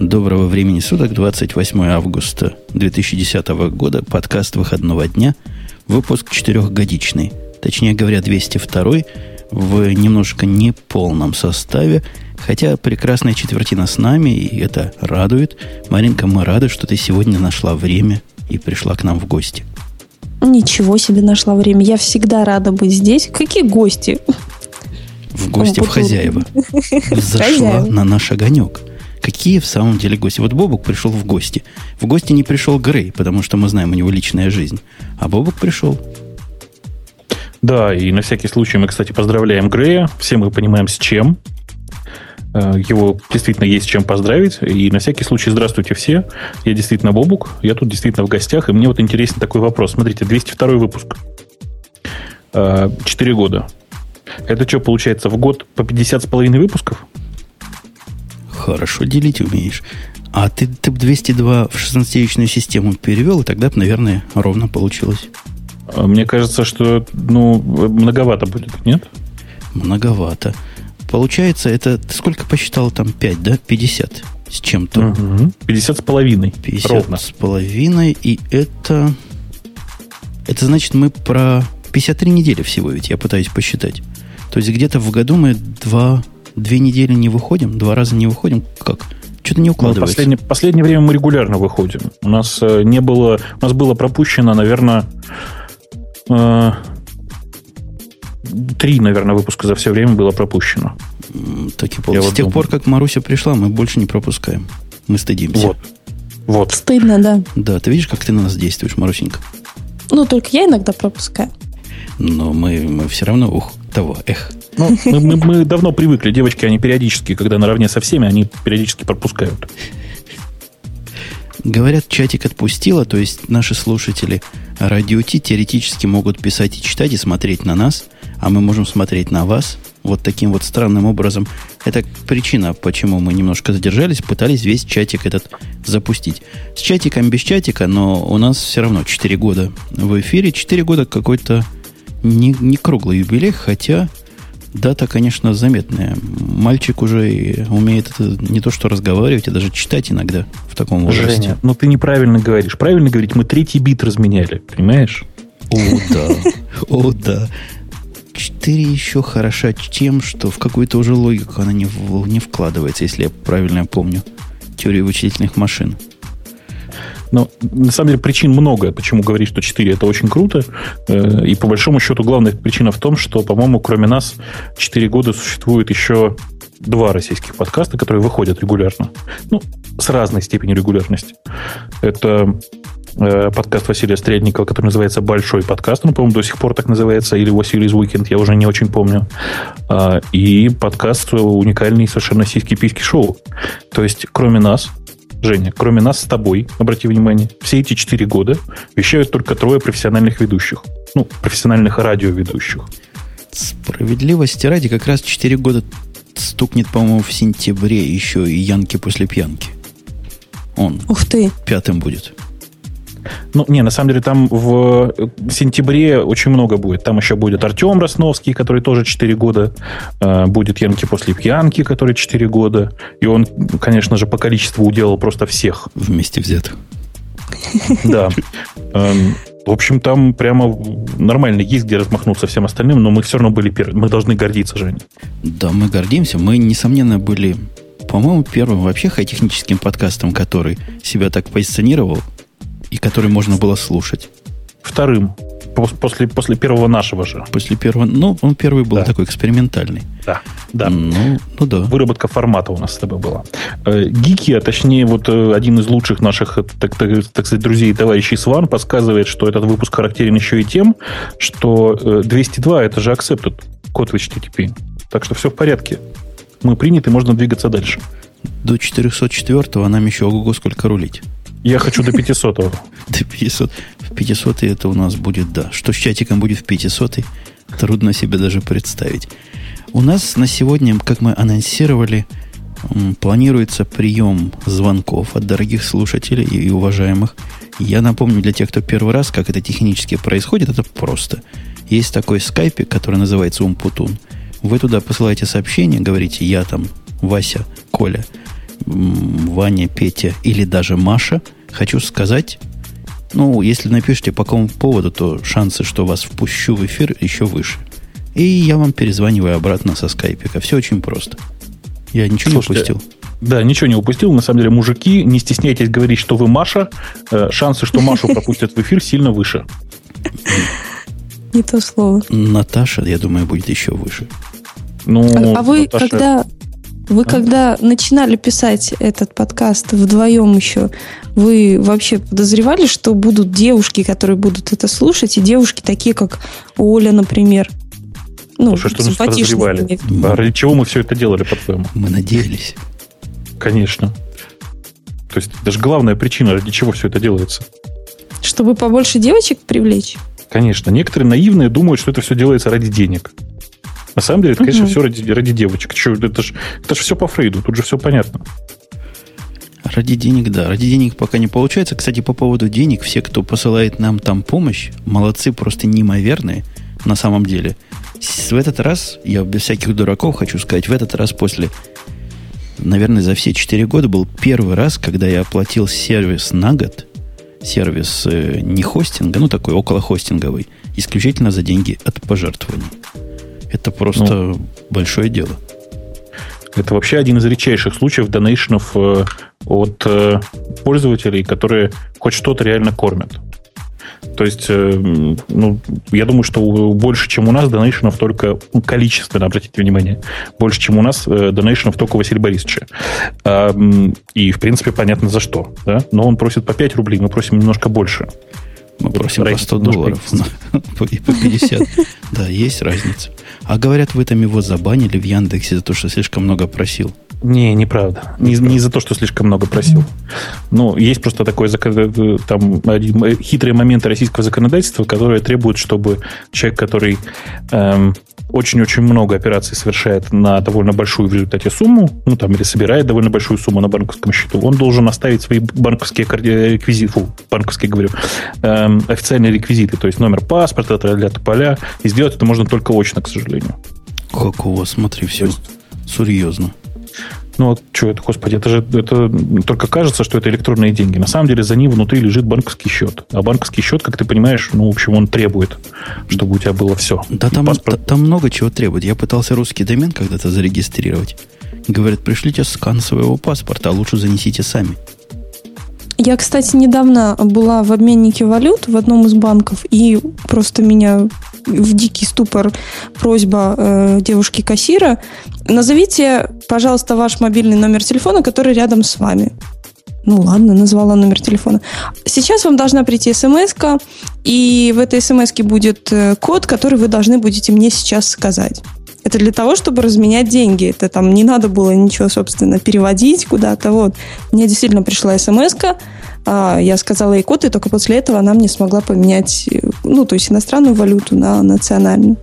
Доброго времени суток, 28 августа 2010 года, подкаст выходного дня, выпуск четырехгодичный, точнее говоря, 202 в немножко неполном составе, хотя прекрасная четвертина с нами, и это радует. Маринка, мы рады, что ты сегодня нашла время и пришла к нам в гости. Ничего себе нашла время. Я всегда рада быть здесь. Какие гости? В гости в хозяева. Зашла на наш огонек. Какие в самом деле гости? Вот Бобук пришел в гости. В гости не пришел Грей, потому что мы знаем, у него личная жизнь. А Бобук пришел. Да, и на всякий случай мы, кстати, поздравляем Грея. Все мы понимаем, с чем. Э, его действительно есть чем поздравить. И на всякий случай здравствуйте все. Я действительно Бобук. Я тут действительно в гостях. И мне вот интересен такой вопрос. Смотрите, 202 выпуск. Э, четыре года. Это что, получается, в год по 50 с половиной выпусков? Хорошо делить умеешь. А ты, ты бы 202 в 16-ячную систему перевел, и тогда бы, наверное, ровно получилось. А мне кажется, что ну, многовато будет, нет? Многовато. Получается, это ты сколько посчитал там 5, да? 50 с чем-то. Угу. 50 с половиной. 50 ровно. с половиной. И это... Это значит, мы про 53 недели всего ведь, я пытаюсь посчитать. То есть где-то в году мы два, две недели не выходим, два раза не выходим. Как? Что-то не укладывается. Ну, последнее, последнее время мы регулярно выходим. У нас э, не было, у нас было пропущено, наверное, э, три, наверное, выпуска за все время было пропущено. Так и С тех пор, как Маруся пришла, мы больше не пропускаем. Мы стыдимся. Вот. Вот. Стыдно, да. Да, ты видишь, как ты на нас действуешь, Марусенька? Ну, только я иногда пропускаю. Но мы, мы все равно, ух, того, эх. Ну, мы, мы, мы давно привыкли. Девочки, они периодически, когда наравне со всеми, они периодически пропускают. Говорят, чатик отпустила, то есть наши слушатели радио Ти теоретически могут писать и читать, и смотреть на нас, а мы можем смотреть на вас вот таким вот странным образом. Это причина, почему мы немножко задержались, пытались весь чатик этот запустить. С чатиком без чатика, но у нас все равно 4 года в эфире, 4 года какой-то не, не круглый юбилей, хотя дата, конечно, заметная. Мальчик уже умеет это не то что разговаривать, а даже читать иногда в таком возрасте. Женя, ну ты неправильно говоришь. Правильно говорить, мы третий бит разменяли, понимаешь? О, да. О, да. 4 еще хороша тем, что в какую-то уже логику она не, в, не вкладывается, если я правильно помню теорию вычислительных машин. Но на самом деле причин много, почему говорить, что 4 это очень круто. Э, и по большому счету главная причина в том, что, по-моему, кроме нас 4 года существует еще два российских подкаста, которые выходят регулярно. Ну, с разной степенью регулярности. Это э, подкаст Василия Стрельникова, который называется «Большой подкаст». Он, по-моему, до сих пор так называется, или «Василий's Weekend», я уже не очень помню. А, и подкаст уникальный совершенно сиськи-письки шоу. То есть, кроме нас, Женя, кроме нас с тобой, обрати внимание, все эти четыре года вещают только трое профессиональных ведущих. Ну, профессиональных радиоведущих. Справедливости ради, как раз четыре года стукнет, по-моему, в сентябре еще и Янки после пьянки. Он Ух ты. пятым будет. Ну, не, на самом деле там в сентябре очень много будет. Там еще будет Артем Росновский, который тоже 4 года. Э, будет Янки после пьянки, который 4 года. И он, конечно же, по количеству уделал просто всех. Вместе взятых. Да. Эм, в общем, там прямо нормально есть, где размахнуться всем остальным, но мы все равно были первыми. Мы должны гордиться, Женя. Да, мы гордимся. Мы, несомненно, были, по-моему, первым вообще хай-техническим подкастом, который себя так позиционировал, и который можно было слушать. Вторым. После, после первого нашего же. После первого. Ну, он первый был да. такой экспериментальный. Да, да. Ну, ну да. Выработка формата у нас с тобой была. Э, гики, а точнее, вот э, один из лучших наших, э, так, так, так сказать, друзей и товарищей Сван подсказывает, что этот выпуск характерен еще и тем, что 202 это же accepted код в HTTP. Так что все в порядке. Мы приняты, можно двигаться дальше. До 404 а нам еще ого сколько рулить. Я хочу до 500 До 500. В 500 это у нас будет, да. Что с чатиком будет в 500 трудно себе даже представить. У нас на сегодня, как мы анонсировали, планируется прием звонков от дорогих слушателей и уважаемых. Я напомню для тех, кто первый раз, как это технически происходит, это просто. Есть такой скайпик, который называется Умпутун. Вы туда посылаете сообщение, говорите, я там, Вася, Коля, Ваня, Петя или даже Маша, хочу сказать, ну, если напишите по какому поводу, то шансы, что вас впущу в эфир, еще выше. И я вам перезваниваю обратно со скайпика. Все очень просто. Я ничего Слушайте, не упустил. Да, ничего не упустил. На самом деле, мужики, не стесняйтесь говорить, что вы Маша. Э, шансы, что Машу пропустят в эфир, сильно выше. Не то слово. Наташа, я думаю, будет еще выше. Ну, а, а вы Наташа... когда вы а? когда начинали писать этот подкаст вдвоем еще, вы вообще подозревали, что будут девушки, которые будут это слушать, и девушки такие, как Оля, например? Ну, Слушай, что значит подозревали? А ради чего мы все это делали, по-твоему? Мы надеялись. Конечно. То есть даже главная причина, ради чего все это делается. Чтобы побольше девочек привлечь? Конечно. Некоторые наивные думают, что это все делается ради денег. На самом деле, это, конечно, угу. все ради, ради девочек. Че, это же это ж все по Фрейду, тут же все понятно. Ради денег, да. Ради денег пока не получается. Кстати, по поводу денег, все, кто посылает нам там помощь, молодцы, просто неимоверные на самом деле. В этот раз, я без всяких дураков хочу сказать, в этот раз после, наверное, за все 4 года был первый раз, когда я оплатил сервис на год, сервис э, не хостинга, ну такой около хостинговый, исключительно за деньги от пожертвований. Это просто ну, большое дело. Это вообще один из редчайших случаев донейшенов э, от э, пользователей, которые хоть что-то реально кормят. То есть, э, ну, я думаю, что больше, чем у нас, донейшенов только ну, количественно, обратите внимание, больше, чем у нас, донейшенов только Василий Борисовича. И, в принципе, понятно за что. Да? Но он просит по 5 рублей, мы просим немножко больше. Мы просим по 100 долларов и по 50. Да, есть разница. А говорят, вы там его забанили в Яндексе за то, что слишком много просил. Не, неправда. Не, не за то, что слишком много просил. Ну, есть просто такой там один, хитрый момент российского законодательства, которое требует, чтобы человек, который эм, очень-очень много операций совершает на довольно большую в результате сумму, ну там или собирает довольно большую сумму на банковском счету, он должен оставить свои банковские реквизиты, фу, банковские говорю, эм, официальные реквизиты, то есть номер паспорта, для поля, и сделать это можно только очно, к сожалению. Как у вас, смотри, все есть, серьезно. Ну, вот что это, господи, это же это только кажется, что это электронные деньги. На самом деле за ним внутри лежит банковский счет. А банковский счет, как ты понимаешь, ну, в общем, он требует, чтобы у тебя было все. Да, там, Паспорт... там много чего требует. Я пытался русский домен когда-то зарегистрировать. Говорят, пришлите скан своего паспорта, а лучше занесите сами. Я, кстати, недавно была в обменнике валют в одном из банков, и просто меня в дикий ступор просьба э, девушки-кассира. Назовите, пожалуйста, ваш мобильный номер телефона, который рядом с вами. Ну ладно, назвала номер телефона. Сейчас вам должна прийти смс и в этой смс будет э, код, который вы должны будете мне сейчас сказать. Это для того, чтобы разменять деньги. Это там не надо было ничего, собственно, переводить куда-то. Вот. Мне действительно пришла смс а, я сказала ей код, и только после этого она мне смогла поменять, ну, то есть иностранную валюту на национальную.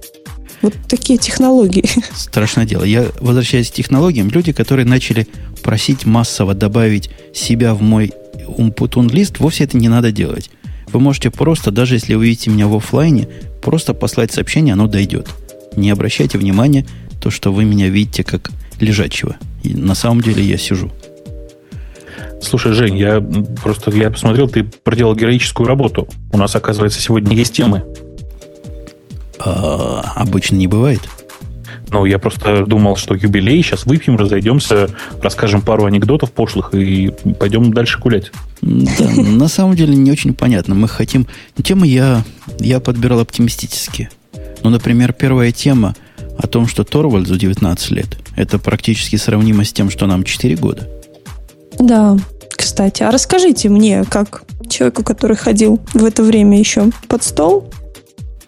Вот такие технологии. Страшное дело. Я возвращаюсь к технологиям. Люди, которые начали просить массово добавить себя в мой умпутун лист, вовсе это не надо делать. Вы можете просто, даже если вы видите меня в офлайне, просто послать сообщение, оно дойдет. Не обращайте внимания, то, что вы меня видите как лежачего. И на самом деле я сижу. Слушай, Жень, я просто я посмотрел, ты проделал героическую работу. У нас, оказывается, сегодня есть темы. А, обычно не бывает. Ну, я просто думал, что юбилей, сейчас выпьем, разойдемся, расскажем пару анекдотов пошлых и пойдем дальше гулять. Да, на самом деле не очень понятно. Мы хотим... Темы я, я подбирал оптимистически. Ну, например, первая тема о том, что Торвальдзу 19 лет. Это практически сравнимо с тем, что нам 4 года. Да, кстати. А расскажите мне, как человеку, который ходил в это время еще под стол,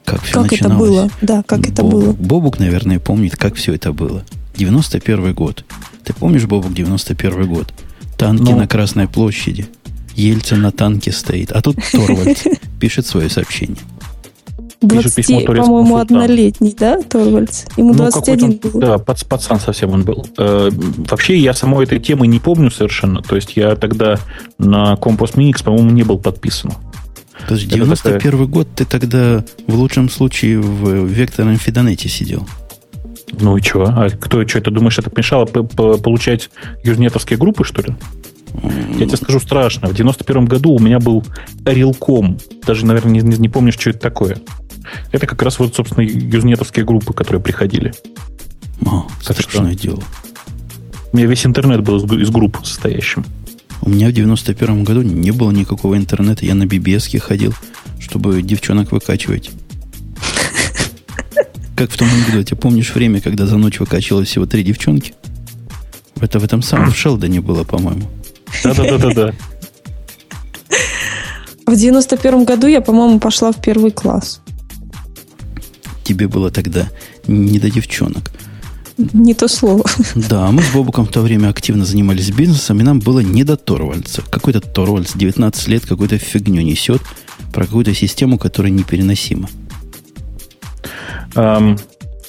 как, все как это было? Да, как Боб, это было. Бобук, наверное, помнит, как все это было. 91 год. Ты помнишь, Бобук, 91 год? Танки ну, на Красной площади. Ельцин на танке стоит. А тут Торвальд пишет свое сообщение. 20, по-моему, однолетний, да, Торвальдс? Ему ну, 21 был. Да, пац, пацан совсем он был. Э, вообще, я самой этой темы не помню совершенно. То есть, я тогда на Компас Minix, по-моему, не был подписан. Подожди, 91 такая... год ты тогда в лучшем случае в векторном Фидонете сидел. Ну и что? А кто что, ты думаешь, это помешало получать южнетовские группы, что ли? Я тебе скажу страшно. В 91 году у меня был Рилком. Даже, наверное, не, не помнишь, что это такое. Это как раз вот, собственно, юзнетовские группы, которые приходили. О, страшное что? дело. У меня весь интернет был из, групп состоящим. У меня в 91 году не было никакого интернета. Я на BBS ходил, чтобы девчонок выкачивать. Как в том анекдоте. Помнишь время, когда за ночь выкачивалось всего три девчонки? Это в этом самом в Шелдоне было, по-моему. Да-да-да-да-да. В 91 году я, по-моему, пошла в первый класс. Тебе было тогда не до девчонок. Не то слово. Да, мы с Бобуком в то время активно занимались бизнесом, и нам было не до Торвальца. Какой-то Торвальц 19 лет какую-то фигню несет про какую-то систему, которая непереносима. Um,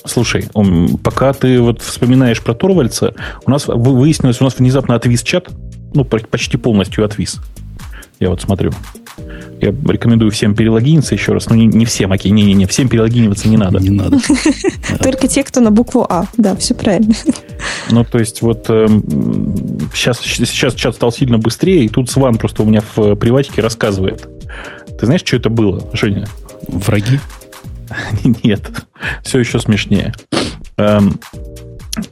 слушай, пока ты вот вспоминаешь про Торвальца, у нас выяснилось, у нас внезапно отвис чат, ну, почти полностью отвис. Я вот смотрю. Я рекомендую всем перелогиниться еще раз. Ну, не, не всем, окей, не-не-не, всем перелогиниваться не надо. Не надо. Только те, кто на букву А. Да, все правильно. Ну, то есть, вот сейчас, эм, сейчас чат стал сильно быстрее, и тут Сван просто у меня в приватике рассказывает. Ты знаешь, что это было, Женя? Враги? Нет, все еще смешнее. Эм,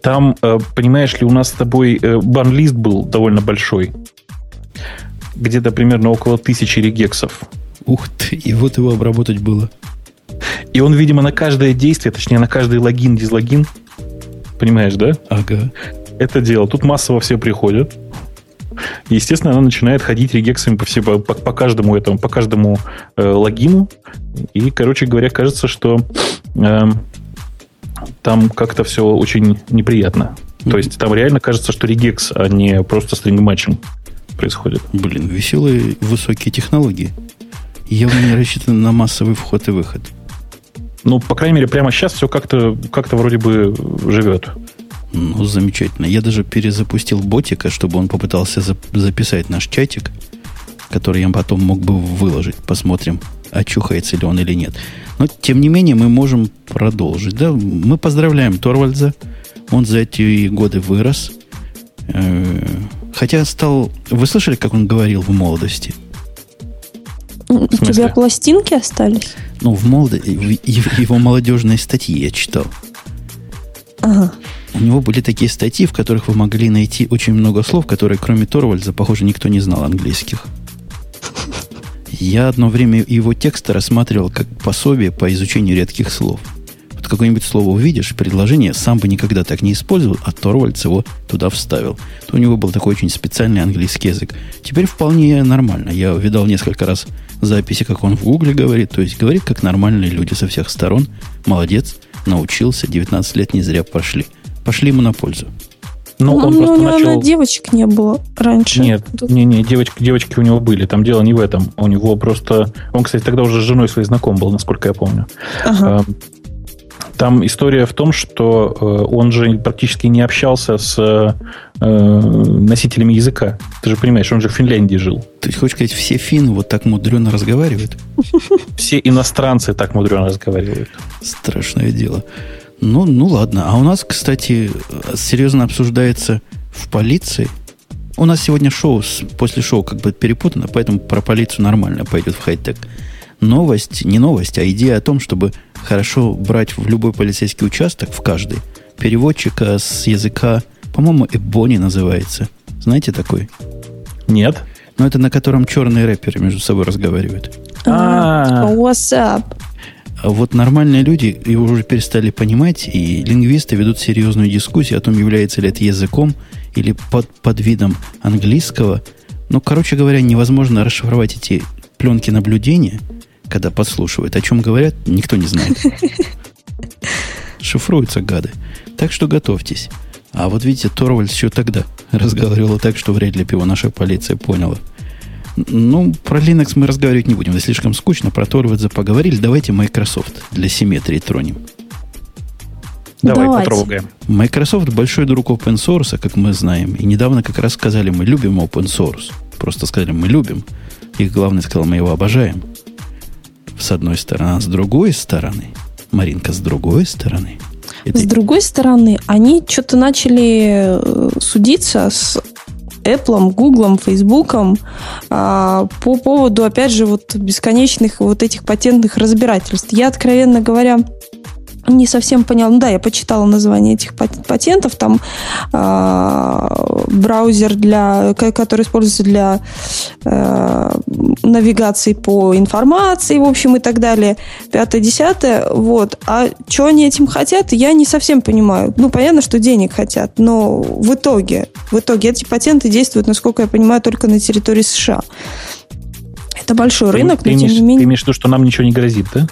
там, э, понимаешь ли, у нас с тобой э, банлист был довольно большой где-то примерно около тысячи регексов. Ух ты, и вот его обработать было. И он, видимо, на каждое действие, точнее, на каждый логин, дизлогин, понимаешь, да? Ага. Это дело. Тут массово все приходят. Естественно, она начинает ходить регексами по, все, по, по каждому этому, по каждому э, логину. И, короче говоря, кажется, что э, там как-то все очень неприятно. Mm-hmm. То есть там реально кажется, что регекс, а не просто стринг-матчинг происходит. Блин, веселые высокие технологии. Явно не рассчитаны на массовый вход и выход. Ну, по крайней мере, прямо сейчас все как-то как вроде бы живет. Ну, замечательно. Я даже перезапустил ботика, чтобы он попытался записать наш чатик, который я потом мог бы выложить. Посмотрим, очухается ли он или нет. Но, тем не менее, мы можем продолжить. Да? Мы поздравляем Торвальдза. Он за эти годы вырос. Хотя стал... Вы слышали, как он говорил в молодости? У тебя пластинки остались? Ну, в молодости... Его молодежные статьи я читал. Ага. У него были такие статьи, в которых вы могли найти очень много слов, которые, кроме Торвальда, похоже, никто не знал английских. Я одно время его тексты рассматривал как пособие по изучению редких слов – вот какое-нибудь слово увидишь, предложение, сам бы никогда так не использовал, а Торвальдс его туда вставил. То у него был такой очень специальный английский язык. Теперь вполне нормально. Я видал несколько раз записи, как он в Гугле говорит. То есть говорит, как нормальные люди со всех сторон. Молодец, научился, 19 лет не зря пошли. Пошли ему на пользу. Но ну, он ну, просто у него начал... девочек не было раньше. Нет, Тут... не, не, девочки, девочки у него были. Там дело не в этом. У него просто... Он, кстати, тогда уже с женой своей знаком был, насколько я помню. Ага. Там история в том, что э, он же практически не общался с э, носителями языка. Ты же понимаешь, он же в Финляндии жил. Ты хочешь сказать, все финны вот так мудрено разговаривают? Все иностранцы так мудрено разговаривают. Страшное дело. Ну, ну ладно. А у нас, кстати, серьезно обсуждается в полиции. У нас сегодня шоу, после шоу как бы перепутано, поэтому про полицию нормально пойдет в хай-тек новость, не новость, а идея о том, чтобы хорошо брать в любой полицейский участок, в каждый, переводчика с языка, по-моему, Эбони называется. Знаете такой? Нет. Но это на котором черные рэперы между собой разговаривают. А, what's up? А вот нормальные люди его уже перестали понимать, и лингвисты ведут серьезную дискуссию о том, является ли это языком или под, под видом английского. Ну, короче говоря, невозможно расшифровать эти пленки наблюдения – когда подслушивают. О чем говорят, никто не знает. Шифруются гады. Так что готовьтесь. А вот видите, Торвальд еще тогда разговаривал так, что вряд ли бы его наша полиция поняла. Ну, про Linux мы разговаривать не будем. Это слишком скучно. Про Торвальдза поговорили. Давайте Microsoft для симметрии тронем. Давай, Давайте. потрогаем. Microsoft большой друг open source, как мы знаем. И недавно как раз сказали, мы любим open source. Просто сказали, мы любим. И главное сказал, мы его обожаем с одной стороны, а с другой стороны, Маринка, с другой стороны. Это... С другой стороны, они что-то начали э, судиться с Apple, Google, Facebook по поводу, опять же, вот бесконечных вот этих патентных разбирательств. Я, откровенно говоря, не совсем поняла. Ну да, я почитала название этих патентов. Там э, браузер, для, который используется для э, навигации по информации, в общем, и так далее. Пятое, десятое. Вот. А что они этим хотят, я не совсем понимаю. Ну, понятно, что денег хотят, но в итоге, в итоге эти патенты действуют, насколько я понимаю, только на территории США. Это большой ты, рынок, ты но имеешь, тем не менее... Ты имеешь в виду, что нам ничего не грозит, да?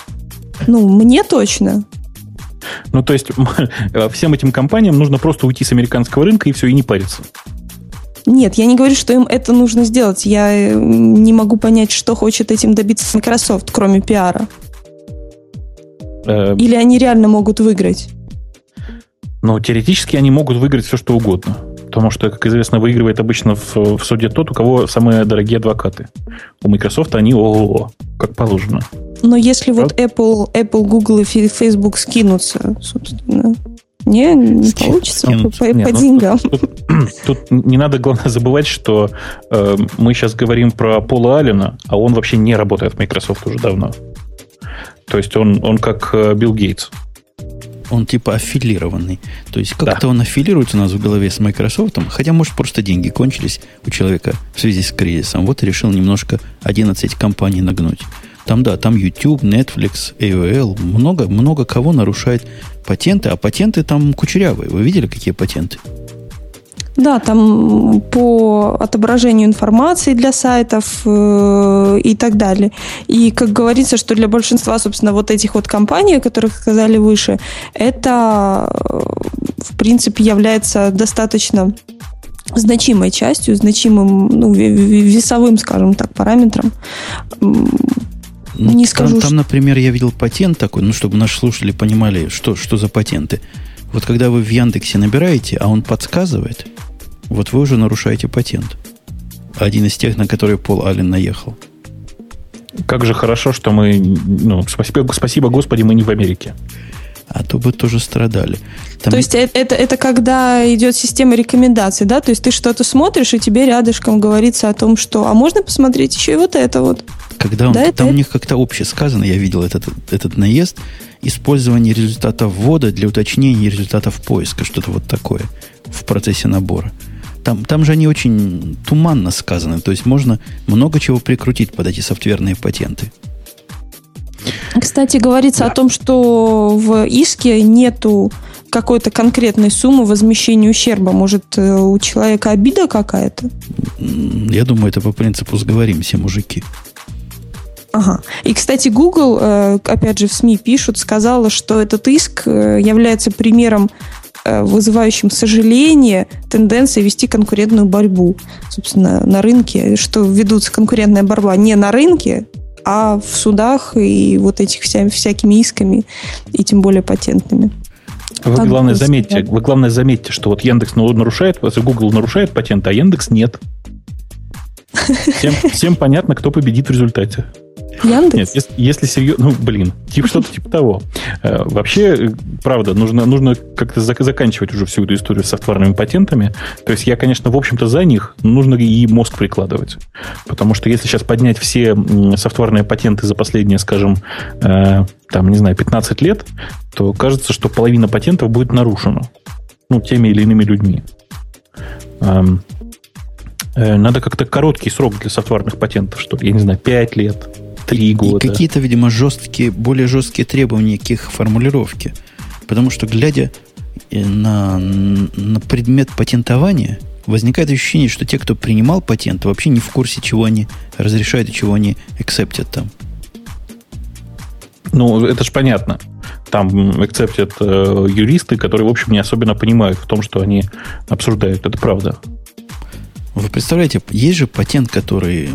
Ну, мне точно. Ну, то есть всем этим компаниям нужно просто уйти с американского рынка и все, и не париться. Нет, я не говорю, что им это нужно сделать. Я э, не могу понять, что хочет этим добиться Microsoft, кроме пиара. Э, Или они реально могут выиграть? Ну, теоретически они могут выиграть все, что угодно. Потому что, как известно, выигрывает обычно в, в суде тот, у кого самые дорогие адвокаты. У Microsoft они ого как положено. Но если вот Apple, Apple, Google и Facebook скинутся, собственно, не, не получится по, по, Нет, по ну, деньгам. Тут, тут, тут не надо, главное, забывать, что э, мы сейчас говорим про Пола Аллена, а он вообще не работает в Microsoft уже давно. То есть он, он как э, Билл Гейтс. Он типа аффилированный. То есть как-то да. он аффилируется у нас в голове с Microsoft, хотя, может, просто деньги кончились у человека в связи с кризисом. Вот и решил немножко 11 компаний нагнуть. Там, да, там YouTube, Netflix, AOL, много, много кого нарушает патенты, а патенты там кучерявые. Вы видели, какие патенты? Да, там по отображению информации для сайтов э, и так далее. И как говорится, что для большинства, собственно, вот этих вот компаний, о которых сказали выше, это, э, в принципе, является достаточно значимой частью, значимым, ну, весовым, скажем так, параметром ну, не скажу. Там, там, например, я видел патент такой, ну, чтобы наши слушатели понимали, что, что за патенты. Вот когда вы в Яндексе набираете, а он подсказывает, вот вы уже нарушаете патент. Один из тех, на который Пол Аллен наехал. Как же хорошо, что мы... Ну, спасибо, спасибо Господи, мы не в Америке. А то бы тоже страдали. Там... То есть это, это, это когда идет система рекомендаций, да? То есть ты что-то смотришь, и тебе рядышком говорится о том, что... А можно посмотреть еще и вот это вот? Когда он, да, там это... у них как-то общее сказано, я видел этот, этот наезд, использование результатов ввода для уточнения результатов поиска, что-то вот такое в процессе набора. Там, там же они очень туманно сказаны, то есть можно много чего прикрутить под эти софтверные патенты. Кстати, говорится да. о том, что в иске нету какой-то конкретной суммы возмещения ущерба. Может, э, у человека обида какая-то? Я думаю, это по принципу сговоримся, мужики. Ага. И, кстати, Google, э, опять же, в СМИ пишут, сказала, что этот иск э, является примером вызывающим сожаление тенденции вести конкурентную борьбу, собственно, на рынке, что ведутся конкурентная борьба не на рынке, а в судах и вот этих вся, всякими исками, и тем более патентными. Вы так главное, заметьте, вы главное заметьте, что вот Яндекс нарушает, Google нарушает патент, а Яндекс нет. Всем, всем понятно, кто победит в результате. Яндекс? Нет, если, серьезно, ну, блин, типа что-то типа того. Э, вообще, правда, нужно, нужно как-то заканчивать уже всю эту историю с софтварными патентами. То есть я, конечно, в общем-то за них, но нужно и мозг прикладывать. Потому что если сейчас поднять все софтварные патенты за последние, скажем, э, там, не знаю, 15 лет, то кажется, что половина патентов будет нарушена. Ну, теми или иными людьми. Эм, э, надо как-то короткий срок для софтварных патентов, что я не знаю, 5 лет, Три года. И какие-то, видимо, жесткие, более жесткие требования к их формулировке. Потому что, глядя э, на, на предмет патентования, возникает ощущение, что те, кто принимал патент, вообще не в курсе, чего они разрешают и чего они акцептят там. Ну, это же понятно. Там акцептят э, юристы, которые, в общем, не особенно понимают в том, что они обсуждают. Это правда. Вы представляете, есть же патент, который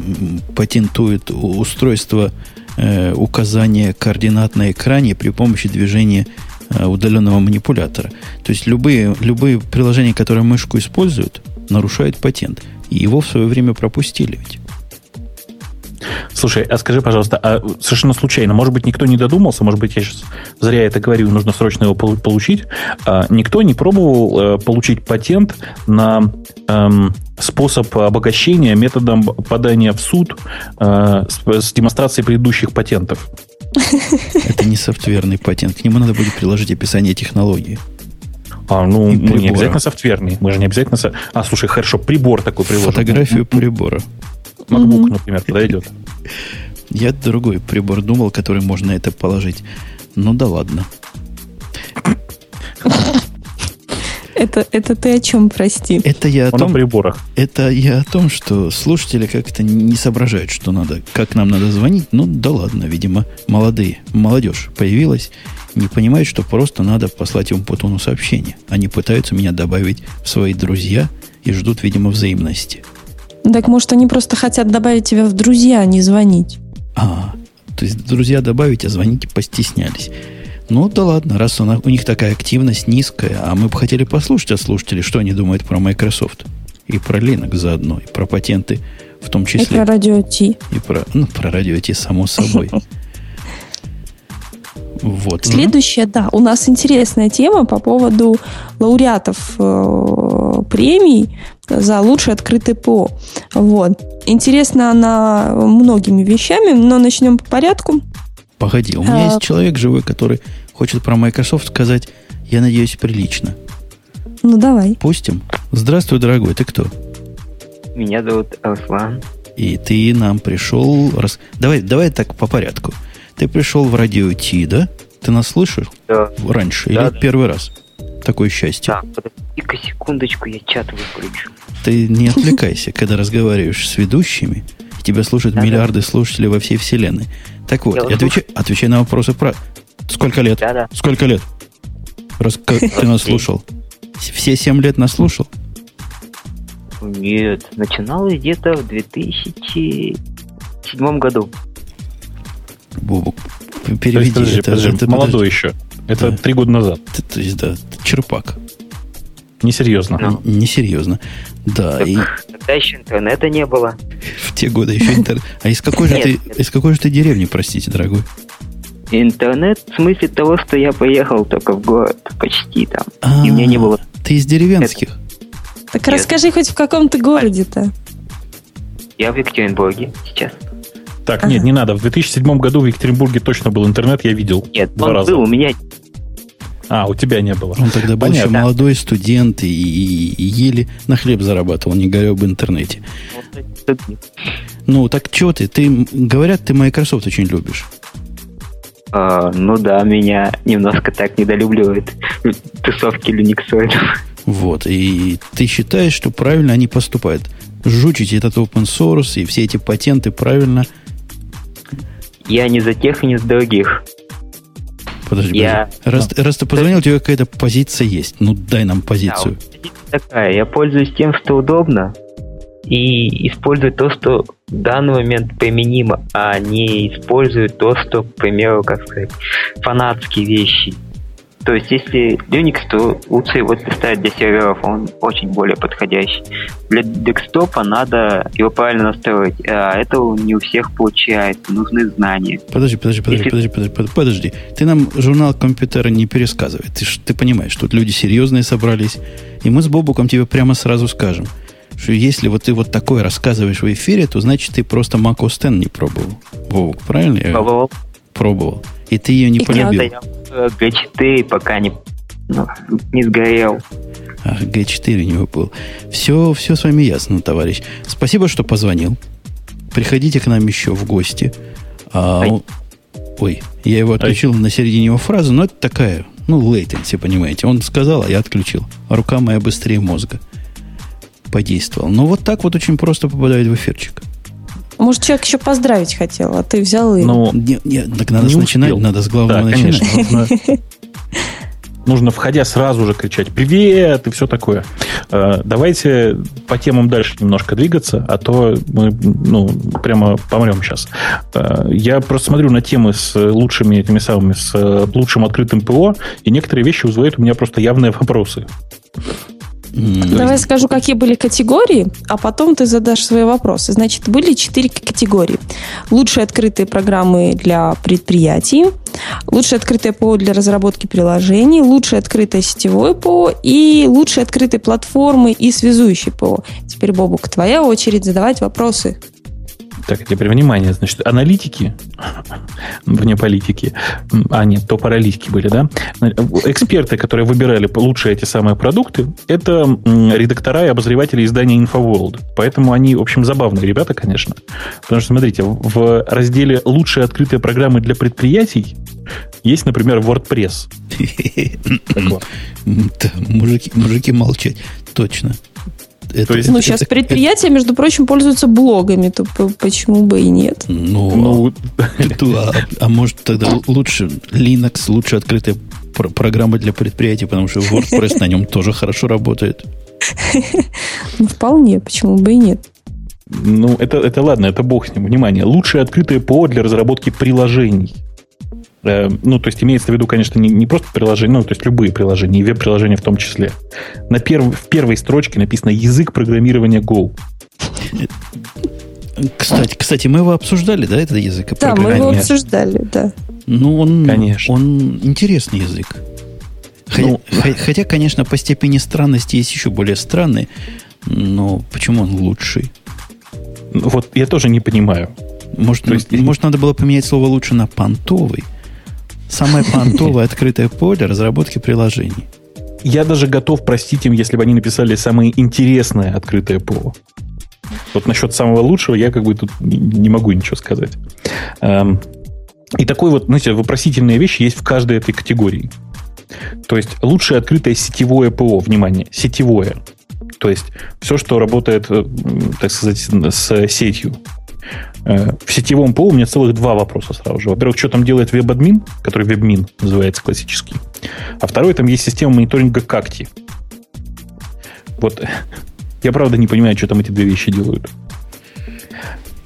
патентует устройство э, указания координат на экране при помощи движения э, удаленного манипулятора. То есть любые, любые приложения, которые мышку используют, нарушают патент. И его в свое время пропустили ведь. Слушай, а скажи, пожалуйста, а совершенно случайно, может быть, никто не додумался, может быть, я сейчас зря это говорю, нужно срочно его получить. А, никто не пробовал а, получить патент на а, способ обогащения методом подания в суд а, с, с демонстрацией предыдущих патентов? Это не софтверный патент. К нему надо будет приложить описание технологии. А, ну, мы не обязательно софтверный. Мы же не обязательно... Со... А, слушай, хорошо, прибор такой приложим. Фотографию прибора. MacBook, например, подойдет. Я другой прибор думал, который можно это положить. Ну да ладно. Это, это ты о чем, прости? Это я о Он том, о приборах. Это я о том, что слушатели как-то не соображают, что надо, как нам надо звонить. Ну да ладно, видимо, молодые, молодежь появилась, не понимают, что просто надо послать им по тону сообщение. Они пытаются меня добавить в свои друзья и ждут, видимо, взаимности. Так может, они просто хотят добавить тебя в друзья, а не звонить. А, то есть друзья добавить, а звонить постеснялись. Ну да ладно, раз у, у них такая активность низкая, а мы бы хотели послушать от слушателей, что они думают про Microsoft. И про Linux заодно, и про патенты в том числе. И про радио Ти. И про, ну, про радио Ти, само собой. Вот. Следующая, да, у нас интересная тема по поводу лауреатов э, премий за лучшее открытое ПО. Вот. Интересна она многими вещами, но начнем по порядку. Погоди, у меня а... есть человек живой, который хочет про Microsoft сказать, я надеюсь, прилично. Ну, давай. Пустим. Здравствуй, дорогой, ты кто? Меня зовут Руслан. И ты нам пришел... Раз... Давай, давай так по порядку. Ты пришел в радио Ти, да? Ты нас слышишь? Да. Раньше? Да, или да. первый раз? Такое счастье. Так, подожди-ка секундочку, я чат выключу. Ты не отвлекайся, когда разговариваешь с ведущими. Тебя слушают миллиарды слушателей во всей вселенной. Так вот, отвечай, отвечай на вопросы про... Сколько лет? Да-да. Сколько лет? Раз как ты нас слушал. Все семь лет нас слушал? Нет, начиналось где-то в 2007 году. То есть, переведи. подожди, это, подожди, это- молодой еще. Это Да. три года назад. ты- То есть, да, черпак. Несерьезно. Ну. Несерьезно. Да, Так, и Тогда еще интернета не было. в те годы еще интернет. А из какой же ты, из какой же ты деревни, простите, дорогой? Интернет в смысле того, что я поехал только в город, почти там. А, И у меня не было. Ты из деревенских? Так Нет. расскажи хоть в каком ты городе-то. Я в Екатеринбурге сейчас. Так, Ага. нет, не надо. В 2007 году в Екатеринбурге точно был интернет, я видел. Нет, Два он раза. был, у меня А, у тебя не было. Он тогда был еще молодой студент и, и- и еле на хлеб зарабатывал, не говоря об интернете. Ну, так что ты? Ты, говорят, ты Microsoft очень любишь. А, ну да, меня немножко так недолюбливают тусовки люниксоидов. Вот. И ты считаешь, что правильно они поступают. Жучить этот open source и все эти патенты правильно. Я не за тех и не за других. Подожди, Я- подожди. Раз, раз ты позвонил, у тебя какая-то позиция есть. Ну, дай нам позицию. Да, вот такая. Я пользуюсь тем, что удобно, и использую то, что в данный момент применимо, а не использую то, что, к примеру, как сказать, фанатские вещи. То есть, если Linux, то лучше его представить для серверов, он очень более подходящий. Для декстопа надо его правильно настроить, а этого не у всех получается, нужны знания. Подожди, подожди, подожди, Если- подожди, подожди, подожди, подожди. Ты нам журнал компьютера не пересказывай. Ты, ты понимаешь, тут люди серьезные собрались. И мы с Бобуком тебе прямо сразу скажем, что если вот ты вот такое рассказываешь в эфире, то значит ты просто Mac OS X не пробовал. Бобук, правильно? я Пробовал. Пробовал. И ты ее не И полюбил. Я G4 пока не, ну, не сгорел. Ах, Г4 у него был. Все, все с вами ясно, товарищ. Спасибо, что позвонил. Приходите к нам еще в гости. А, Ай. ой, я его отключил на середине его фразы, но это такая, ну, latency, понимаете. Он сказал, а я отключил. Рука моя быстрее мозга подействовал. Ну, вот так вот очень просто попадает в эфирчик. Может, человек еще поздравить хотел, а ты взял и... Ну, Не, не, так надо не начинать, успел. надо с главного да, начинать. конечно. Нужно, нужно, входя, сразу же кричать «Привет!» и все такое. Э, Давайте по темам дальше немножко двигаться, а то мы ну, прямо помрем сейчас. Э, Я просто смотрю на темы с лучшими этими самыми, с э, лучшим открытым ПО, и некоторые вещи вызывают у меня просто явные вопросы. Давай скажу, какие были категории, а потом ты задашь свои вопросы. Значит, были четыре категории. лучшие открытые программы для предприятий, лучшее открытое ПО для разработки приложений, лучшее открытое сетевое ПО и лучшие открытые платформы и связующие ПО. Теперь, Бобук, твоя очередь задавать вопросы. Так, теперь внимание, значит, аналитики, вне политики, а нет, то паралитики были, да? Эксперты, которые выбирали лучшие эти самые продукты, это редактора и обозреватели издания InfoWorld. Поэтому они, в общем, забавные ребята, конечно. Потому что, смотрите, в разделе «Лучшие открытые программы для предприятий» есть, например, WordPress. Мужики, мужики молчать. Точно. Это, есть, ну, сейчас это, предприятия, это... между прочим, пользуются блогами, то почему бы и нет? Ну, ну а, а может тогда лучше Linux, лучше открытая программа для предприятий, потому что WordPress на нем тоже хорошо работает. Ну, вполне, почему бы и нет. Ну, это, это ладно, это бог с ним. Внимание, лучшее открытое ПО для разработки приложений. Э, ну, то есть имеется в виду, конечно, не, не просто приложения, ну, то есть любые приложения, и веб-приложения в том числе. На перв, в первой строчке написано язык программирования Go. Кстати, кстати, мы его обсуждали, да, этот язык? Да, мы его обсуждали, да. Ну, он, конечно. он интересный язык. Хотя, ну, хотя, конечно, по степени странности есть еще более странный, но почему он лучший? Вот я тоже не понимаю. Может, есть... может надо было поменять слово лучше на понтовый? Самое понтовое открытое поле разработки приложений. Я даже готов простить им, если бы они написали самое интересное открытое ПО. Вот насчет самого лучшего я как бы тут не могу ничего сказать. Эм, и такой вот, знаете, вопросительные вещи есть в каждой этой категории. То есть лучшее открытое сетевое ПО, внимание, сетевое. То есть все, что работает, э, так сказать, с сетью. Э, в сетевом ПО у меня целых два вопроса сразу же. Во-первых, что там делает веб-админ, который вебмин называется классический. А второй, там есть система мониторинга какти. Вот я правда не понимаю, что там эти две вещи делают.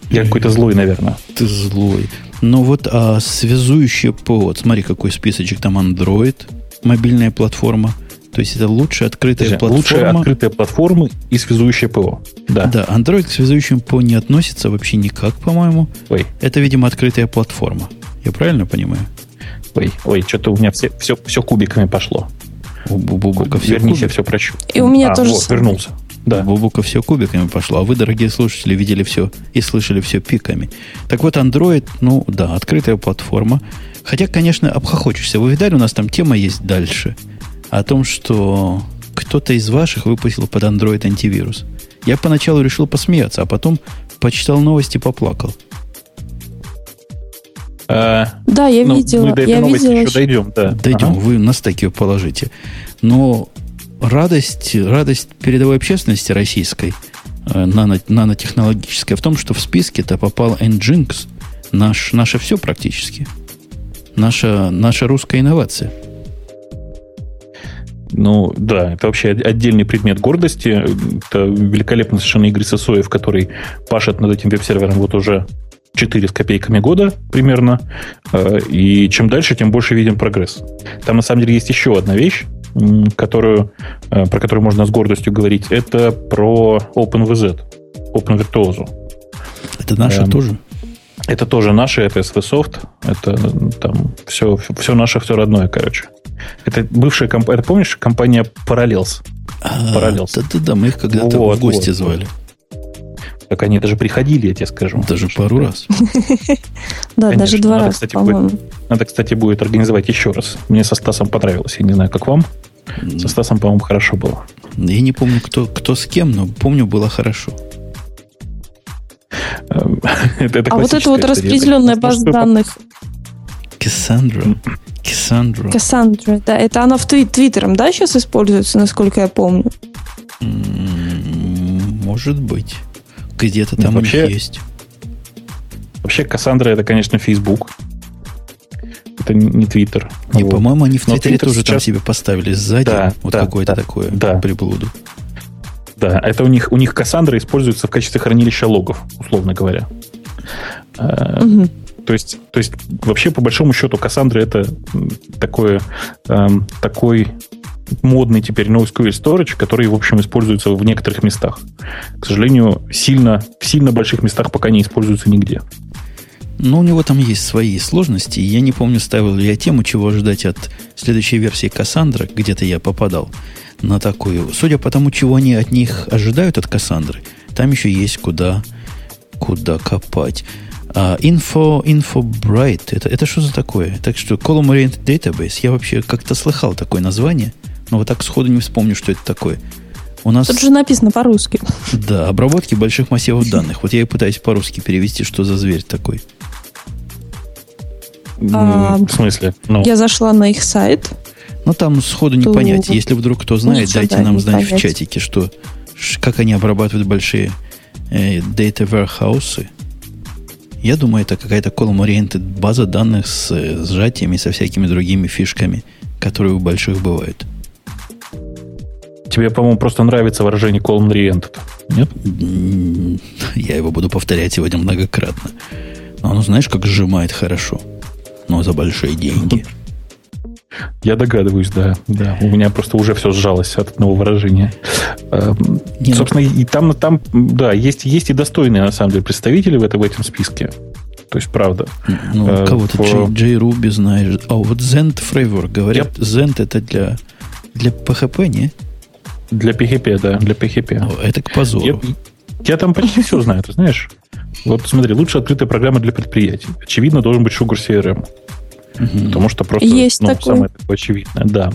Я какой-то злой, наверное. Ты злой. Ну вот, а связующее ПО, вот смотри, какой списочек там Android, мобильная платформа – то есть это лучшая открытая Подожди, платформа. Лучшая открытая платформа и связующая ПО. Да. Да, Android к связующему ПО не относится вообще никак, по-моему. Ой. Это, видимо, открытая платформа. Я правильно понимаю? Ой, ой, что-то у меня все, все, все кубиками пошло. У Бубука все Вернись, я все прощу. И у меня а, тоже. Вот, вернулся. Да. Бубука все кубиками пошло, а вы, дорогие слушатели, видели все и слышали все пиками. Так вот, Android, ну да, открытая платформа. Хотя, конечно, обхохочешься. Вы видали, у нас там тема есть дальше – о том, что кто-то из ваших выпустил под Android антивирус. Я поначалу решил посмеяться, а потом почитал новости и поплакал. А, да, я ну, видела. Мы до этой я новости видела, еще дойдем. Да. Дойдем, ага. вы нас такие положите. Но радость, радость передовой общественности российской, э, нано, нанотехнологическая, в том, что в списке-то попал Nginx, наш, наше все практически. Наша, наша русская инновация – ну, да, это вообще отдельный предмет гордости. Это великолепно совершенно Игорь Сосоев, который пашет над этим веб-сервером вот уже 4 с копейками года примерно. Э, и чем дальше, тем больше видим прогресс. Там на самом деле есть еще одна вещь, которую, э, про которую можно с гордостью говорить. Это про OpenVZ, OpenVirtuoso. Это наше эм, тоже? Это тоже наше, это SV это там все, все наше, все родное, короче. Это бывшая компания, это помнишь, компания Parallels? Parallels. Да-да-да, мы их когда-то вот, в гости вот, звали. Так они даже приходили, я тебе скажу. Даже пару раз. Да, даже два раза. Надо, кстати, будет организовать еще раз. Мне со Стасом понравилось. Я не знаю, как вам. Со Стасом, по-моему, хорошо было. Я не помню, кто, кто с кем, но помню, было хорошо. это, это а вот это вот распределенная база данных. Кассандра. Кассандра. Кассандра, да. Это она в твит Твиттером, да, сейчас используется, насколько я помню? Может быть. Где-то там вообще, есть. Вообще, Кассандра это, конечно, Facebook. Это не Твиттер. Не, вот. по-моему, они в Твиттере тоже сейчас... там себе поставили сзади да, вот да, какое-то да, такое да. приблуду. Да, это у них, у них Кассандра используется в качестве хранилища логов, условно говоря. Угу. То есть, то есть вообще, по большому счету, Кассандра это такое, эм, такой модный теперь NoSQL Storage, который, в общем, используется в некоторых местах. К сожалению, сильно, в сильно больших местах пока не используется нигде. Ну, у него там есть свои сложности. Я не помню, ставил ли я тему, чего ожидать от следующей версии Кассандра. Где-то я попадал на такую. Судя по тому, чего они от них ожидают, от Кассандры, там еще есть куда, куда копать. А, info, info Bright, это, это что за такое? Так что Column Oriented Database, я вообще как-то слыхал такое название, но вот так сходу не вспомню, что это такое. У нас... Тут же написано по-русски. Да, обработки больших массивов данных. Вот я и пытаюсь по-русски перевести, что за зверь такой. А, в смысле? Ну. Я зашла на их сайт. Ну, там сходу не понять. Если вдруг кто знает, дайте нам знать в чатике, что, как они обрабатывают большие э, data warehouse. Я думаю, это какая-то column-oriented база данных с э, сжатиями, со всякими другими фишками, которые у больших бывают. Тебе, по-моему, просто нравится выражение column-oriented, нет? Я его буду повторять сегодня многократно. Но оно, знаешь, как сжимает хорошо но за большие деньги. Я догадываюсь, да. да. У меня просто уже все сжалось от одного выражения. Эм, Не, ну Собственно, и там, там, да, есть, есть и достойные, на самом деле, представители в, это, в этом списке. То есть, правда. Ну, э, кого-то по... JRuby знаешь. А вот Zend Framework, говорят, Я... Zend это для, для PHP, не? Для PHP, да, для PHP. О, это к позору. Я, я там почти все знаю, ты знаешь. Вот смотри, лучшая открытая программа для предприятий. Очевидно, должен быть Sugar CRM. Угу. Потому что просто есть ну, такое. самое такое очевидное. Да.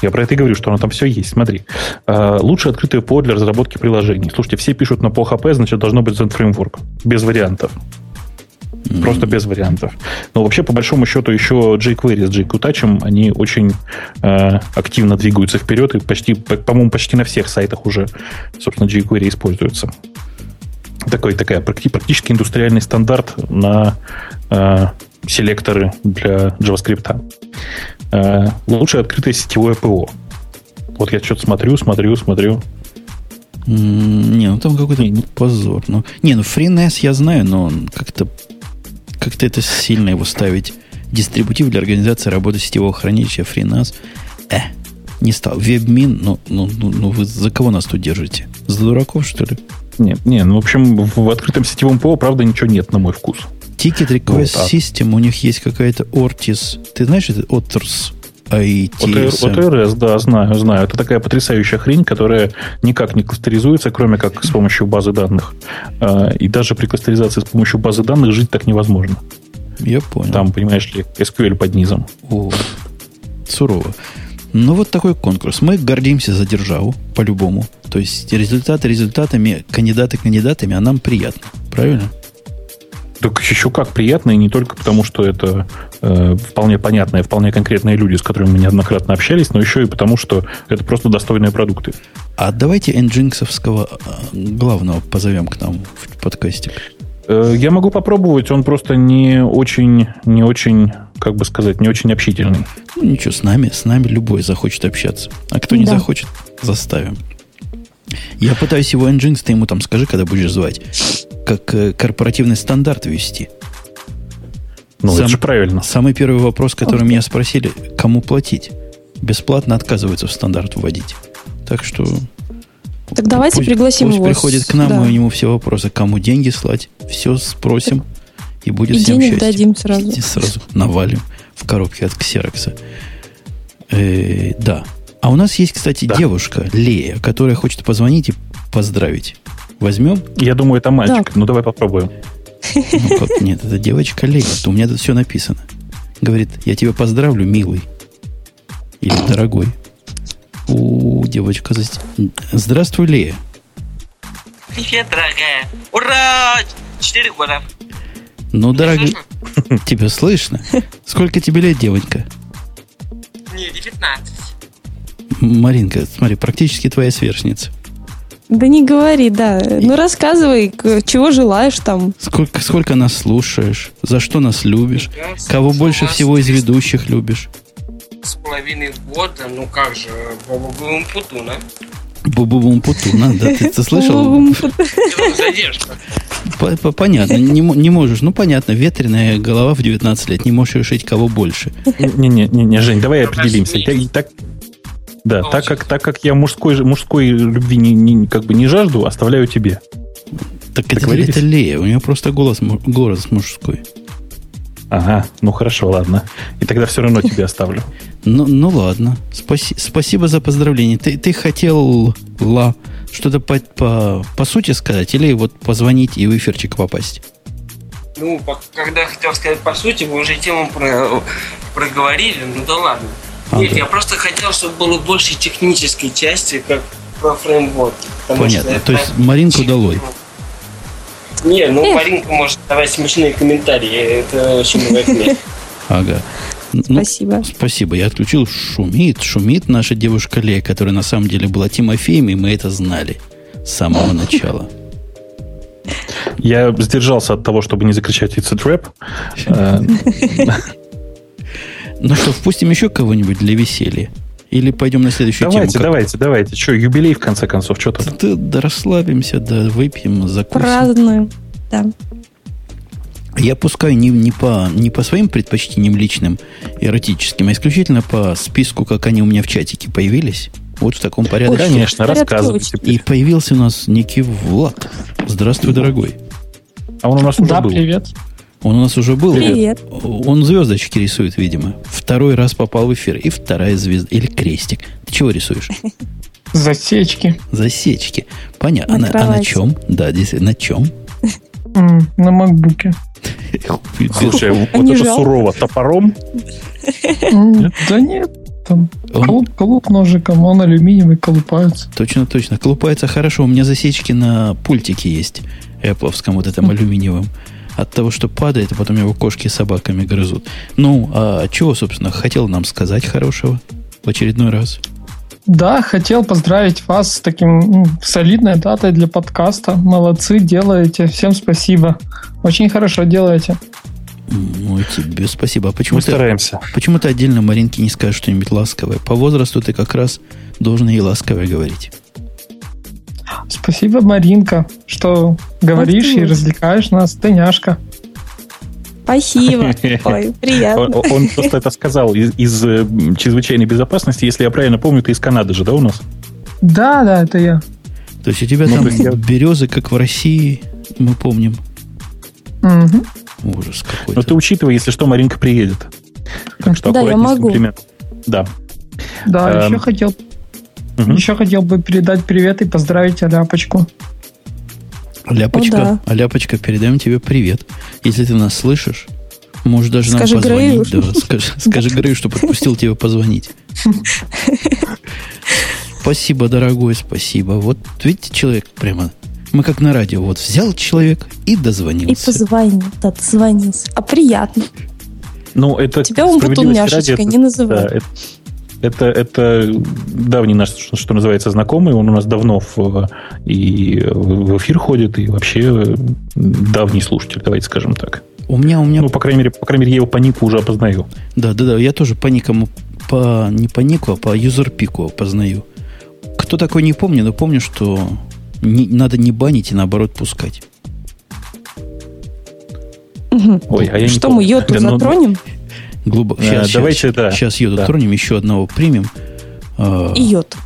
Я про это и говорю, что оно там все есть. Смотри. А, лучшее открытое ПО для разработки приложений. Слушайте, все пишут на POHP, значит, должно быть Zen Framework. Без вариантов. mm Просто без вариантов. Но вообще, по большому счету, еще jQuery с jQtouch, они очень э, активно двигаются вперед, и почти, по-моему, почти на всех сайтах уже, собственно, jQuery используется такой, такая практически индустриальный стандарт на э, селекторы для JavaScript. Э, лучшее открытое сетевое ПО. Вот я что-то смотрю, смотрю, смотрю. Не, ну там какой-то не, позор. Ну, не, ну FreeNAS я знаю, но как-то как-то это сильно его ставить. Дистрибутив для организации работы сетевого хранилища FreeNAS. Э, не стал. WebMin, ну, ну, ну, ну вы за кого нас тут держите? За дураков, что ли? Нет, не, ну, в общем, в открытом сетевом ПО, правда, ничего нет, на мой вкус. Ticket Request вот, System, у них есть какая-то Ortis. Ты знаешь, это Otters? OTRS, да, знаю, знаю. Это такая потрясающая хрень, которая никак не кластеризуется, кроме как с помощью базы данных. А, и даже при кластеризации с помощью базы данных жить так невозможно. Я понял. Там, понимаешь ли, SQL под низом. О, сурово. Ну, вот такой конкурс. Мы гордимся за державу, по-любому. То есть результаты результатами, кандидаты кандидатами, а нам приятно. Правильно? Так еще как приятно, и не только потому, что это э, вполне понятные, вполне конкретные люди, с которыми мы неоднократно общались, но еще и потому, что это просто достойные продукты. А давайте Энджинксовского э, главного позовем к нам в подкасте. Э, я могу попробовать, он просто не очень, не очень, как бы сказать, не очень общительный. Ну, ничего, с нами, с нами любой захочет общаться. А кто не захочет, заставим. Я пытаюсь его Nginx, ты ему там скажи, когда будешь звать, как э, корпоративный стандарт ввести. Ну, Сам, это же правильно. Самый первый вопрос, который меня спросили, кому платить? Бесплатно отказываются в стандарт вводить. Так что так давайте пусть, пригласим пусть его. приходит к нам, да. мы у него все вопросы. Кому деньги слать? Все спросим. И будет и всем денег счастье. дадим сразу. И сразу навалим в коробке от ксерокса. Э, да. А у нас есть, кстати, да. девушка, Лея, которая хочет позвонить и поздравить. Возьмем? Я думаю, это мальчик. Да. Ну, давай попробуем. Ну, как? Нет, это девочка Лея. У меня тут все написано. Говорит, я тебя поздравлю, милый. Или дорогой. У, девочка... Здравствуй, Лея. Привет, дорогая. Ура! Четыре года. Ну, дорогая, тебя слышно? Сколько тебе лет, девонька? Мне 19. Маринка, смотри, практически твоя сверстница. Да не говори, да. Ну рассказывай, чего желаешь там. Сколько, сколько нас слушаешь, за что нас любишь, кого больше всего из ведущих любишь. С половиной года, ну как же, Бобу Путуна. Бубубум Путуна, да, ты, ты слышал? Задержка. Понятно, не, не можешь. Ну, понятно, ветреная голова в 19 лет. Не можешь решить, кого больше. Не-не, не, Жень, давай определимся. Так, да, так как, так как я мужской, мужской любви не, не, как бы не жажду, оставляю тебе. Так это, это Лея, у нее просто голос, голос мужской. Ага, ну хорошо, ладно. И тогда все равно тебе оставлю. Ну, ну ладно. Спаси, спасибо за поздравление. Ты, ты хотел, Ла, что-то по, по, по сути сказать или вот позвонить и в эфирчик попасть? Ну, по- когда я хотел сказать по сути, вы уже тему про- проговорили, ну да ладно. Нет, Ага. я просто хотел, чтобы было больше технической части, как про фреймворки. что Понятно. То есть Маринку долой. Не, ну Эх. Маринка может давать смешные комментарии, это очень важно. Ага. Ну, Спасибо. Спасибо. Я отключил шумит. Шумит наша девушка Лея, которая на самом деле была Тимофеем, и мы это знали с самого начала. Я сдержался от того, чтобы не закричать «It's a trap». Ну что, впустим еще кого-нибудь для веселья? Или пойдем на следующую Давайте, тему? давайте, давайте. Что, юбилей, в конце концов, что тут? Да, да расслабимся, да выпьем, закусим. Празднуем. Да. Я пускай не, не, по, не по своим предпочтениям личным, эротическим, а исключительно по списку, как они у меня в чатике появились. Вот в таком порядке. Очень Конечно, рассказывайте. И появился у нас некий Влад. Здравствуй, дорогой. А он у нас уже Да, был. привет. Он у нас уже был. Привет. Он звездочки рисует, видимо. Второй раз попал в эфир. И вторая звезда. Или крестик. Ты чего рисуешь? Засечки. Засечки. Понятно. На А на- а на чем? Да, действительно, на чем? На макбуке. Слушай, вот А не это сурово. Топором? Да нет, там Он- колуп, колуп ножиком, он алюминиевый, колупаются. Точно, точно. Колупается хорошо. У меня засечки на пультике есть. Эппловском вот этом алюминиевом. От того, что падает, а потом его кошки с собаками грызут. Ну, а чего, собственно, хотел нам сказать хорошего в очередной раз? Да, хотел поздравить вас с таким м, солидной датой для подкаста. Молодцы, делаете. Всем спасибо. Очень хорошо делаете. Ну, и тебе спасибо. А почему Мы ты, стараемся. почему ты отдельно Маринке не скажешь что-нибудь ласковое? По возрасту ты как раз должен ей ласковое говорить. Спасибо, Маринка, что говоришь Ах и развлекаешь нас. Ты няшка. Спасибо. Ой, приятно. Он, он просто это сказал из, из, э, чрезвычайной безопасности. Если я правильно помню, ты из Канады же, да, у нас? Да, да, это я. То есть у тебя Ну, там я- березы, как в России, мы помним. Ужас какой-то. Но ты учитывай, если что, Маринка приедет. Так что Да, я могу. Да. Да, Эм, еще хотел, Мгм. еще хотел бы передать привет и поздравить Аляпочку. Ляпочка, О, а Ляпочка, передаем тебе привет. Если ты нас слышишь, можешь даже Скажи нам позвонить. Грею. Да, скажи, скажи Грею, что подпустил тебя позвонить. Спасибо, дорогой, спасибо. Вот видите, человек прямо... Мы как на радио. Вот взял человек и И дозвонился. позвонил, да, дозвонился. А приятно. Ну, это Тебя он потом няшечкой не называй. да, это, это, это давний наш, что, что называется, знакомый. Он у нас давно в, и в эфир ходит, и вообще давний слушатель, давайте скажем так. У меня, у меня... Ну, по крайней мере, по крайней мере, я его по нику уже опознаю. Да, да, да. Я тоже по никому... По, не по нику, а по юзерпику познаю. Кто такой, не помню, но помню, что не- надо не банить и наоборот пускать. Ой, а я не Что помню. мы йоту Да, ну, Глубоко. Э, Сейчас, давайте, да. Сейчас йоду Да. тронем, еще одного примем. э, йод.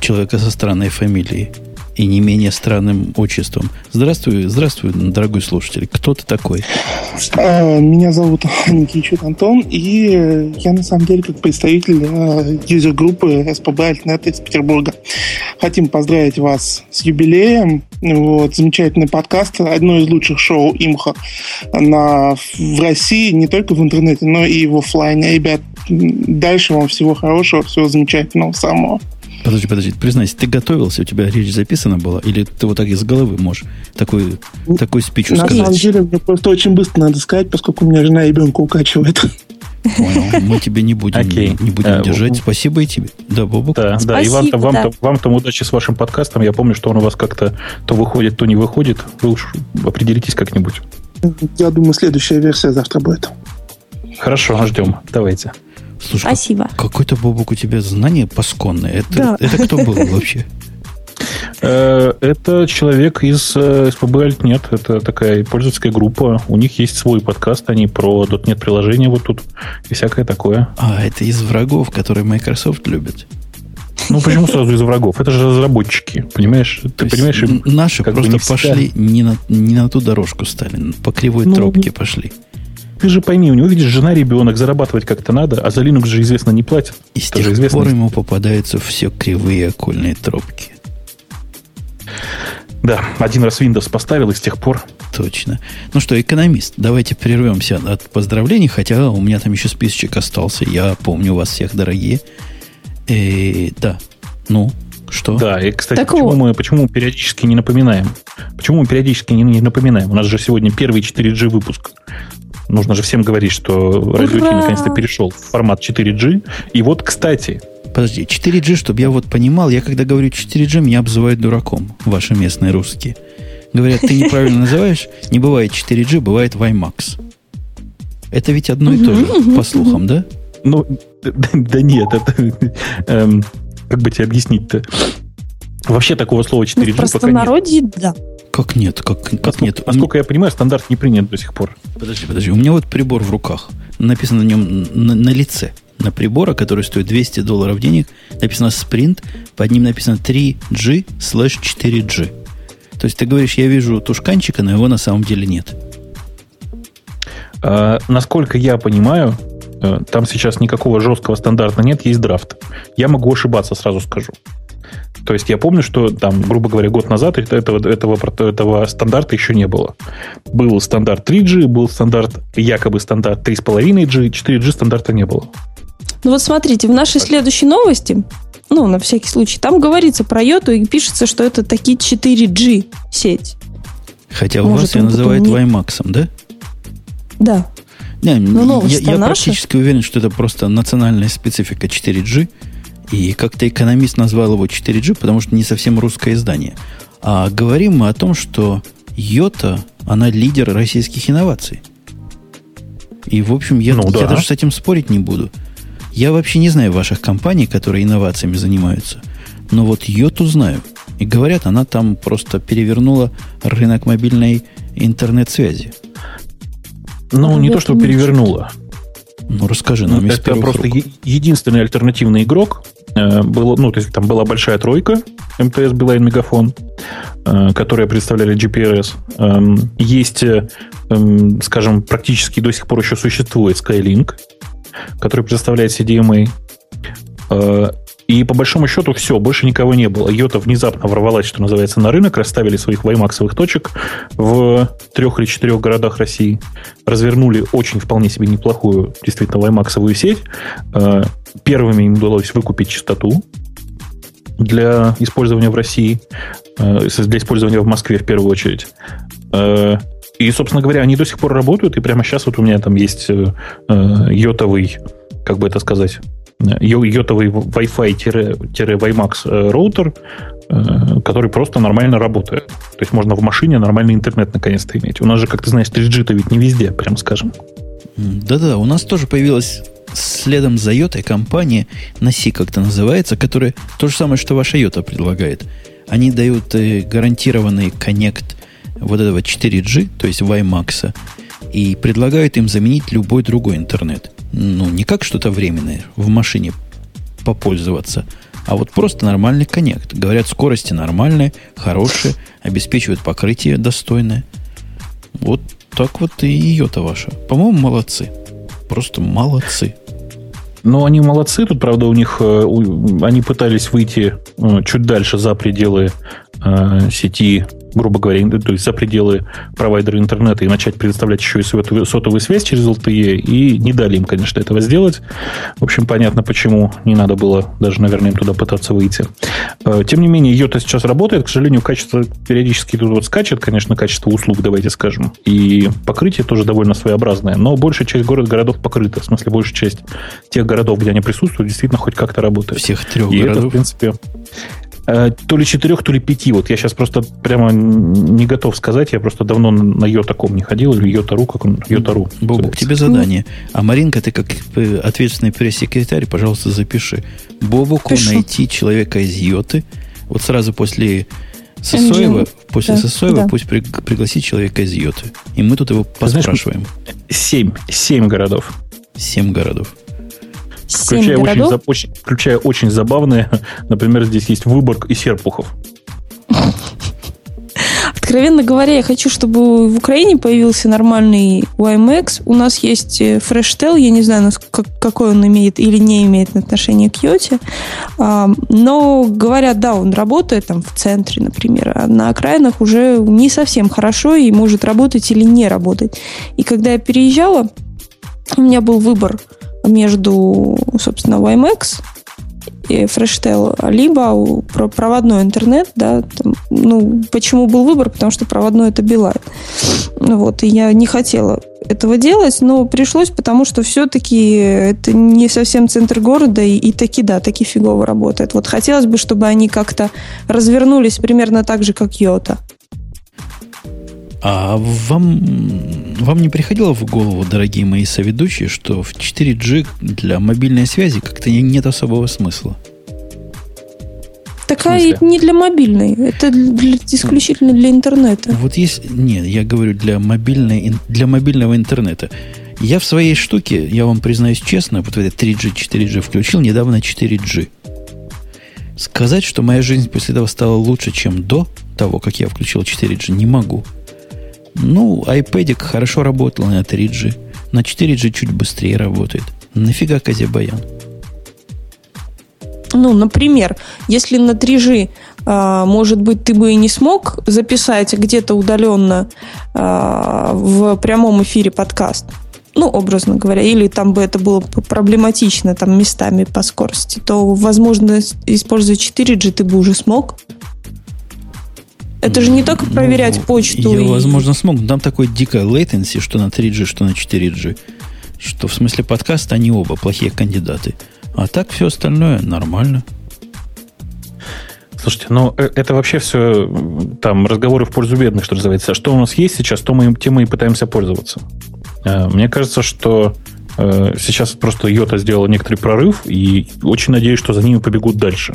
человека со странной фамилией и не менее странным отчеством. Здравствуй, здравствуй, дорогой слушатель. Кто ты такой? А, Меня зовут Никичит Антон, и э, я на самом деле как представитель э, юзер-группы СПБ Альтнет из Петербурга. Хотим поздравить вас с юбилеем. Вот, замечательный подкаст, одно из лучших шоу имха на, в России, не только в интернете, но и в офлайне. Ребят, дальше вам всего хорошего, всего замечательного самого. Подожди, подожди, признайся, ты готовился, у тебя речь записана была, или ты вот так из головы можешь такой, такой спич На самом сказать? деле, мне просто очень быстро надо сказать, поскольку у меня жена ребенка укачивает. Понял. Мы тебе не будем, Окей. не будем Э, держать. у- Спасибо и тебе. Да, Бобок. Да, да, и Спасибо, вам-то, вам-то, да. вам-то удачи с вашим подкастом. Я помню, что он у вас как-то то выходит, то не выходит. Вы уж определитесь как-нибудь. Я думаю, следующая версия завтра будет. Хорошо, ждем. Давайте. Слушай, как- Спасибо. какой-то, Бобок, у тебя знание пасконное. Это, Да. это кто был вообще? Э, Это человек из э, СПБ Альтнет. Это такая пользовательская группа. У них есть свой подкаст. Они про .NET приложение вот тут и всякое такое. А, это из врагов, которые Microsoft любит. Ну, почему сразу из врагов? Это же разработчики, понимаешь? То Ты понимаешь, наши как просто не пошли не на, не на ту дорожку стали, по кривой Ну, тропке пошли. Ты же пойми, у него, видишь, жена, ребенок, зарабатывать как-то надо, а за Linux же, известно, не платят. И с Это тех известно. пор ему попадаются все кривые окольные тропки. Да, один раз Windows поставил, и с тех пор... Точно. Ну что, экономист, давайте прервемся от поздравлений, хотя у меня там еще списочек остался. Я помню вас всех, дорогие. Э, да. Ну, что? Да, и, кстати, Так почему, вот. мы, почему мы периодически не напоминаем? Почему мы периодически не, не напоминаем? У нас же сегодня первый 4G выпуск. Нужно же всем говорить, что радио наконец-то перешел в формат 4G. И вот, кстати, Подожди, 4G, чтобы я вот понимал, я когда говорю 4G, меня обзывают дураком, ваши местные русские. Говорят, ты неправильно называешь, не бывает 4G, бывает WiMAX. Это ведь одно и то же, по слухам, да? ну, да, нет, это... эм, как бы тебе объяснить-то? Вообще такого слова 4G Ну, в пока нет. простонародье, да. Как нет? Как, как Насколько, нет? насколько я понимаю, стандарт не принят до сих пор. Подожди, подожди. У меня вот прибор в руках. Написано на нем на, на лице. На прибора, который стоит 200 долларов денег, написано Sprint, под ним написано 3G slash 4G. То есть ты говоришь, я вижу тушканчика, но его на самом деле нет. А, насколько я понимаю, э, там сейчас никакого жесткого стандарта нет, есть драфт. Я могу ошибаться, сразу скажу. То есть я помню, что там, грубо говоря, год назад этого, этого, этого стандарта еще не было. Был стандарт 3G, был стандарт, якобы стандарт 3,5G, 4G стандарта не было. Ну вот смотрите, в нашей следующей новости, ну, на всякий случай, там говорится про йоту и пишется, что это такие 4G сеть. Хотя у Может, вас ее называют не- WiMAX, да? Да. Не, Ну, я, я наша. практически уверен, что это просто национальная специфика 4G. И как-то экономист назвал его 4G, потому что не совсем русское издание. А говорим мы о том, что Йота, она лидер российских инноваций. И, в общем, я, Ну я да. даже с этим спорить не буду. Я вообще не знаю ваших компаний, которые инновациями занимаются. Но вот Йоту знаю. И говорят, она там просто перевернула рынок мобильной интернет-связи. Ну, А не то, что перевернула. Ну, расскажи нам из Это просто рук. е- единственный альтернативный игрок. Э, Было, ну, то есть там была большая тройка, МТС, Билайн, Мегафон, э, которые представляли GPRS. Эм, Есть, э, эм, скажем, практически до сих пор еще существует Skylink, который представляет CDMA. И по большому счету все, больше никого не было. Йота внезапно ворвалась, что называется, на рынок, расставили своих ваймаксовых точек в трех или четырех городах России, развернули очень вполне себе неплохую, действительно, ваймаксовую сеть. Первыми им удалось выкупить частоту для использования в России, э, для использования в Москве в первую очередь. Э, И, собственно говоря, они до сих пор работают, и прямо сейчас вот у меня там есть э, йотовый, как бы это сказать, йо- йотовый Wi-Fi-WiMAX роутер, который просто нормально работает. То есть можно в машине нормальный интернет наконец-то иметь. У нас же, как ты знаешь, 3G-то ведь не везде, прям скажем. Да-да, у нас тоже появилась следом за Йотой компания, Наси как-то называется, которая то же самое, что ваша Йота предлагает. Они дают э, гарантированный коннект вот этого 4G, то есть WiMAX, и предлагают им заменить любой другой интернет. Ну, не как что-то временное, в машине попользоваться, а вот просто нормальный коннект. Говорят, скорости нормальные, хорошие, обеспечивают покрытие достойное. Вот так вот и ее-то ваша. По-моему, молодцы. Просто молодцы. Но они молодцы. Тут, правда, у них э, они пытались выйти э, чуть дальше за пределы э, сети, грубо говоря, то есть за пределы провайдера интернета и начать предоставлять еще и сотовую, сотовую связь через LTE, и не дали им, конечно, этого сделать. В общем, понятно, почему не надо было даже, наверное, им туда пытаться выйти. Э, Тем не менее, Йота сейчас работает. К сожалению, качество периодически тут вот скачет, конечно, качество услуг, давайте скажем. И покрытие тоже довольно своеобразное. Но большая часть город, городов покрыта. В смысле, большая часть тех городов, где они присутствуют, действительно хоть как-то работает. Всех трех И это, в городов. принципе, то ли четырех, то ли пяти. Вот я сейчас просто прямо не готов сказать. Я просто давно на Йотаком не ходил. Или Йотару, как он? Йотару. Бобук, тебе задание. А Маринка, ты как э, ответственный пресс-секретарь, пожалуйста, запиши. Бобуку Пишу. найти человека из Йоты. Вот сразу после Сосоева, после Да, Сосоева да. пусть при- пригласит человека из Йоты. И мы тут его знаешь, поспрашиваем. Семь. Семь городов. Семь городов. Включая очень, городов. за- очень- включая очень забавные. Например, здесь есть Выборг и Серпухов. Откровенно говоря, я хочу, чтобы в Украине появился нормальный YMX. У нас есть э, FreshTel, я не знаю, какой он имеет или не имеет отношение к Йоте. Но говорят, да, он работает там в центре, например, а на окраинах уже не совсем хорошо и может работать или не работать. И когда я переезжала, у меня был выбор между, собственно, YMX и Fresh либо проводной интернет, да, там, ну, почему был выбор? Потому что проводной это Билайн. Вот, и я не хотела этого делать, но пришлось, потому что все-таки это не совсем центр города, и, и таки, да, таки фигово работает. Вот хотелось бы, чтобы они как-то развернулись примерно так же, как Йота. А вам, вам не приходило в голову, дорогие мои соведущие, что в 4G для мобильной связи как-то нет особого смысла? Такая не для мобильной, это для, исключительно для интернета. Вот есть, нет, я говорю для мобильной, для мобильного интернета. Я в своей штуке, я вам признаюсь честно, вот это 3G, 4G включил недавно 4G. Сказать, что моя жизнь после этого стала лучше, чем до того, как я включил 4G, не могу. Ну, iPad хорошо работал на 3G. На 4G чуть быстрее работает. Нафига Казебаян? Ну, например, если на 3G, а, может быть, ты бы и не смог записать где-то удаленно а, в прямом эфире подкаст, ну, образно говоря, или там бы это было проблематично там местами по скорости, то, возможно, используя 4G, ты бы уже смог. Это же не только проверять ну, почту. Я, и... возможно, смог. Там такой дикая latency, что на 3G, что на 4G. Что в смысле подкаста они оба плохие кандидаты. А так все остальное нормально. Слушайте, ну э, это вообще все там разговоры в пользу бедных, что называется. Что у нас есть сейчас, то мы, тем мы и пытаемся пользоваться. Э, мне кажется, что э, сейчас просто Йота сделала некоторый прорыв, и очень надеюсь, что за ними побегут дальше.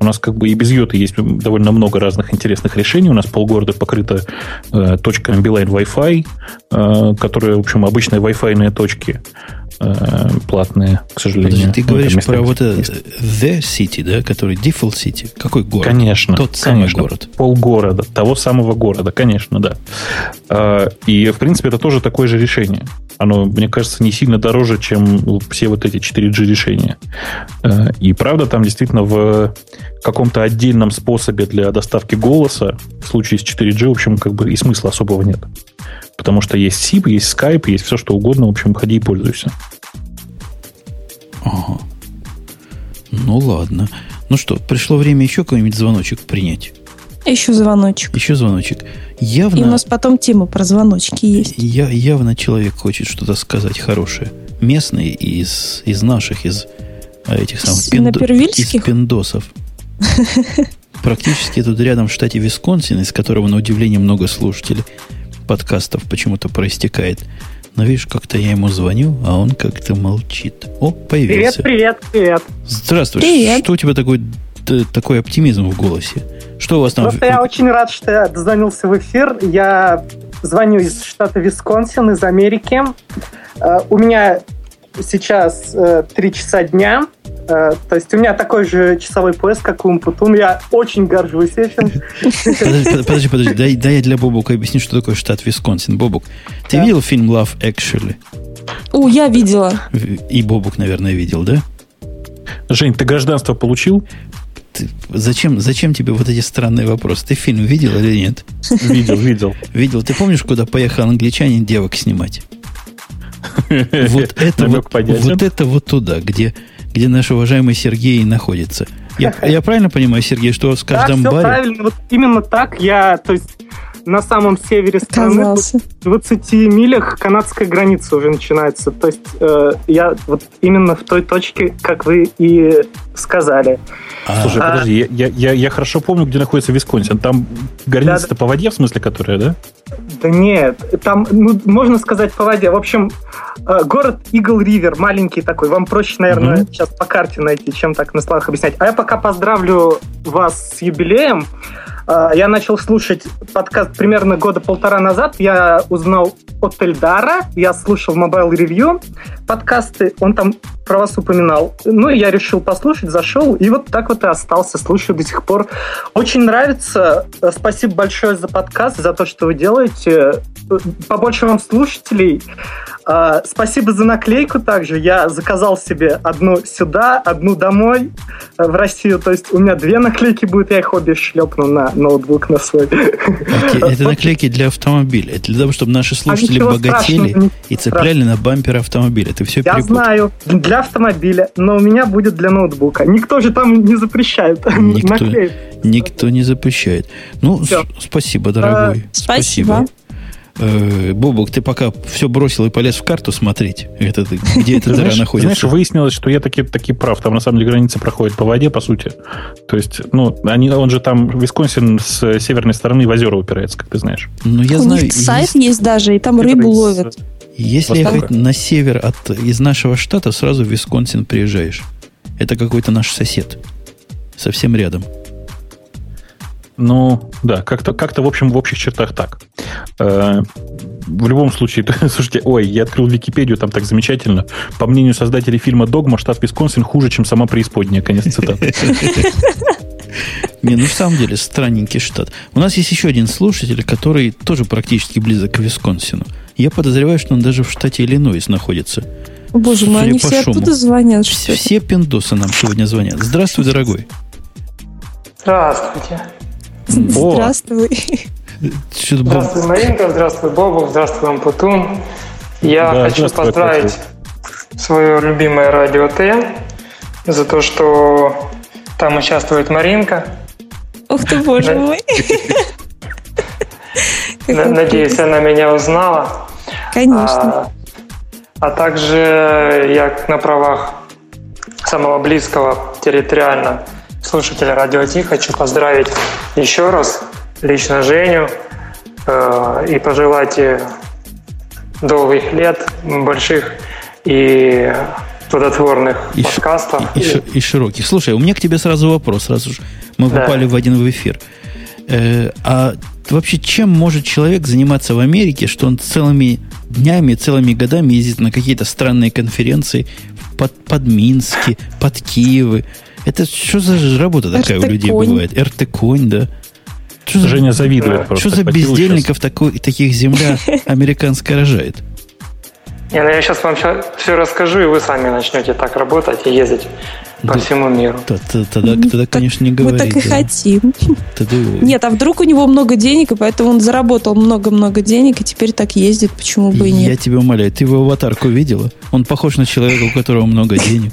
У нас как бы и без йоты есть довольно много разных интересных решений. У нас полгорода покрыто э, точками Beeline Wi-Fi, э, которые, в общем, обычные Wi-Fi точки э, платные, к сожалению. Подожди, ты говоришь про вот это The City, да, который Default City. Какой город? Конечно. Тот самый конечно, город. Полгорода, того самого города, конечно, да. Э, и, в принципе, это тоже такое же решение. Оно, мне кажется, не сильно дороже, чем все вот эти 4G решения. Э, и правда, там действительно в каком-то отдельном способе для доставки голоса в случае с 4G, в общем, как бы и смысла особого нет. Потому что есть SIP, есть Skype, есть все, что угодно. В общем, ходи и пользуйся. Ага. Ну ладно. Ну что, пришло время еще какой-нибудь звоночек принять. Еще звоночек. Еще звоночек. Явно, И у нас потом тема про звоночки есть. Я, явно человек хочет что-то сказать хорошее. Местный из, из наших, из а, этих самых пиндо, из пиндосов. Практически тут рядом в штате Висконсин, из которого, на удивление, много слушателей подкастов почему-то проистекает. Но видишь, как-то я ему звоню, а он как-то молчит. О, появился. Привет, привет, привет. Здравствуй. Привет. Что у тебя такой, такой оптимизм в голосе? Что у вас там? Просто я очень рад, что я дозвонился в эфир. Я звоню из штата Висконсин, из Америки. Э, у меня сейчас э, три часа дня. Э, то есть у меня такой же часовой пояс, как у Умпутун. Я очень горжусь этим. Подожди, подожди. Дай, дай я для Бобука объясню, что такое штат Висконсин. Бобук, ты видел фильм Love Actually? О, я видела. И Бобук, наверное, видел, да? Жень, ты гражданство получил? Ты, зачем, зачем тебе вот эти странные вопросы? Ты фильм видел или нет? Видел, видел. Видел. Ты помнишь, куда поехал англичанин девок снимать? Вот это вот, вот это вот туда, где где наш уважаемый Сергей находится. Я, я правильно понимаю, Сергей, что в каждом да, все баре... правильно. Вот именно так я, то есть на самом севере страны, в 20 милях канадская граница уже начинается. То есть э, я вот именно в той точке, как вы и сказали. А, Слушай, а, подожди, я, я, я хорошо помню, где находится Висконсин. Там граница-то да, по воде, в смысле, которая, да? Да нет, там, ну, можно сказать, по воде. В общем, э, город Игл Ривер, маленький такой. Вам проще, наверное, угу. сейчас по карте найти, чем так на словах объяснять. А я пока поздравлю вас с юбилеем. Э, я начал слушать подкаст примерно года полтора назад. Я узнал от Эльдара, я слушал Mobile Review подкасты, он там про вас упоминал. Ну, и я решил послушать, зашел, и вот так вот и остался, слушаю до сих пор. Очень нравится. Э, спасибо большое за подкаст, за то, что вы делаете. Побольше вам слушателей. А, спасибо за наклейку также. Я заказал себе одну сюда, одну домой э, в Россию. То есть у меня две наклейки будет, я их обе шлепну на ноутбук на свой. Okay, это наклейки для автомобиля. Это для того, чтобы наши а слушатели а богатели и цепляли страшного. на бампер автомобиля. Ты все Я перепутал. знаю, для автомобиля, но у меня будет для ноутбука. Никто же там не запрещает никто, Никто не запрещает. Ну, спасибо, дорогой. А, спасибо. спасибо. Э, Бобок, ты пока все бросил и полез в карту смотреть, это, где эта дыра находится. Знаешь, выяснилось, что я таки, таки прав. Там, на самом деле, граница проходит по воде, по сути. То есть, ну, они, он же там, Висконсин с северной стороны в озера упирается, как ты знаешь. Ну, я У знаю... них сайт есть, есть даже, и там рыбу ловят. Если ехать на север от, из нашего штата, сразу в Висконсин приезжаешь. Это какой-то наш сосед. Совсем рядом. Ну, да, как-то, как-то в общем, в общих чертах так. Э, в любом случае, слушайте, ой, я открыл Википедию, там так замечательно. По мнению создателей фильма «Догма», штат Висконсин хуже, чем сама преисподняя. Конец цитаты. Не, ну в самом деле странненький штат. У нас есть еще один слушатель, который тоже практически близок к Висконсину. Я подозреваю, что он даже в штате Иллинойс находится. Боже мой, они все оттуда звонят. Все, все пиндосы нам сегодня звонят. Здравствуй, дорогой. Здравствуйте. Здравствуй. Здравствуй, Маринка, здравствуй, Бобу, здравствуй, Ампутун. Я да, хочу поздравить свое любимое радио Т за то, что там участвует Маринка. Ух ты, боже мой. Надеюсь, она меня узнала. Конечно. А, а также я на правах самого близкого территориально слушателя Радио Ти хочу поздравить еще раз лично Женю э, и пожелать долгих лет, больших и плодотворных и подкастов. И, и, и широких. Слушай, у меня к тебе сразу вопрос, сразу же мы да. попали в один в эфир. Э, а вообще чем может человек заниматься в Америке, что он целыми днями, целыми годами ездит на какие-то странные конференции под, под Мински, под Киевы, это что за работа такая у людей бывает? РТ-конь, да? Что за, Женя завидует да. просто. Что за бездельников такой, таких земля американская рожает? Не, ну я сейчас вам все расскажу, и вы сами начнете так работать и ездить по всему миру. Тогда, тогда конечно, не говори. Мы так и хотим. Нет, а вдруг у него много денег, и поэтому он заработал много-много денег, и теперь так ездит, почему бы и нет? Я тебя умоляю, ты его аватарку видела? Он похож на человека, у которого много денег.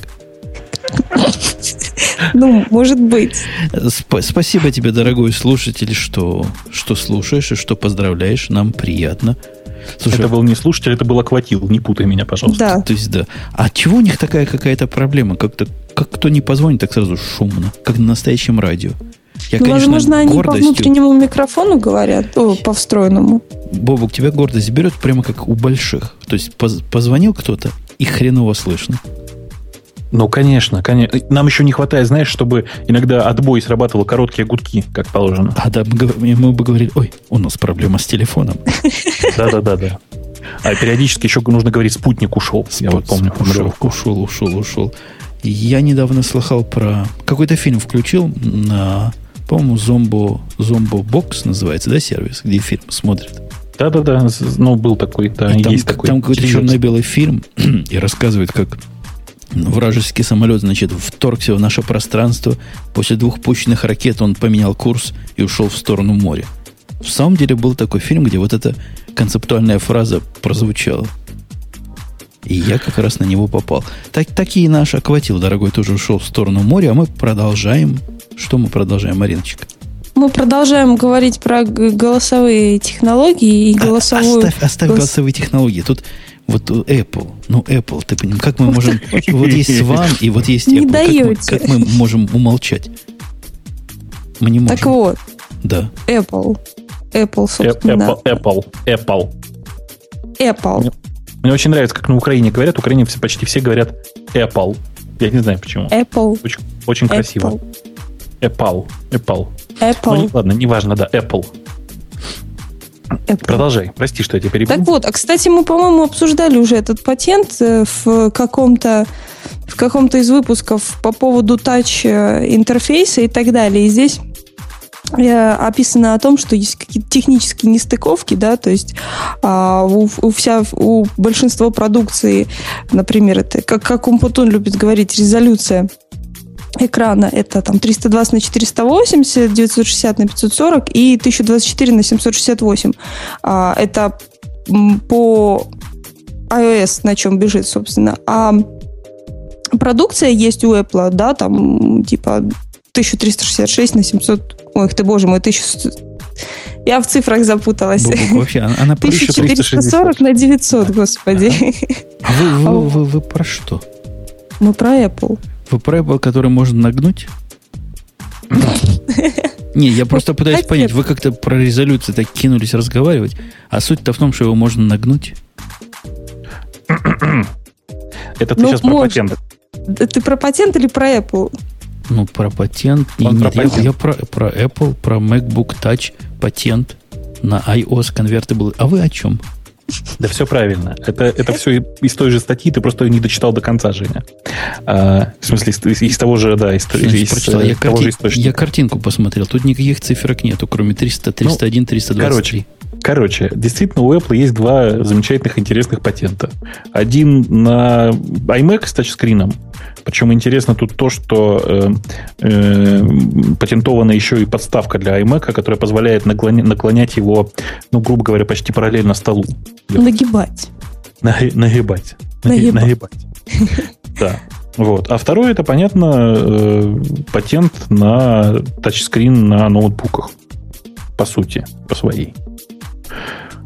Ну, может быть. Сп- спасибо тебе, дорогой слушатель, что, что слушаешь и что поздравляешь. Нам приятно. Слушай, это был не слушатель, это был акватил. Не путай меня, пожалуйста. Да. То есть, да. А чего у них такая какая-то проблема? Как-то, как кто не позвонит, так сразу шумно. Как на настоящем радио. Я, ну, конечно, возможно, они гордостью... по внутреннему микрофону говорят, о, по встроенному. Бобук, тебя гордость берет прямо как у больших. То есть поз- позвонил кто-то, и хреново слышно. Ну, конечно, конечно. Нам еще не хватает, знаешь, чтобы иногда отбой срабатывал короткие гудки, как положено. А да, мы, бы говорили, ой, у нас проблема с телефоном. Да-да-да. да. А периодически еще нужно говорить, спутник ушел. Я вот помню. Ушел, ушел, ушел, ушел. Я недавно слыхал про... Какой-то фильм включил на, по-моему, Зомбо, Зомбо Бокс называется, да, сервис, где фильм смотрят. Да-да-да, ну, был такой, да, и там, есть такой. Там какой-то черно-белый фильм, и рассказывает, как вражеский самолет, значит, вторгся в наше пространство. После двух пущенных ракет он поменял курс и ушел в сторону моря. В самом деле был такой фильм, где вот эта концептуальная фраза прозвучала. И я как раз на него попал. Так, так и наш акватил, дорогой, тоже ушел в сторону моря, а мы продолжаем. Что мы продолжаем, Мариночка? Мы продолжаем говорить про голосовые технологии и а, голосовую... Оставь, оставь голос... голосовые технологии. Тут вот Apple, ну Apple, ты понимаешь, как мы можем... Вот есть Swan и вот есть Apple. Не даете. Как мы, как мы можем умолчать? Мы не можем. Так вот. Да. Apple. Apple, собственно. Apple, Apple, Apple. Apple. Мне, мне очень нравится, как на Украине говорят. В Украине все, почти все говорят Apple. Я не знаю почему. Apple. Очень, очень Apple. красиво. Apple. Apple. Apple. Ну, ладно, неважно, да, Apple. Apple. Продолжай. Прости, что я тебя перебил. Так вот, а кстати, мы, по-моему, обсуждали уже этот патент э, в каком-то в каком-то из выпусков по поводу тач э, интерфейса и так далее. И здесь э, описано о том, что есть какие-то технические нестыковки, да, то есть а, у, у, вся, у большинства продукции, например, это, как, как Умпутун любит говорить, резолюция экрана это там 320 на 480, 960 на 540 и 1024 на 768. А, это по iOS, на чем бежит, собственно. А продукция есть у Apple, да, там типа 1366 на 700... Ой, ты, боже мой, 1100... Я в цифрах запуталась. Вообще, она 1440 на 900, господи. А вы, вы, вы, вы про что? Мы про Apple. Вы про Apple, который можно нагнуть? Не, я просто пытаюсь понять, вы как-то про резолюцию так кинулись разговаривать, а суть-то в том, что его можно нагнуть. Это ты сейчас про патент. Ты про патент или про Apple? Ну, про патент. Он Нет, про я, патент. я про, про Apple, про MacBook Touch патент на iOS Convertible. А вы о чем? Да все правильно. Это, это все из той же статьи, ты просто не дочитал до конца, Женя. А, в смысле, из, из того же, да, из, Значит, из, из я, того карти... же источника. Я картинку посмотрел. Тут никаких циферок нету, кроме 300, 301, ну, 323. Короче, Короче, действительно, у Apple есть два замечательных интересных патента. Один на iMac с тачскрином. Причем интересно тут то, что э, э, патентована еще и подставка для iMac, которая позволяет наклоня, наклонять его, ну, грубо говоря, почти параллельно столу. Нагибать. Нагибать. Нагибать. Нагибать. Да. Вот. А второй это, понятно, э, патент на тачскрин на ноутбуках. По сути, по своей.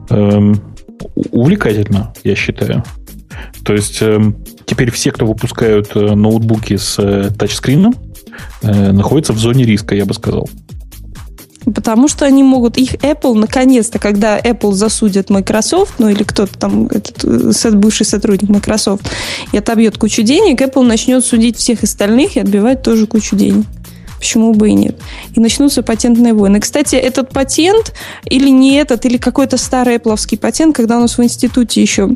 Эм, увлекательно, я считаю. То есть эм, теперь все, кто выпускают э, ноутбуки с э, тачскрином, э, находятся в зоне риска, я бы сказал. Потому что они могут, их Apple, наконец-то, когда Apple засудит Microsoft, ну или кто-то там, этот бывший сотрудник Microsoft, и отобьет кучу денег, Apple начнет судить всех остальных и отбивать тоже кучу денег. Почему бы и нет? И начнутся патентные войны. Кстати, этот патент или не этот, или какой-то старый Apple патент, когда у нас в институте еще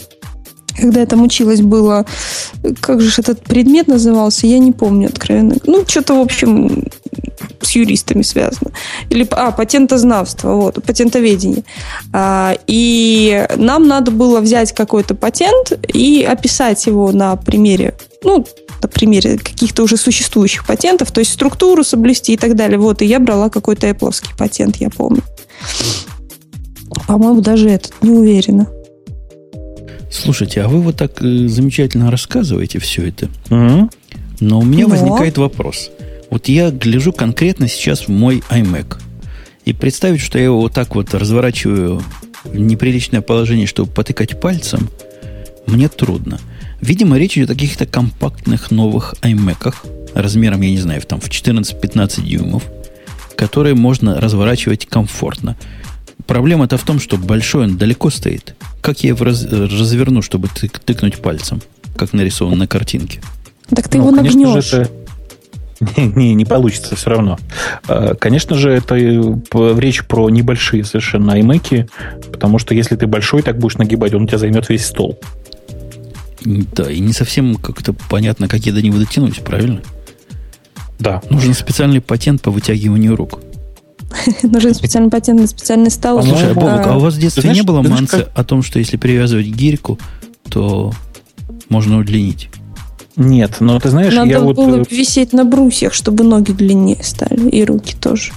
когда я там училась, было... Как же этот предмет назывался? Я не помню откровенно. Ну, что-то, в общем, с юристами связано. Или, а, патентознавство, вот, патентоведение. А, и нам надо было взять какой-то патент и описать его на примере, ну, на примере каких-то уже существующих патентов, то есть структуру соблюсти и так далее. Вот, и я брала какой-то Apple патент, я помню. По-моему, даже этот, не уверена. Слушайте, а вы вот так э, замечательно рассказываете все это. Угу. Но у меня Но... возникает вопрос. Вот я гляжу конкретно сейчас в мой iMac. И представить, что я его вот так вот разворачиваю в неприличное положение, чтобы потыкать пальцем, мне трудно. Видимо, речь идет о каких-то компактных новых iMac, размером, я не знаю, там в 14-15 дюймов, которые можно разворачивать комфортно. Проблема-то в том, что большой он далеко стоит. Как я его раз, разверну, чтобы тык, тыкнуть пальцем, как нарисован на картинке? Так ты ну, его нагнешь. Это... Не, не получится все равно. А, конечно же, это речь про небольшие совершенно iMac, потому что если ты большой так будешь нагибать, он у тебя займет весь стол. Да, и не совсем как-то понятно, как я до него дотянусь, правильно? Да. Нужен специальный патент по вытягиванию рук. Нужен специальный патент на специальный стол. Слушай, Бобок, а у вас в детстве не было манцы о том, что если привязывать гирьку, то можно удлинить? Нет, но ты знаешь, Надо я вот... было э, висеть на брусьях, чтобы ноги длиннее стали, и руки тоже.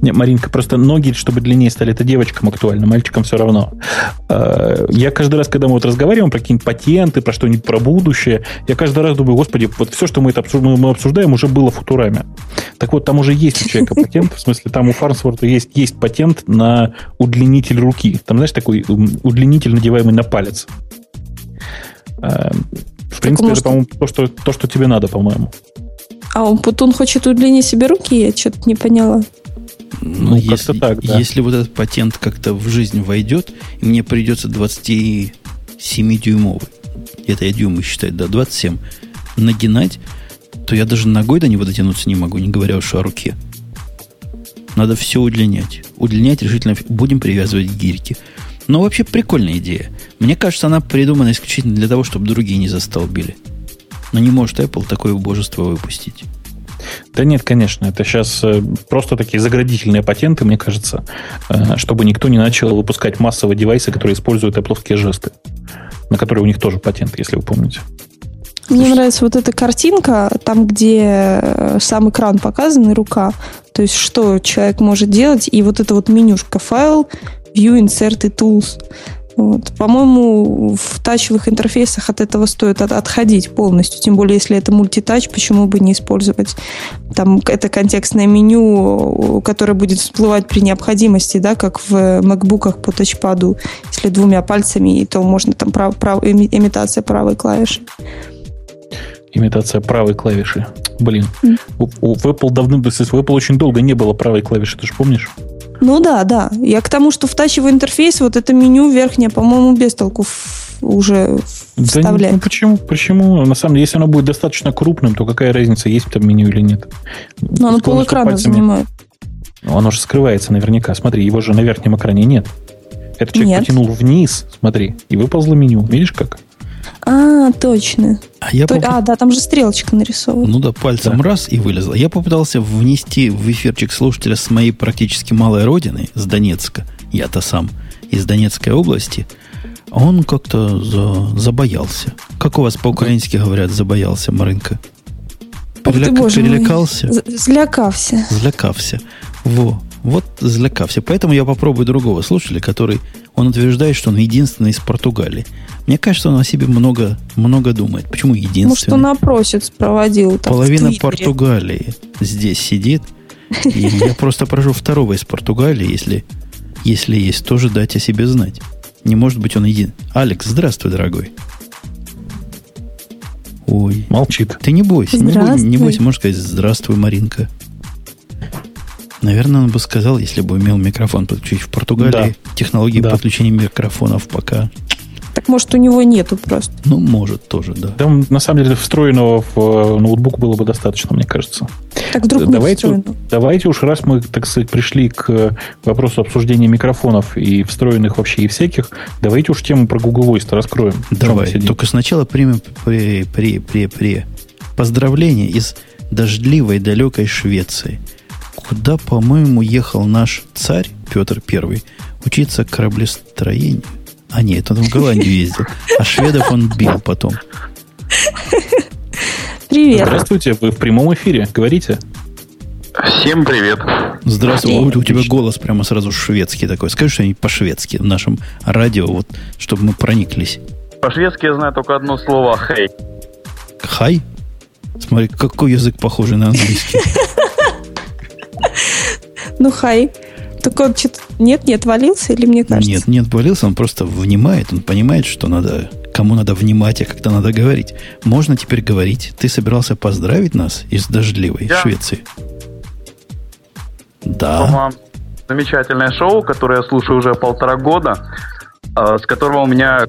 Не, Маринка, просто ноги, чтобы длиннее стали, это девочкам актуально, мальчикам все равно. А, я каждый раз, когда мы вот разговариваем про какие-нибудь патенты, про что-нибудь про будущее, я каждый раз думаю, господи, вот все, что мы это обсуждаем, мы обсуждаем, уже было в футураме. Так вот, там уже есть у человека патент, в смысле, там у Фарнсворта есть, есть патент на удлинитель руки. Там, знаешь, такой удлинитель, надеваемый на палец. А, в принципе, это, по-моему, то что, то, что тебе надо, по-моему. А он Путун хочет удлинить себе руки? Я что-то не поняла. Ну, ну если, так, да. Если вот этот патент как-то в жизнь войдет, и мне придется 27-дюймовый, это я дюймы считать, да, 27, нагинать, то я даже ногой до него дотянуться не могу, не говоря уж о руке. Надо все удлинять. Удлинять решительно будем привязывать гирьки. Но вообще прикольная идея. Мне кажется, она придумана исключительно для того, чтобы другие не застолбили. Но не может Apple такое убожество выпустить. Да нет, конечно, это сейчас э, просто такие заградительные патенты, мне кажется, э, чтобы никто не начал выпускать массовые девайсы, которые используют Apple жесты, на которые у них тоже патенты, если вы помните. Мне нравится вот эта картинка, там, где э, сам экран показан и рука. То есть, что человек может делать, и вот это вот менюшка файл, view, insert и tools. Вот. По-моему, в тачевых интерфейсах от этого стоит от, отходить полностью. Тем более, если это мультитач, почему бы не использовать там это контекстное меню, которое будет всплывать при необходимости, да, как в макбуках по тачпаду, если двумя пальцами, то можно там прав, прав, имитация правой клавиши. Имитация правой клавиши. Блин, mm. у Apple давным в Apple очень долго не было правой клавиши, ты же помнишь? Ну да, да. Я к тому, что в тачевый интерфейс вот это меню верхнее, по-моему, без толку уже. Да, ну почему? Почему? На самом деле, если оно будет достаточно крупным, то какая разница, есть там меню или нет? Но оно полэкрана пальцами... занимает. Ну, оно же скрывается наверняка. Смотри, его же на верхнем экране нет. Это человек нет. потянул вниз, смотри, и выползло меню. Видишь как? А, точно. А, я То, поп... а, да, там же стрелочка нарисована. Ну да, пальцем да. раз и вылезла. Я попытался внести в эфирчик слушателя с моей практически малой родины, с Донецка, я-то сам, из Донецкой области, он как-то за... забоялся. Как у вас по-украински говорят, забоялся, Марынка? Переляк... Ох ты, Перелекался? Злякався. Злякався. Во. Вот злякався. Поэтому я попробую другого слушателя, который, он утверждает, что он единственный из Португалии. Мне кажется, он о себе много, много думает. Почему единственный? Может, он опросец проводил. Там, Половина Португалии здесь сидит. И я просто прошу второго из Португалии, если, если есть, тоже дать о себе знать. Не может быть он един. Алекс, здравствуй, дорогой. Ой. Молчит. Ты не бойся. Не, бойся, не бойся, можешь сказать «Здравствуй, Маринка». Наверное, он бы сказал, если бы имел микрофон подключить. В Португалии да. технологии да. подключения микрофонов пока так может у него нету просто. Ну, может тоже, да. Там на самом деле встроенного в э, ноутбук было бы достаточно, мне кажется. Так вдруг давайте, давайте уж раз мы, так сказать, пришли к вопросу обсуждения микрофонов и встроенных вообще и всяких, давайте уж тему про Google Voice раскроем. Давай, только сначала примем при, при, при, при поздравления из дождливой далекой Швеции, куда, по-моему, ехал наш царь Петр Первый учиться кораблестроению. А нет, он в Голландию ездил. А шведов он бил потом. Привет. Здравствуйте, вы в прямом эфире. Говорите. Всем привет. Здравствуй. Привет. У, у тебя голос прямо сразу шведский такой. Скажи что-нибудь по-шведски в нашем радио, вот, чтобы мы прониклись. По-шведски я знаю только одно слово «хей». «Хай»? Смотри, какой язык похожий на английский. Ну, хай. Так он что-то... Нет, не отвалился или мне кажется? Нет, не отвалился, он просто внимает, он понимает, что надо, кому надо внимать, а когда надо говорить. Можно теперь говорить. Ты собирался поздравить нас из дождливой Я... Швеции? Да. Замечательное шоу, которое я слушаю уже полтора года, а, с которого у меня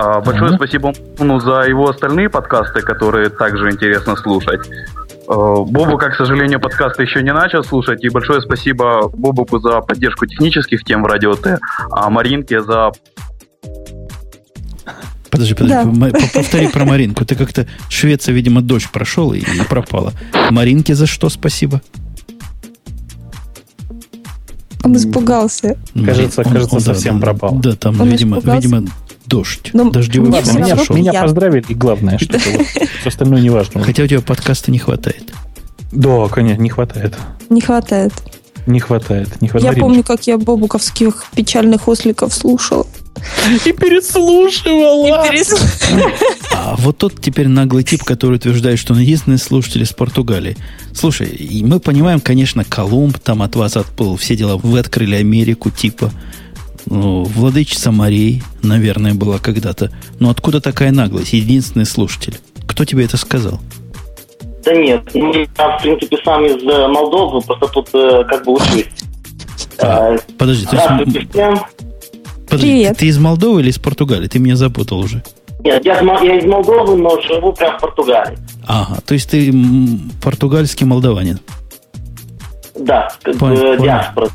а, Большое uh-huh. спасибо Муну за его остальные подкасты, которые также интересно слушать. Э, Бобу, как, к сожалению, подкасты еще не начал слушать. И большое спасибо Бобу за поддержку технических тем в Радио Т, а Маринке за... Подожди, подожди, да. повтори про Маринку. Ты как-то Швеция, видимо, дождь прошел и пропала. Маринке за что спасибо? Он испугался. Кажется, он, кажется, он, совсем да, пропал. Да, там, он видимо, испугался. видимо, дождь. Но ну, Дождевой Ладно, меня, меня поздравили, и главное, что все остальное не важно. Хотя у тебя подкаста не хватает. Да, конечно, не хватает. Не хватает. Не хватает. Не хватает. Я помню, как я бобуковских печальных осликов слушал. И переслушивала. И. А вот тот теперь наглый тип, который утверждает, что он единственный слушатель из Португалии. Слушай, и мы понимаем, конечно, Колумб там от вас отплыл, все дела. Вы открыли Америку, типа. Ну, владычица морей, наверное, была когда-то. Но откуда такая наглость? Единственный слушатель. Кто тебе это сказал? Да нет, ну, я, в принципе, сам из э, Молдовы, просто тут э, как бы учусь. А, подожди, то есть... Подожди, ты, ты из Молдовы или из Португалии? Ты меня запутал уже. Нет, я, я из Молдовы, но живу прямо в Португалии. Ага, то есть ты португальский молдаванин. Да, как бы диаспора.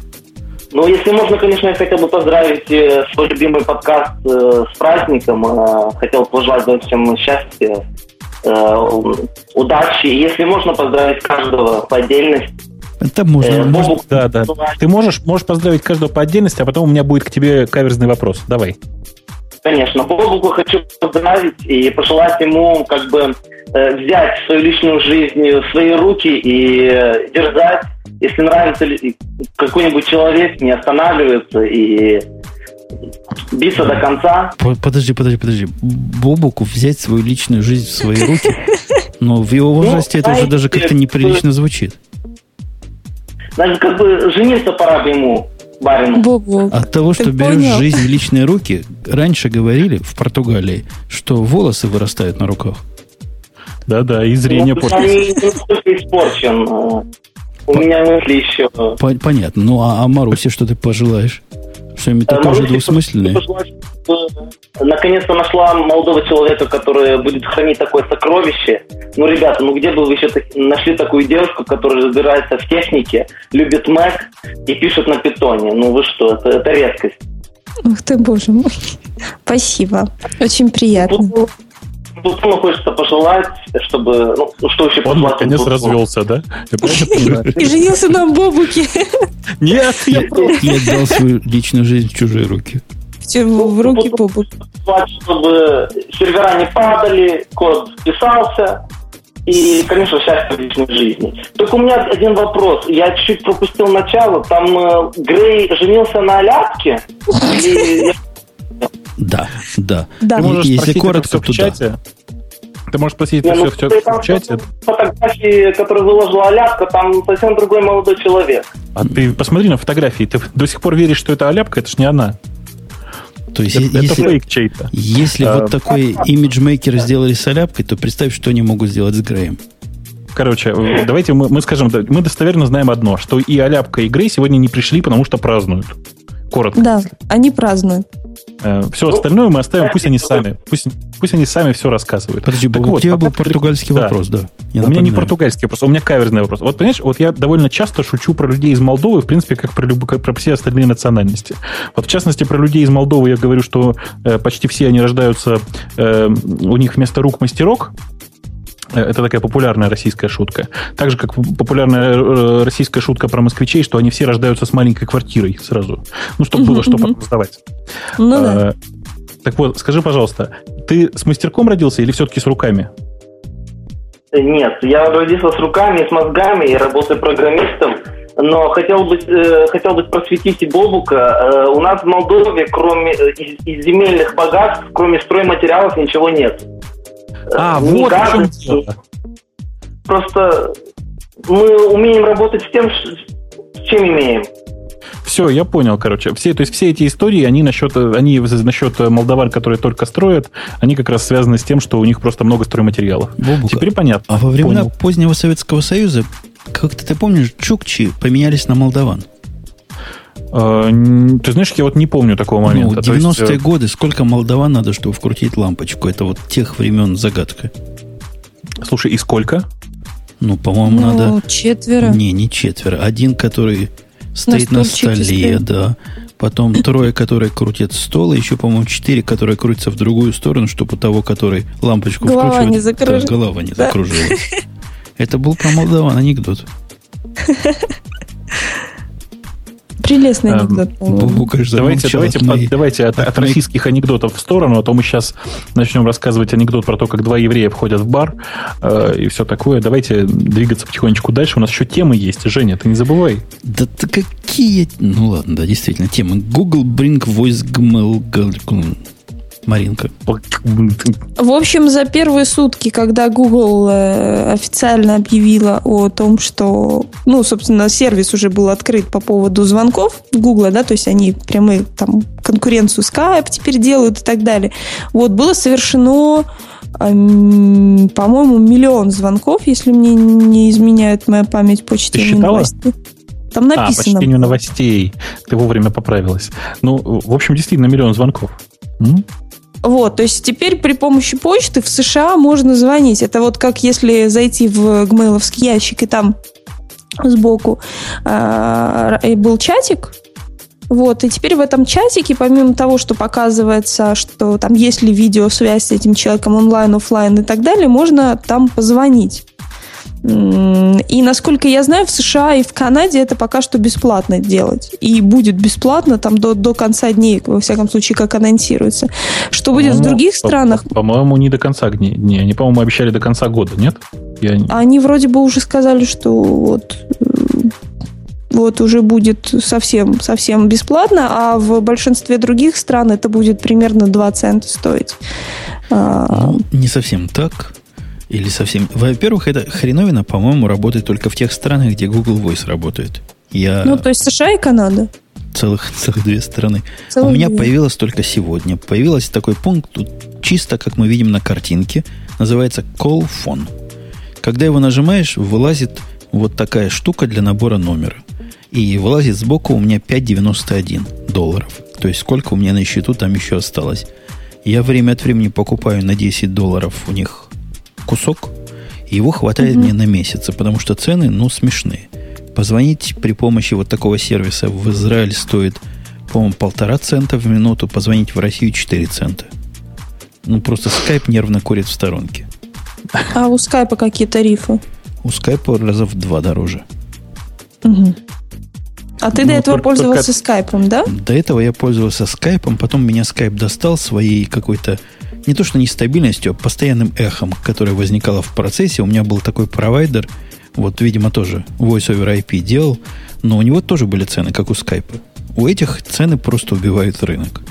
Ну, если можно, конечно, я хотел бы поздравить э, свой любимый подкаст э, с праздником. Э, хотел пожелать всем счастья, э, удачи. Если можно, поздравить каждого по отдельности. Это можно, э, можно да, да. Ты можешь, можешь поздравить каждого по отдельности, а потом у меня будет к тебе каверзный вопрос. Давай. Конечно. Бобуку хочу поздравить и пожелать ему как бы взять свою личную жизнь в свои руки и э, держать если нравится какой-нибудь человек, не останавливается и биться до конца. Подожди, подожди, подожди. Бобуку взять свою личную жизнь в свои руки? Но в его возрасте это уже даже как-то неприлично звучит. Даже как бы жениться пора бы ему, барину. Богу. От того, что берешь жизнь в личные руки, раньше говорили в Португалии, что волосы вырастают на руках. Да-да, и зрение ну, портится. Испорчен. У По... меня мысли еще. Понятно. Ну, а, а Марусе что ты пожелаешь? Что-нибудь такое же двусмысленное? Наконец-то нашла молодого человека, который будет хранить такое сокровище. Ну, ребята, ну где бы вы еще нашли такую девушку, которая разбирается в технике, любит Mac и пишет на питоне? Ну вы что, это, это редкость. Ух ты, боже мой. Спасибо. Очень приятно. Ну, Плутону хочется пожелать, чтобы... Ну, ну что еще Он наконец Плутону? развелся, да? И женился на Бобуке. Нет, я Я отдал свою личную жизнь в чужие руки. В руки Бобука. Чтобы сервера не падали, код писался, и, конечно, счастье в личной жизни. Только у меня один вопрос. Я чуть-чуть пропустил начало. Там э, Грей женился на Аляске. И да, да. да. Ты можешь Если коротко, то да. Ты можешь спросить это ну, все, все в чате. Фотографии, которые выложила Аляпка, там совсем другой молодой человек. А ты посмотри на фотографии. Ты до сих пор веришь, что это Аляпка? Это ж не она. То есть, это, если, это фейк чей-то. Если а, вот такой имиджмейкер сделали с Аляпкой, то представь, что они могут сделать с Греем. Короче, давайте мы, мы скажем, мы достоверно знаем одно, что и Аляпка, и Грей сегодня не пришли, потому что празднуют. Коротко. Да, они празднуют. Э, все остальное мы оставим, пусть они сами, пусть, пусть они сами все рассказывают. Подожди, так вот, у тебя был португальский да. вопрос, да? Я у меня не португальский вопрос, у меня каверзный вопрос. Вот, понимаешь, вот я довольно часто шучу про людей из Молдовы, в принципе, как про, как про все остальные национальности. Вот, в частности, про людей из Молдовы я говорю, что э, почти все они рождаются, э, у них вместо рук мастерок, это такая популярная российская шутка. Так же, как популярная э, российская шутка про москвичей, что они все рождаются с маленькой квартирой сразу. Ну, чтобы было что потом сдавать. Ну, да. Э, так вот, скажи, пожалуйста, ты с мастерком родился или все-таки с руками? Нет, я родился с руками и с мозгами, и работаю программистом. Но хотел бы, э, хотел бы просветить и Бобука. Э, у нас в Молдове, кроме из, из земельных богатств, кроме стройматериалов, ничего нет. А, не вот в чем дело. Просто мы умеем работать с тем, с чем имеем. Все, я понял, короче. Все, то есть все эти истории, они насчет, они насчет молдаван, которые только строят, они как раз связаны с тем, что у них просто много стройматериалов. Бобука, Теперь понятно. А во времена понял. позднего Советского Союза, как-то ты помнишь, чукчи поменялись на молдаван? А, ты знаешь, я вот не помню такого ну, момента. Ну, 90-е есть... Э, годы, сколько молдаван надо, чтобы вкрутить лампочку? Это вот тех времен загадка. Слушай, и сколько? Ну, по-моему, ну, надо... четверо. Не, не четверо. Один, который стоит на, на столе, стоит. да. Потом трое, которые крутят стол, и еще, по-моему, четыре, которые крутятся в другую сторону, чтобы у того, который лампочку голова вкручивает, не закруж... да, голова не да. закружилась. Это был про молдаван анекдот. Прелестный эм, анекдот. Конечно, давайте, давайте, от, давайте от, от российских анекдотов в сторону, а то мы сейчас начнем рассказывать анекдот про то, как два еврея входят в бар э, и все такое. Давайте двигаться потихонечку дальше. У нас еще темы есть. Женя, ты не забывай. Да ты какие... Ну ладно, да, действительно, темы. Google Bring Voice Gmail Маринка. В общем, за первые сутки, когда Google э, официально объявила о том, что, ну, собственно, сервис уже был открыт по поводу звонков Google, да, то есть они прямые там конкуренцию Skype теперь делают и так далее. Вот, было совершено по-моему, миллион звонков, если мне не изменяет моя память по чтению новостей. Там написано. А, по чтению новостей. Ты вовремя поправилась. Ну, в общем, действительно, миллион звонков. М? Вот, то есть теперь при помощи почты в США можно звонить. Это вот как если зайти в гмейловский ящик и там сбоку э, был чатик, вот, и теперь в этом чатике, помимо того, что показывается, что там есть ли видеосвязь с этим человеком онлайн, офлайн и так далее, можно там позвонить. И насколько я знаю, в США и в Канаде это пока что бесплатно делать. И будет бесплатно там до, до конца дней, во всяком случае, как анонсируется. Что будет в других странах? По-моему, не до конца дней. Они, по-моему, обещали до конца года, нет? Я... Они вроде бы уже сказали, что вот вот уже будет совсем, совсем бесплатно, а в большинстве других стран это будет примерно 2 цента стоить. А, ну, не совсем так. Или совсем... Во-первых, эта хреновина, по-моему, работает только в тех странах, где Google Voice работает. Я... Ну, то есть США и Канада. Целых, целых две страны. Целых У меня две. появилось только сегодня. Появился такой пункт, тут чисто, как мы видим на картинке, называется Call Phone. Когда его нажимаешь, вылазит вот такая штука для набора номера. И вылазит сбоку у меня 5,91 долларов. То есть сколько у меня на счету там еще осталось. Я время от времени покупаю на 10 долларов у них кусок, и его хватает мне на месяц, потому что цены, ну, смешные. Позвонить при помощи вот такого сервиса в Израиль стоит, по-моему, полтора цента в минуту, позвонить в Россию 4 цента. Ну, просто скайп нервно курит в сторонке. А у скайпа какие тарифы? У скайпа раза в два дороже. Угу. А ты ну, до этого только, пользовался только... скайпом, да? До этого я пользовался скайпом, потом меня скайп достал своей какой-то не то что нестабильностью, а постоянным эхом, которое возникало в процессе. У меня был такой провайдер, вот, видимо, тоже Voice over IP делал, но у него тоже были цены, как у скайпа. У этих цены просто убивают рынок.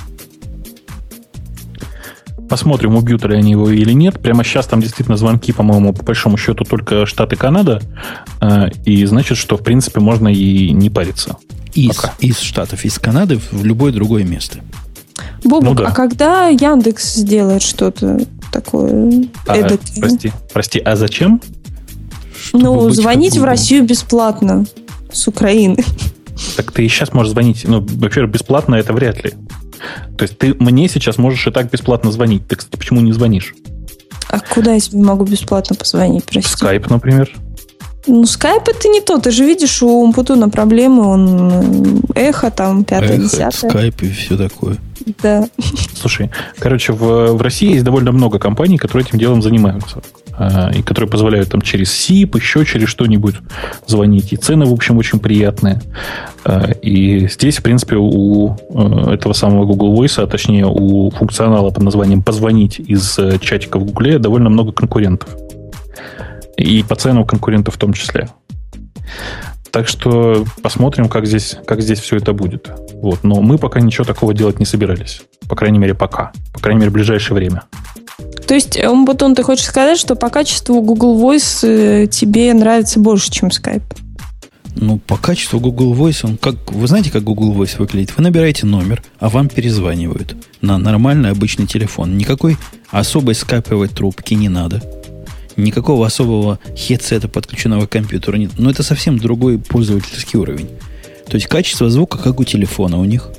Посмотрим, убьют ли они его или нет. Прямо сейчас там действительно звонки, по-моему, по большому счету только Штаты Канада. Э, и значит, что, в принципе, можно и не париться. Из, из Штатов, из Канады в любое другое место. Бобук, ну, да. а когда Яндекс сделает что-то такое а, эдакое? Прости, прости, а зачем? Чтобы ну, звонить в Россию бесплатно с Украины. Так ты и сейчас можешь звонить. Ну, во-первых, бесплатно это вряд ли. То есть ты мне сейчас можешь и так бесплатно звонить. Ты, кстати, почему не звонишь? А куда я тебе могу бесплатно позвонить, прости? Скайп, например. Ну, скайп это не то. Ты же видишь, у Умпутуна проблемы, он эхо там, пятое, десятое. Скайп и все такое. Да. Слушай, короче, в, в России есть довольно много компаний, которые этим делом занимаются. А, и которые позволяют там через СИП, еще через что-нибудь звонить. И цены, в общем, очень приятные. А, и здесь, в принципе, у э, этого самого Google Voice, а точнее у функционала под названием «позвонить» из э, чатика в Google довольно много конкурентов. И по ценам конкурентов в том числе. Так что посмотрим, как здесь, как здесь все это будет. Вот. Но мы пока ничего такого делать не собирались. По крайней мере, пока. По крайней мере, в ближайшее время. То есть, Умбутон, ты хочешь сказать, что по качеству Google Voice э, тебе нравится больше, чем Skype? Ну, по качеству Google Voice, он как... Вы знаете, как Google Voice выглядит? Вы набираете номер, а вам перезванивают на нормальный обычный телефон. Никакой особой скайповой трубки не надо. Никакого особого хедсета, подключенного к компьютеру нет. Но это совсем другой пользовательский уровень. То есть качество звука, как у телефона у них.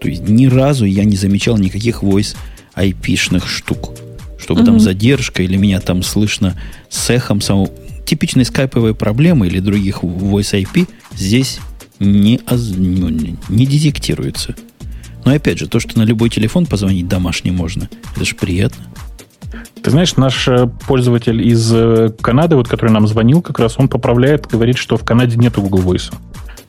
То есть ни разу я не замечал никаких voice IP-шных штук. Чтобы mm-hmm. там задержка или меня там слышно с эхом самого... Типичные скайповые проблемы или других voice IP здесь не, не, не детектируется. Но опять же, то, что на любой телефон позвонить домашний можно, это же приятно. Ты знаешь, наш э, пользователь из э, Канады, вот, который нам звонил, как раз он поправляет, говорит, что в Канаде нету Google Voice.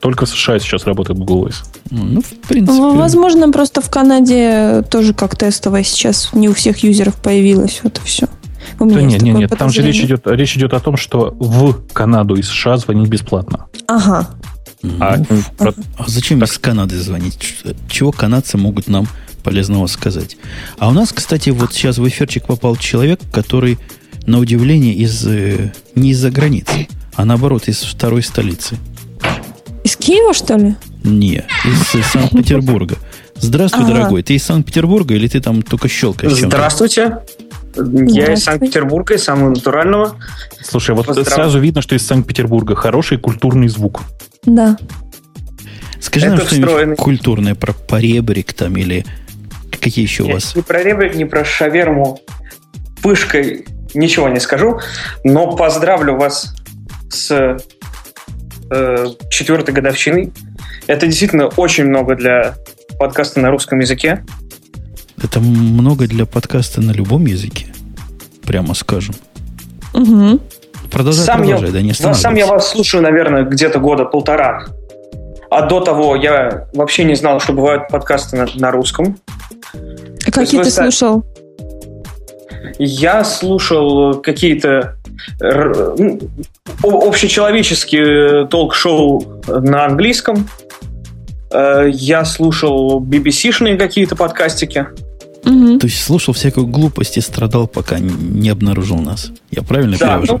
Только в США сейчас работает Google Voice. Ну, в принципе. Ну, возможно, просто в Канаде тоже как тестовое сейчас не у всех юзеров появилось. Вот и все. У меня да нет, нет, нет. Там же речь идет, речь идет о том, что в Канаду из США звонить бесплатно. Ага. А, ну, а, а зачем так... из Канады звонить? Чего канадцы могут нам полезного сказать. А у нас, кстати, вот сейчас в эфирчик попал человек, который, на удивление, из, э, не из-за границы, а наоборот, из второй столицы. Из Киева, что ли? Не, из Санкт-Петербурга. Здравствуй, ага. дорогой. Ты из Санкт-Петербурга или ты там только щелкаешь? Здравствуйте. Я из Санкт-Петербурга, из самого натурального. Слушай, вот Поздрав... сразу видно, что из Санкт-Петербурга хороший культурный звук. Да. Скажи Это нам что-нибудь культурное про поребрик там или Какие еще у вас? Ни про ребрик, ни про шаверму пышкой ничего не скажу, но поздравлю вас с э, четвертой годовщиной. Это действительно очень много для подкаста на русском языке. Это много для подкаста на любом языке, прямо скажем. Угу. Продолжай, сам продолжай, я, да не Сам я вас слушаю, наверное, где-то года полтора. А до того я вообще не знал, что бывают подкасты на, на русском. Какие ты слушал? Я слушал какие-то ну, общечеловеческие толк-шоу на английском. Э, я слушал BBC-шные какие-то подкастики. Угу. То есть слушал всякую глупость и страдал, пока не обнаружил нас. Я правильно да, перевожу? Ну,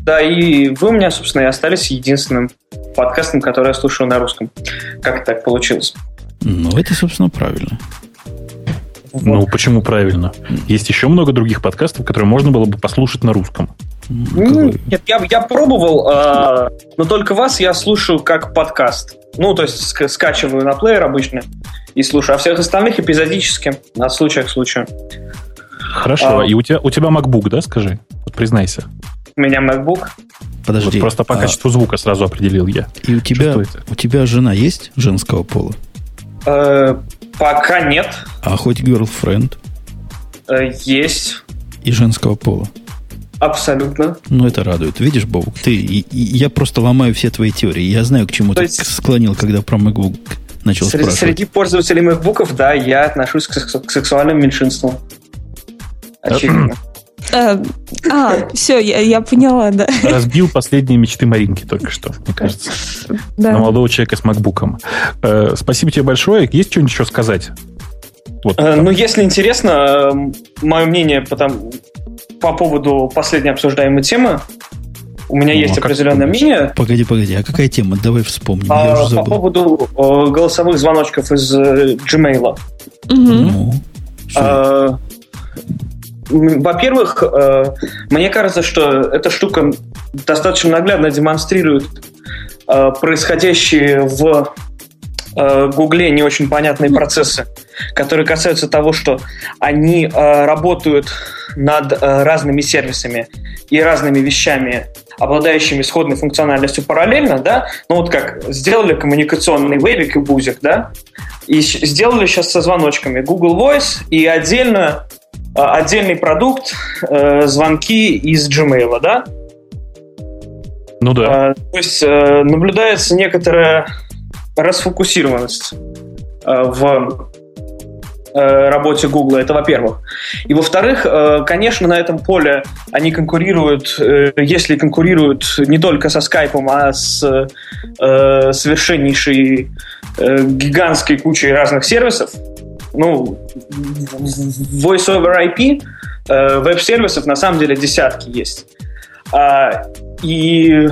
да, и вы у меня, собственно, и остались единственным подкастом, который я слушаю на русском. Как так получилось? Ну, это, собственно, правильно. Вот. Ну, почему правильно? Есть еще много других подкастов, которые можно было бы послушать на русском. Ну, нет, я, я пробовал, э, но только вас я слушаю как подкаст. Ну, то есть ска- скачиваю на плеер обычно и слушаю, а всех остальных эпизодически, от случая к случаю. Хорошо, а, и у тебя, у тебя MacBook, да, скажи? Вот признайся. У меня MacBook. Подожди. Вот просто по а... качеству звука сразу определил я. И у тебя, у тебя жена есть женского пола? Э, пока нет. А хоть girlfriend? Э, есть. И женского пола? Абсолютно. Ну, это радует. Видишь, Бобук, ты, и, и, я просто ломаю все твои теории. Я знаю, к чему То ты есть... склонил, когда про MacBook начал среди, спрашивать. Среди пользователей MacBook, да, я отношусь к, к сексуальным меньшинствам. Очевидно. А, а, все, я, я поняла, да. Разбил последние мечты Маринки только что, мне кажется. Да. На молодого человека с макбуком. Э, спасибо тебе большое. Есть что-нибудь еще сказать? Вот, э, ну, если интересно, э, мое мнение потом, по поводу последней обсуждаемой темы, у меня ну, есть а определенное мнение. Погоди, погоди, а какая тема? Давай вспомним. А, Я уже забыл. По поводу э, голосовых звоночков из э, Gmail. Угу. Ну, а, во-первых, э, мне кажется, что эта штука достаточно наглядно демонстрирует э, происходящие в э, Гугле не очень понятные процессы, которые касаются того, что они работают над разными сервисами и разными вещами, обладающими сходной функциональностью параллельно, да, ну вот как сделали коммуникационный вебик и бузик, да, и сделали сейчас со звоночками Google Voice и отдельно отдельный продукт, э, звонки из Gmail, да? Ну да. А, то есть э, наблюдается некоторая расфокусированность э, в работе Google. Это во-первых. И во-вторых, конечно, на этом поле они конкурируют, если конкурируют не только со Skype, а с совершеннейшей гигантской кучей разных сервисов, ну, Voice over IP э, веб-сервисов на самом деле десятки есть. А, и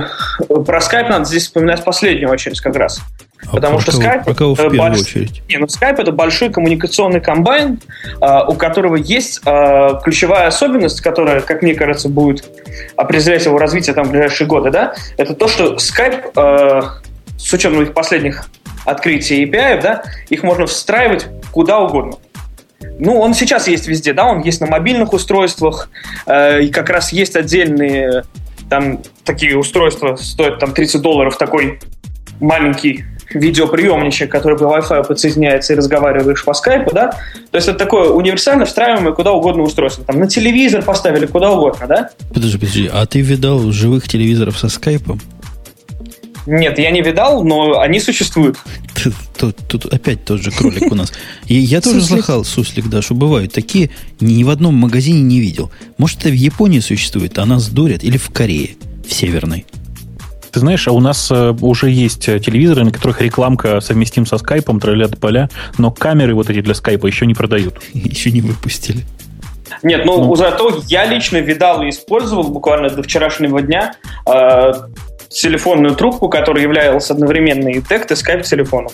про Skype надо здесь вспоминать в последнюю очередь как раз. А Потому что Skype... Кого в первую больш... очередь? Не, ну Skype это большой коммуникационный комбайн, а, у которого есть а, ключевая особенность, которая, как мне кажется, будет определять его развитие там, в ближайшие годы, да, это то, что Skype, а, с учетом их последних открытия API, да, их можно встраивать куда угодно. Ну, он сейчас есть везде, да, он есть на мобильных устройствах, э, и как раз есть отдельные там такие устройства, стоят там 30 долларов, такой маленький видеоприемничек, который по Wi-Fi подсоединяется и разговариваешь по скайпу, да? То есть это такое универсально встраиваемое куда угодно устройство. Там на телевизор поставили, куда угодно, да? Подожди, подожди, а ты видал живых телевизоров со скайпом? Нет, я не видал, но они существуют. Тут, тут опять тот же кролик у нас. И я тоже слыхал, суслик, да, что бывают такие, ни в одном магазине не видел. Может, это в Японии существует, а нас дурят, или в Корее, в Северной. Ты знаешь, а у нас э, уже есть э, телевизоры, на которых рекламка совместим со скайпом, троллят поля, но камеры вот эти для скайпа еще не продают. Еще не выпустили. Нет, ну, ну зато я лично видал и использовал буквально до вчерашнего дня э, телефонную трубку, которая являлась одновременно и тект, и скайп телефоном.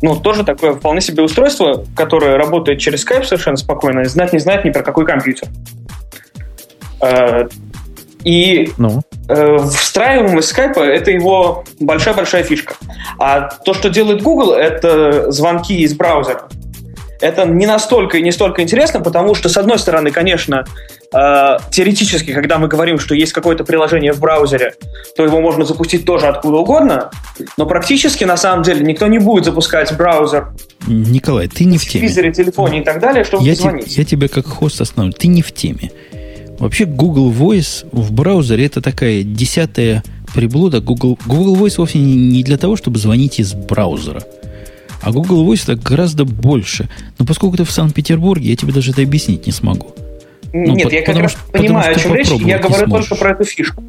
Ну, тоже такое вполне себе устройство, которое работает через Skype совершенно спокойно, и знать не знает ни про какой компьютер. Э, и ну. Э, встраиваемость скайпа – это его большая-большая фишка. А то, что делает Google, это звонки из браузера. Это не настолько и не столько интересно, потому что, с одной стороны, конечно, э, теоретически, когда мы говорим, что есть какое-то приложение в браузере, то его можно запустить тоже откуда угодно, но практически на самом деле никто не будет запускать браузер. Николай, ты не в теме. В телевизоре, телефоне и так далее, чтобы я позвонить. Te, я тебя как хост остановлю. Ты не в теме. Вообще Google Voice в браузере это такая десятая приблуда. Google, Google Voice вовсе не для того, чтобы звонить из браузера. А Google Voice это гораздо больше. Но поскольку ты в Санкт-Петербурге, я тебе даже это объяснить не смогу. Ну, Нет, по, я как раз что, понимаю, о чем речь. Я говорю только про эту фишку.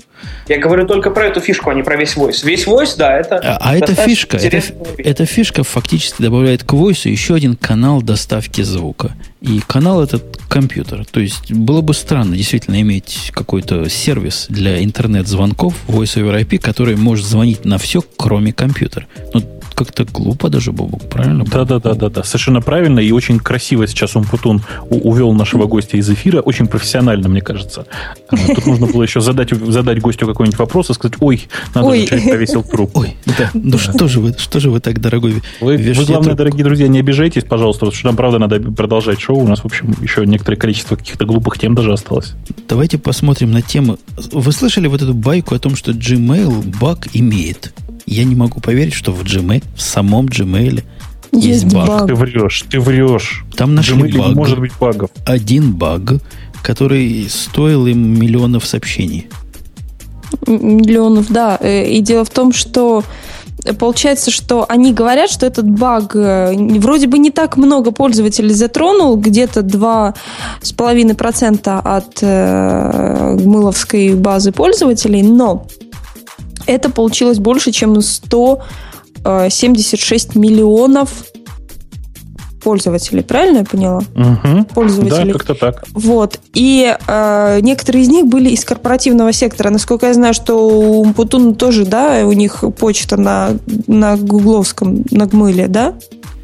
Я говорю только про эту фишку, а не про весь voice. Весь voice, да, это. А, а эта фишка, это, эта фишка фактически добавляет к voice еще один канал доставки звука. И канал этот компьютер. То есть было бы странно действительно иметь какой-то сервис для интернет-звонков Voice over IP, который может звонить на все, кроме компьютера. Ну, как-то глупо даже, Бобук, правильно? Да, да, да, да, да. Совершенно правильно и очень красиво сейчас Умпутун увел нашего гостя из эфира. Очень профессионально, мне кажется. А, тут нужно было еще задать, задать гостю какой-нибудь вопрос и сказать, ой, надо ой. же, человек повесил трубку. Ой, да. Ну что же вы, что же вы так, дорогой, Вы, вы главное, трубку. дорогие друзья, не обижайтесь, пожалуйста, потому что нам, правда, надо продолжать шоу. У нас, в общем, еще некоторое количество каких-то глупых тем даже осталось. Давайте посмотрим на тему. Вы слышали вот эту байку о том, что Gmail баг имеет? Я не могу поверить, что в Gmail, в самом Gmail есть, есть баг. баг. Ты врешь, ты врешь. Там нашли баг. может быть багов. Один баг, который стоил им миллионов сообщений. Миллионов, да. Э, и дело в том, что получается, что они говорят, что этот баг э, вроде бы не так много пользователей затронул, где-то 2,5% от э, гмыловской базы пользователей, но это получилось больше, чем 176 э, миллионов пользователей, правильно я поняла? Угу. Пользователей. Да, как-то так. Вот. И э, некоторые из них были из корпоративного сектора. Насколько я знаю, что у Путуна тоже, да, у них почта на, на гугловском, на гмыле, да?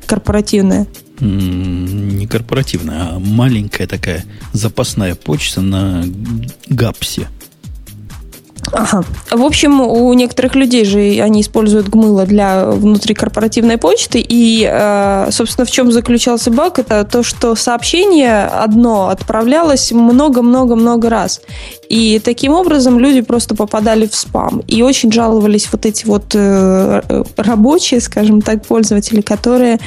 Корпоративная. Не корпоративная, а маленькая такая запасная почта на гапсе. Ага. В общем, у некоторых людей же они используют гмыло для внутрикорпоративной почты. И, э, собственно, в чем заключался баг? Это то, что сообщение одно отправлялось много-много-много раз. И таким образом люди просто попадали в спам. И очень жаловались вот эти вот э, рабочие, скажем так, пользователи, которые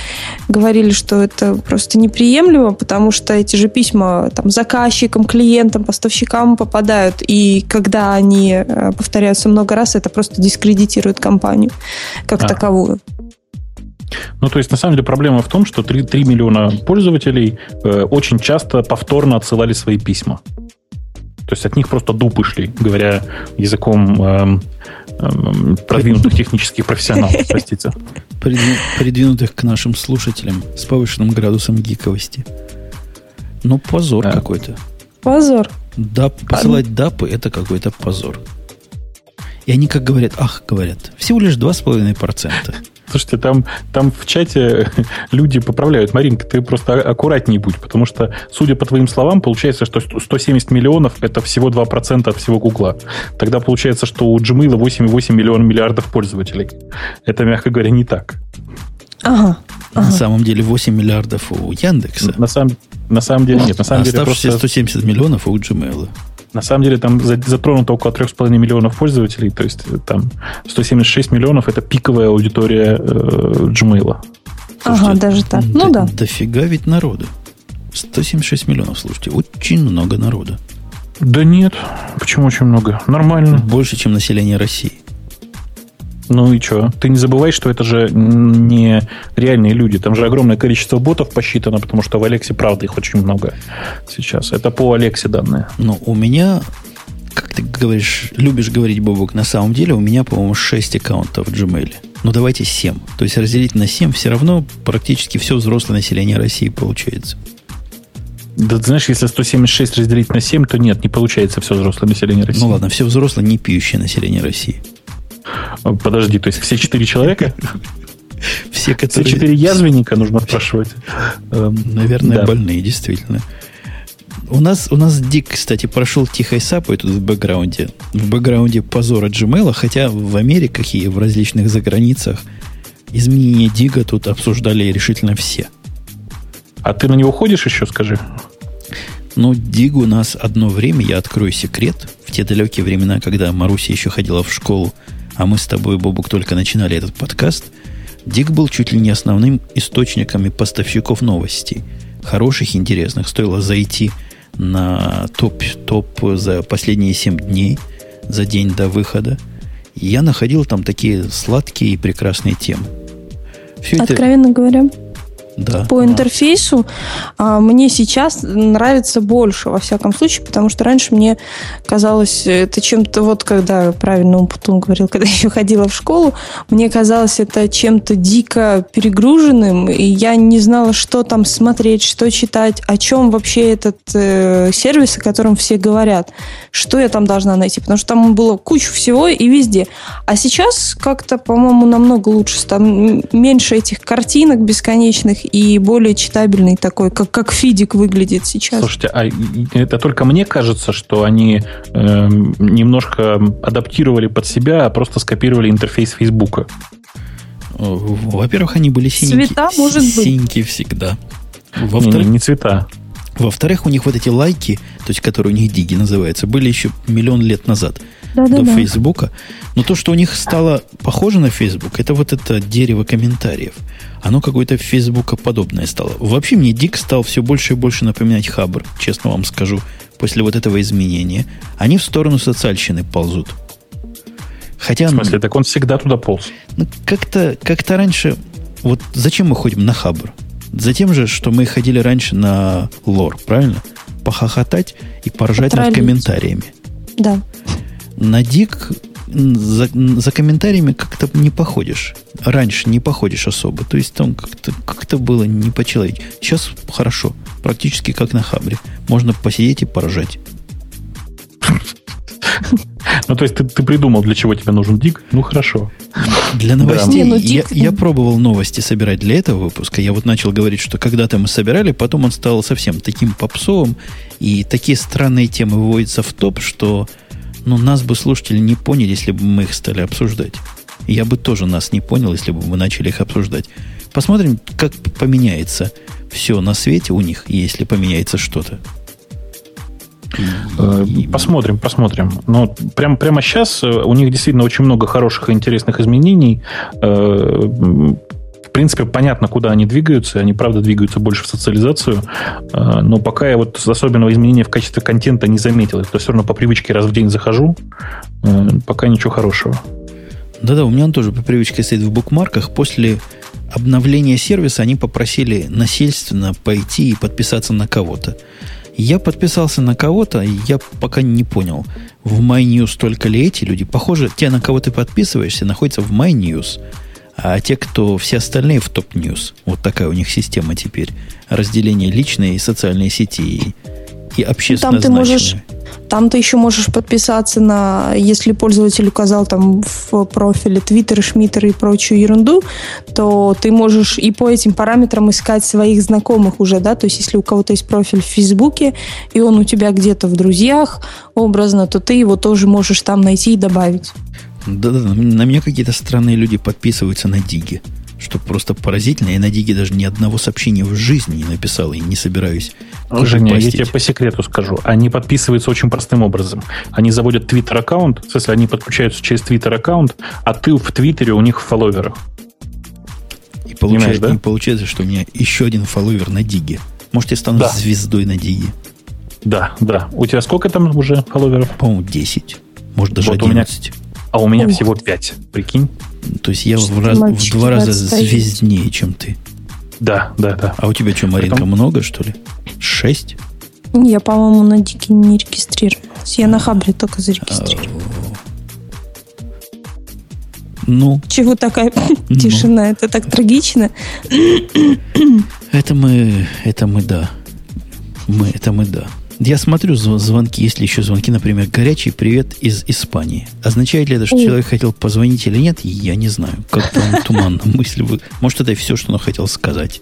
говорили, что это просто неприемлемо, потому что эти же письма там, заказчикам, клиентам, поставщикам попадают. И когда они э, повторяются много раз, это просто дискредитирует компанию как а. таковую. Ну, то есть, на самом деле, проблема в том, что 3, 3 миллиона пользователей э, очень часто повторно отсылали свои письма. То есть от них просто дупы шли, говоря языком эм, эм, продвинутых технических профессионалов, простите. Придвинутых к нашим слушателям с повышенным градусом гиковости. Ну, позор какой-то. Позор. Да, посылать дапы – это какой-то позор. И они как говорят, ах, говорят, всего лишь 2,5%. Слушайте, там, там в чате люди поправляют. Маринка, ты просто аккуратней будь, потому что, судя по твоим словам, получается, что 170 миллионов – это всего 2% от всего Гугла. Тогда получается, что у Gmail 8,8 миллиона миллиардов пользователей. Это, мягко говоря, не так. Ага. Ага. На самом деле 8 миллиардов у Яндекса. На самом, на самом деле нет. На самом а деле просто... 170 миллионов у Gmail. На самом деле там затронуто около 3,5 миллионов пользователей, то есть э, там 176 миллионов это пиковая аудитория э, Gmail. Ага, даже так. Ну да. Дофига ведь народу. 176 миллионов, слушайте, очень много народа. Да нет, почему очень много? Нормально. Больше, чем население России. Ну и что? Ты не забывай, что это же не реальные люди. Там же огромное количество ботов посчитано, потому что в Алексе, правда, их очень много сейчас. Это по Алексе данные. Ну, у меня, как ты говоришь, любишь говорить, Бобок, на самом деле у меня, по-моему, 6 аккаунтов в Gmail. Ну, давайте 7. То есть разделить на 7 все равно практически все взрослое население России получается. Да ты знаешь, если 176 разделить на 7, то нет, не получается все взрослое население России. Ну ладно, все взрослое, не пьющее население России. Подожди, то есть все четыре человека? Все, которые... Все четыре язвенника нужно спрашивать. Эм, наверное, да. больные, действительно. У нас, у нас Дик, кстати, прошел тихой сапой тут в бэкграунде. В бэкграунде позора Gmail, хотя в Америках и в различных заграницах изменения Дига тут обсуждали решительно все. А ты на него ходишь еще, скажи? Ну, Диг у нас одно время, я открою секрет, в те далекие времена, когда Маруся еще ходила в школу, а мы с тобой, Бобук, только начинали этот подкаст, Диг был чуть ли не основным источником и поставщиков новостей. Хороших, интересных. Стоило зайти на топ, топ за последние 7 дней, за день до выхода. Я находил там такие сладкие и прекрасные темы. Все Откровенно это... говоря, да. по интерфейсу а, мне сейчас нравится больше, во всяком случае, потому что раньше мне казалось это чем-то, вот когда правильно Умпутун говорил, когда еще ходила в школу, мне казалось это чем-то дико перегруженным, и я не знала, что там смотреть, что читать, о чем вообще этот э, сервис, о котором все говорят, что я там должна найти, потому что там было кучу всего и везде. А сейчас как-то, по-моему, намного лучше, там меньше этих картинок бесконечных и более читабельный такой, как, как фидик выглядит сейчас. Слушайте, а это только мне кажется, что они э, немножко адаптировали под себя, а просто скопировали интерфейс Фейсбука. Во-первых, они были синенькие. Цвета, может быть. Синенькие всегда. Во-вторых, не, не цвета. Во-вторых, у них вот эти лайки, то есть которые у них диги называются, были еще миллион лет назад да, до да, Фейсбука. Но то, что у них стало похоже на Фейсбук, это вот это дерево комментариев. Оно какое-то Фейсбука подобное стало. Вообще мне Дик стал все больше и больше напоминать Хабр, честно вам скажу, после вот этого изменения. Они в сторону социальщины ползут. Хотя, в смысле, так он всегда туда полз? Ну, как-то как раньше... Вот зачем мы ходим на Хабр? Затем же, что мы ходили раньше на лор, правильно? Похохотать и поржать Потроллить. над комментариями. Да на Дик за, за комментариями как-то не походишь. Раньше не походишь особо. То есть там как-то как было не по-человечески. Сейчас хорошо. Практически как на Хабре. Можно посидеть и поражать. Ну, то есть ты, ты придумал, для чего тебе нужен дик? Ну, хорошо. Для новостей. Да. Не, ну, я, я пробовал новости собирать для этого выпуска. Я вот начал говорить, что когда-то мы собирали, потом он стал совсем таким попсовым, и такие странные темы выводятся в топ, что но нас бы слушатели не поняли, если бы мы их стали обсуждать. Я бы тоже нас не понял, если бы мы начали их обсуждать. Посмотрим, как поменяется все на свете у них, если поменяется что-то. Э, посмотрим, посмотрим. Но прям, прямо сейчас э, у них действительно очень много хороших и интересных изменений. Э, принципе, понятно, куда они двигаются. Они, правда, двигаются больше в социализацию. А, но пока я вот особенного изменения в качестве контента не заметил. То все равно по привычке раз в день захожу. А, пока ничего хорошего. Да-да, у меня он тоже по привычке стоит в bookmark ах. После обновления сервиса они попросили насильственно пойти и подписаться на кого-то. Я подписался на кого-то, я пока не понял, в My News только ли эти люди. Похоже, те, на кого ты подписываешься, находятся в My News а те, кто все остальные в Top News. Вот такая у них система теперь. Разделение личной и социальной сети и, и общественно там ты можешь там ты еще можешь подписаться на, если пользователь указал там в профиле Twitter, Шмиттер и прочую ерунду, то ты можешь и по этим параметрам искать своих знакомых уже, да, то есть если у кого-то есть профиль в Фейсбуке, и он у тебя где-то в друзьях образно, то ты его тоже можешь там найти и добавить. Да-да, на меня какие-то странные люди подписываются на Диги. Что просто поразительно. Я на Диге даже ни одного сообщения в жизни не написал и не собираюсь. Женя, я тебе по секрету скажу. Они подписываются очень простым образом. Они заводят твиттер-аккаунт, в смысле, они подключаются через твиттер-аккаунт, а ты в твиттере у них в фолловерах. И получается, да? и получается, что у меня еще один фолловер на Диге. Может, я стану да. звездой на Диге. Да, да. У тебя сколько там уже фолловеров? По-моему, 10. Может, даже вот 11. У меня, а у меня Ух. всего 5, прикинь. То есть я в, раз, в два раза звезднее, чем ты. Да, да, да. А у тебя что, Маринка, Поэтому... много, что ли? Шесть? Я, по-моему, на Дике не регистрировалась. Я на Хабре только зарегистрировалась. Ну. Чего такая ну. тишина? Это так трагично. Это мы, это мы, да. Мы, это мы, да. Я смотрю звонки, если еще звонки, например, горячий привет из Испании. Означает ли это, что человек хотел позвонить или нет, я не знаю. Как-то он туманно мысли. Может, это и все, что он хотел сказать.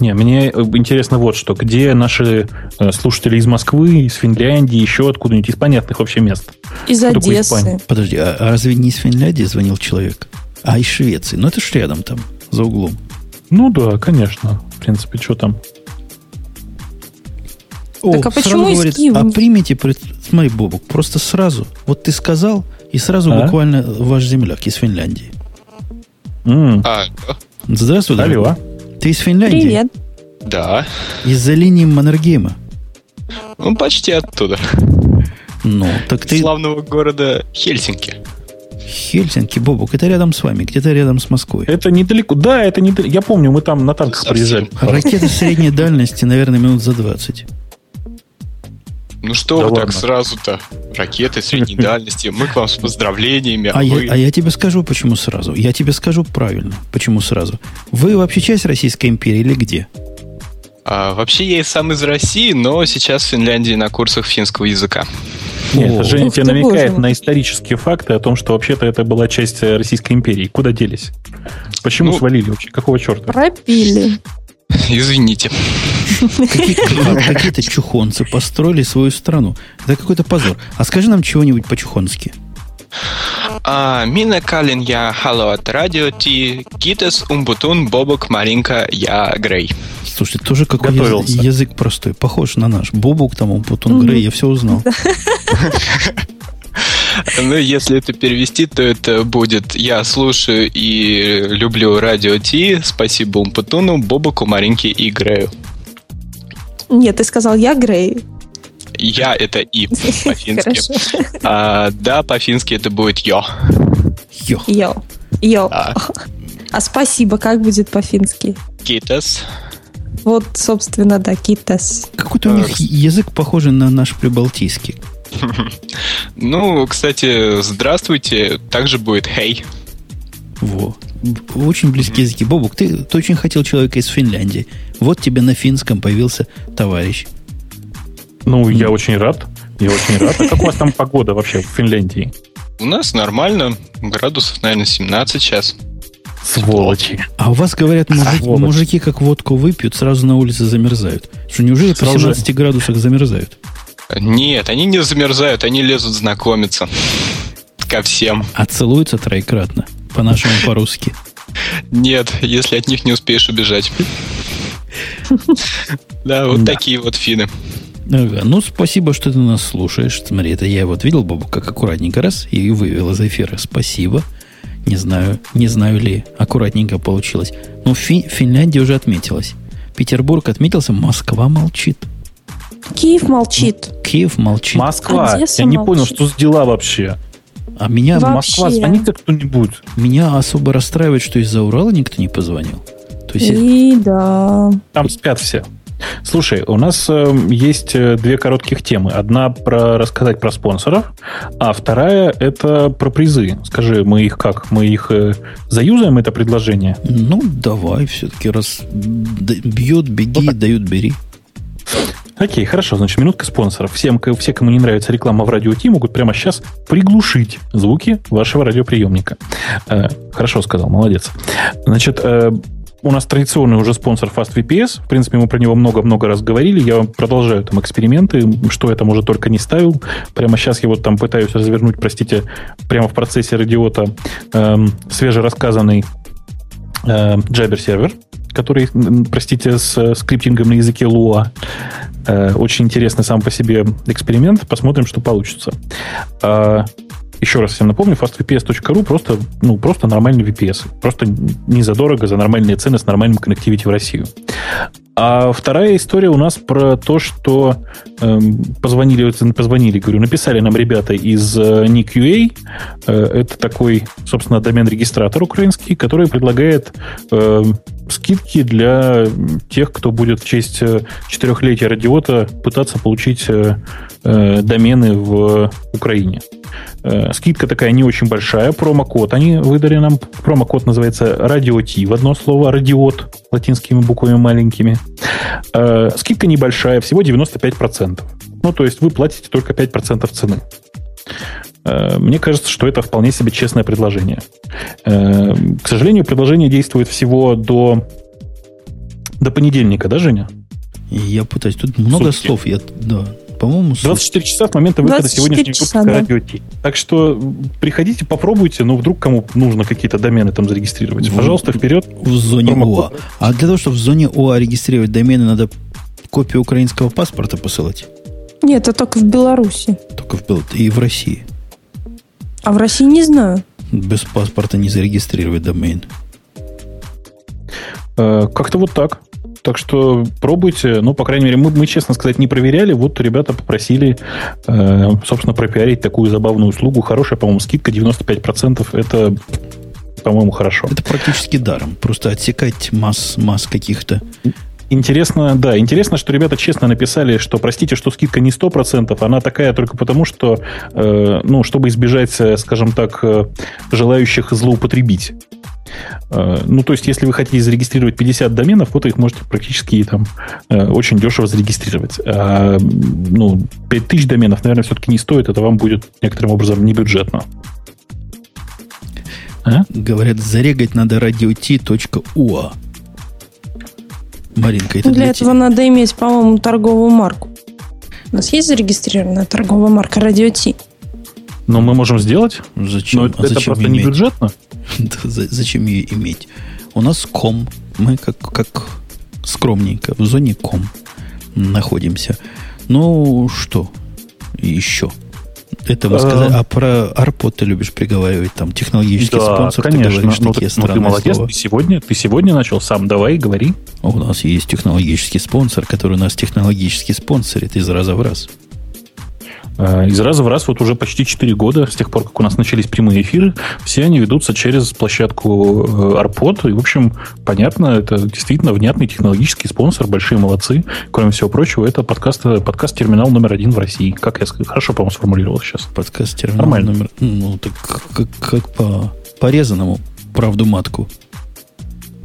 Не, мне интересно вот что. Где наши э, слушатели из Москвы, из Финляндии, еще откуда-нибудь, из понятных вообще мест? Из Одессы. Подожди, а, а разве не из Финляндии звонил человек? А из Швеции? Ну, это ж рядом там, за углом. Ну да, конечно. В принципе, что там? О, так а почему говорит, а примите, смотри, Бобок, просто сразу. Вот ты сказал, и сразу а? буквально ваш земляк из Финляндии. Mm. А, Здравствуй, Алло. Дорогой. Ты из Финляндии? Привет. Да. Из-за линии Маннергейма? Ну, почти оттуда. Ну, так ты... Славного города Хельсинки. Хельсинки, Бобук, это рядом с вами, где-то рядом с Москвой. Это недалеко. Да, это недалеко. Я помню, мы там на танках Совсем. приезжали. Ракеты средней дальности, наверное, минут за 20. Ну что да вы так сразу-то? Ракеты средней дальности. Мы к вам с поздравлениями. А, а, вы... я, а я тебе скажу, почему сразу. Я тебе скажу правильно, почему сразу. Вы вообще часть Российской империи или где? А, вообще я и сам из России, но сейчас в Финляндии на курсах финского языка. Нет, это Женя тебе намекает на исторические факты о том, что вообще-то это была часть Российской империи. Куда делись? Почему ну, свалили вообще? Какого черта? Пропили. Извините. Какие-то чухонцы построили свою страну. Это какой-то позор. А скажи нам чего-нибудь по-чухонски. А, Мина Калин я халат радио ти китас умбутун бобок маленька я грей. Слушай, тоже какой язык, простой, похож на наш. Бобук там умбутун грей, я все узнал. Ну, если это перевести, то это будет «Я слушаю и люблю радио Ти, спасибо Умпутуну, Бобоку, Маринке и Грею». Нет, ты сказал «Я Грей». Я это и по-фински. А, да, по-фински это будет йо. Йо. Йо. Йо. А. а спасибо, как будет по-фински? Китас. Вот, собственно, да, китас. Какой-то у них язык похожий на наш прибалтийский. Ну, кстати, здравствуйте. Также будет хей. Во. Очень близкие языки. Бобук, ты, ты очень хотел человека из Финляндии. Вот тебе на финском появился товарищ. Ну, я очень рад. Я очень рад. А как у вас там погода вообще в Финляндии? У нас нормально. Градусов, наверное, 17 сейчас. Сволочи. А у вас, говорят, мужики, мужики как водку выпьют, сразу на улице замерзают. Что, неужели сразу по 17 же... градусах замерзают? Нет, они не замерзают, они лезут знакомиться ко всем. А целуются троекратно, по-нашему, по-русски. Нет, если от них не успеешь убежать. Да, вот такие вот финны. Ага. Ну, спасибо, что ты нас слушаешь. Смотри, это я вот видел, Бобу, как аккуратненько раз и вывел из эфира. Спасибо. Не знаю, не знаю ли аккуратненько получилось. Но Фи- Финляндия уже отметилась. Петербург отметился, Москва молчит. Киев молчит. Киев молчит. Москва. Одесса Я не молчит. понял, что за дела вообще. А меня вообще. Москва звонит кто-нибудь? Меня особо расстраивает, что из-за Урала никто не позвонил. То есть И да. Там спят все. Слушай, у нас э, есть э, две коротких темы. Одна про рассказать про спонсоров, а вторая это про призы. Скажи, мы их как? Мы их э, заюзаем, это предложение? Ну, давай, все-таки раз бьют, беги, ну, дают, бери. Окей, хорошо, значит, минутка спонсоров. Всем, все, кому не нравится реклама в радио Ти, могут прямо сейчас приглушить звуки вашего радиоприемника. Э, хорошо сказал, молодец. Значит, э, у нас традиционный уже спонсор FastVPS. В принципе, мы про него много-много раз говорили. Я продолжаю там эксперименты, что я там уже только не ставил. Прямо сейчас я вот там пытаюсь развернуть, простите, прямо в процессе радиота э, свежерассказанный Jabber сервер который, простите, с скриптингом на языке Lua. Э, очень интересный сам по себе эксперимент. Посмотрим, что получится. А, еще раз всем напомню, fastvps.ru просто, ну, просто нормальный VPS. Просто не задорого, за нормальные цены с нормальным коннективити в Россию. А вторая история у нас про то, что эм, позвонили, позвонили, говорю, написали нам ребята из э, NIQA. Э, это такой, собственно, домен-регистратор украинский, который предлагает э, скидки для тех, кто будет в честь э, четырехлетия радиота пытаться получить э, э, домены в Украине. Э, скидка такая не очень большая, промокод они выдали нам. Промокод называется RadioT, в одно слово радиот, латинскими буквами маленькими. Э, скидка небольшая, всего 95%. Ну, то есть вы платите только 5% цены. Мне кажется, что это вполне себе честное предложение. К сожалению, предложение действует всего до, до понедельника, да, Женя? Я пытаюсь. Тут много Сутки. слов. Я, да, по-моему, 24 часа с момента выхода сегодняшнего выпуска да. радио Ти. Так что приходите, попробуйте, но вдруг кому нужно какие-то домены там зарегистрировать. В, Пожалуйста, вперед. В зоне ОА. А для того, чтобы в зоне ОА регистрировать домены, надо копию украинского паспорта посылать? Нет, это только в Беларуси. Только в Беларуси. И в России. А в России не знаю. Без паспорта не зарегистрировать домен. Э, как-то вот так. Так что пробуйте. Ну, по крайней мере, мы, мы, честно сказать, не проверяли. Вот ребята попросили, э, собственно, пропиарить такую забавную услугу. Хорошая, по-моему, скидка 95%. Это, по-моему, хорошо. Это практически даром. Просто отсекать масс, масс каких-то Интересно, да, интересно, что ребята честно написали, что, простите, что скидка не 100%, она такая только потому, что, э, ну, чтобы избежать, э, скажем так, э, желающих злоупотребить. Э, ну, то есть, если вы хотите зарегистрировать 50 доменов, вот их можете практически там э, очень дешево зарегистрировать. А, ну, 5000 доменов, наверное, все-таки не стоит, это вам будет некоторым образом не бюджетно. А? Говорят, зарегать надо radio.ua. Маринка, это для, для этого тебя. надо иметь, по-моему, торговую марку. У нас есть зарегистрированная торговая марка Radio T? Но мы можем сделать. Зачем? Но это, а это зачем просто иметь? не бюджетно. зачем ее иметь? У нас ком. Мы как, как скромненько в зоне ком находимся. Ну, что еще? Это мы сказали. А про Арпод ты любишь приговаривать, там, технологический да, спонсор, конечно. ты говоришь ну, такие ну, ты молодец, слова. Ты сегодня, ты сегодня начал сам, давай, говори. У нас есть технологический спонсор, который у нас технологически спонсорит из раза в раз. Э, из раза в раз, вот уже почти 4 года, с тех пор, как у нас начались прямые эфиры, все они ведутся через площадку Arpod. И, в общем, понятно, это действительно внятный технологический спонсор, большие молодцы. Кроме всего прочего, это подкаст, подкаст-терминал номер один в России. Как я хорошо, по-моему, сформулировал сейчас. Подкаст-терминал Нормально. номер... Ну, так как, как по порезанному правду матку.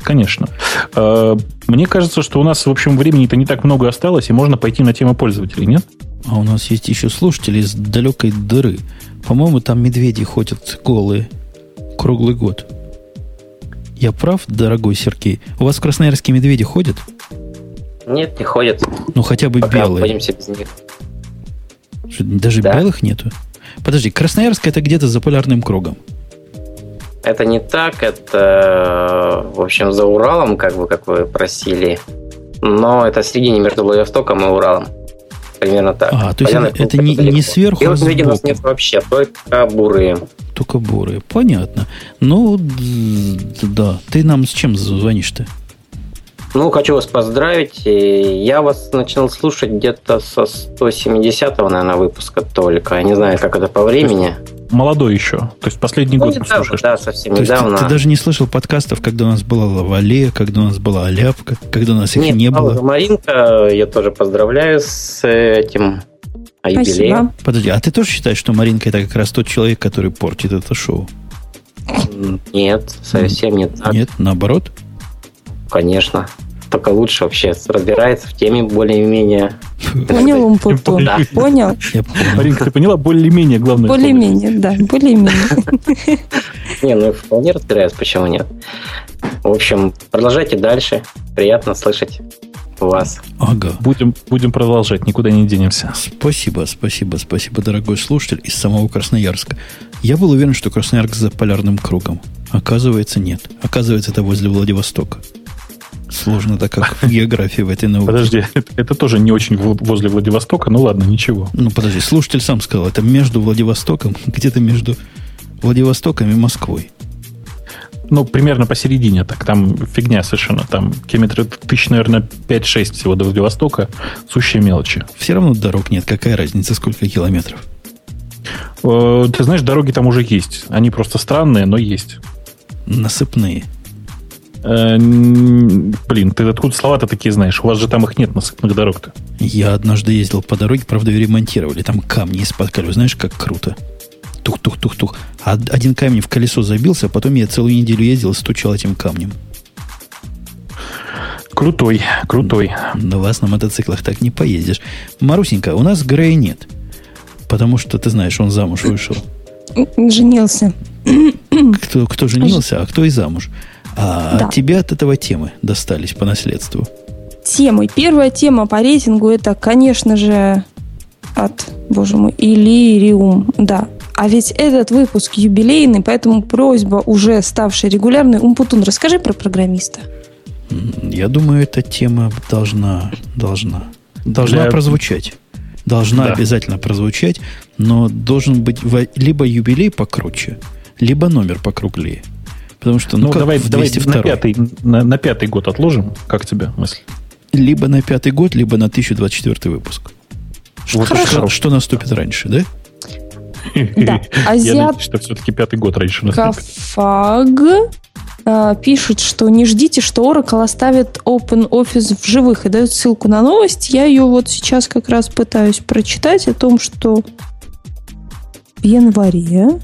Конечно. Э, мне кажется, что у нас, в общем, времени-то не так много осталось, и можно пойти на тему пользователей, нет? А у нас есть еще слушатели из далекой дыры. По-моему, там медведи ходят голые круглый год. Я прав, дорогой Сергей? У вас в Красноярске медведи ходят? Нет, не ходят. Ну, хотя бы Пока белые. Обходимся без них. Что, даже да. белых нету? Подожди, Красноярск это где-то за полярным кругом. Это не так, это, в общем, за Уралом, как бы, как вы просили. Но это в середине между Владивостоком и Уралом примерно так. А, то есть Понятно, это, это не, не сверху, а сбоку. у нас нет вообще, только бурые. Только бурые, понятно. Ну, да. Ты нам с чем звонишь-то? Ну, хочу вас поздравить. Я вас начал слушать где-то со 170-го, наверное, выпуска только. Я не знаю, как это по времени молодой еще. То есть последний ну, год недавно, слушаешь. Да, совсем То недавно. Есть ты, ты даже не слышал подкастов, когда у нас была Лавале, когда у нас была Аляпка, когда у нас их Нет, не было. Маринка, я тоже поздравляю с этим юбилеем. Подожди, а ты тоже считаешь, что Маринка это как раз тот человек, который портит это шоу? Нет, совсем не так. Нет, наоборот? Конечно только лучше вообще разбирается в теме более-менее. Понял, Умпуту? Да. Понял? Маринка, ты поняла? Более-менее, главное. Более-менее, да, более-менее. Не, ну вполне разбираюсь, почему нет. В общем, продолжайте дальше. Приятно слышать вас. Ага. Будем, будем продолжать, никуда не денемся. Спасибо, спасибо, спасибо, дорогой слушатель из самого Красноярска. Я был уверен, что Красноярск за полярным кругом. Оказывается, нет. Оказывается, это возле Владивостока. Сложно так, как в географии в этой науке. Подожди, это, это тоже не очень возле Владивостока, ну ладно, ничего. Ну подожди, слушатель сам сказал, это между Владивостоком, где-то между Владивостоком и Москвой. Ну, примерно посередине, так там фигня совершенно. Там километры тысяч, наверное, 5-6 всего до Владивостока. Сущие мелочи. Все равно дорог нет. Какая разница, сколько километров? Э, ты знаешь, дороги там уже есть. Они просто странные, но есть. Насыпные. Э, блин, ты откуда слова-то такие знаешь? У вас же там их нет, насыпных дорог-то. Я однажды ездил по дороге, правда, ее ремонтировали. Там камни из-под колес. Знаешь, как круто. Тух-тух-тух-тух. А один камень в колесо забился, а потом я целую неделю ездил и стучал этим камнем. Крутой, крутой. На вас на мотоциклах так не поездишь. Марусенька, у нас Грея нет. Потому что, ты знаешь, он замуж вышел. Женился. Кто, кто женился, а кто и замуж. А да. тебе от этого темы достались по наследству? Темы. Первая тема по рейтингу это, конечно же, от, боже мой, Илириум. Да. А ведь этот выпуск юбилейный, поэтому просьба, уже ставшая регулярной, Умпутун, расскажи про программиста. Я думаю, эта тема должна, должна, должна Для... прозвучать. Должна да. обязательно прозвучать, но должен быть либо юбилей покруче, либо номер покруглее. Потому что, ну, ну давай, давай на, пятый, на, на пятый год отложим. Как тебе мысль? Либо на пятый год, либо на 1024 выпуск. Вот что, что наступит раньше, да? Да. Азиат... Я надеюсь, что все-таки пятый год раньше наступит. Кафаг э, пишет, что не ждите, что Oracle оставит Open Office в живых и дает ссылку на новость. Я ее вот сейчас как раз пытаюсь прочитать о том, что в январе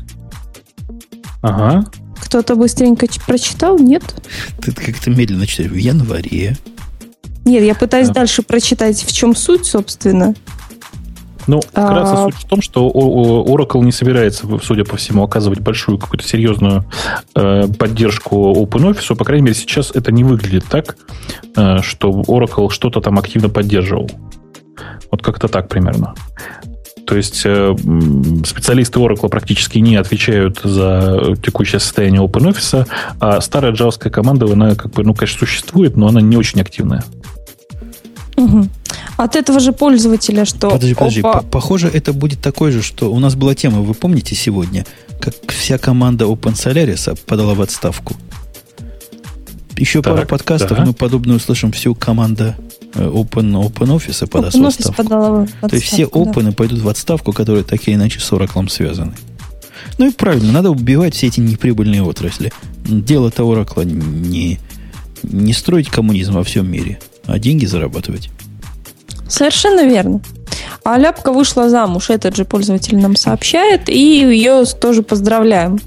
Ага. Кто-то быстренько прочитал, нет? Ты как-то медленно читаешь. В январе. Нет, я пытаюсь а. дальше прочитать, в чем суть, собственно. Ну, вкратце а... суть в том, что Oracle не собирается, судя по всему, оказывать большую какую-то серьезную э, поддержку OpenOffice. По крайней мере, сейчас это не выглядит так, э, что Oracle что-то там активно поддерживал. Вот как-то так примерно. То есть э, специалисты Oracle практически не отвечают за текущее состояние OpenOffice, а старая джавская команда, она как бы, ну, конечно, существует, но она не очень активная. Угу. От этого же пользователя, что... Подожди, подожди. Опа. Похоже, это будет такой же, что у нас была тема, вы помните сегодня, как вся команда Open Solaris подала в отставку. Еще так, пару подкастов да. мы подобное услышим всю команда э, Open, Open Office подаст Open в отставку. Подала в отставку. То есть все Open да. пойдут в отставку, которые так или иначе с Oracle связаны. Ну и правильно, надо убивать все эти неприбыльные отрасли. Дело-то Oracle не, не строить коммунизм во всем мире, а деньги зарабатывать. Совершенно верно. А Ляпка вышла замуж, этот же пользователь нам сообщает, и ее тоже поздравляем.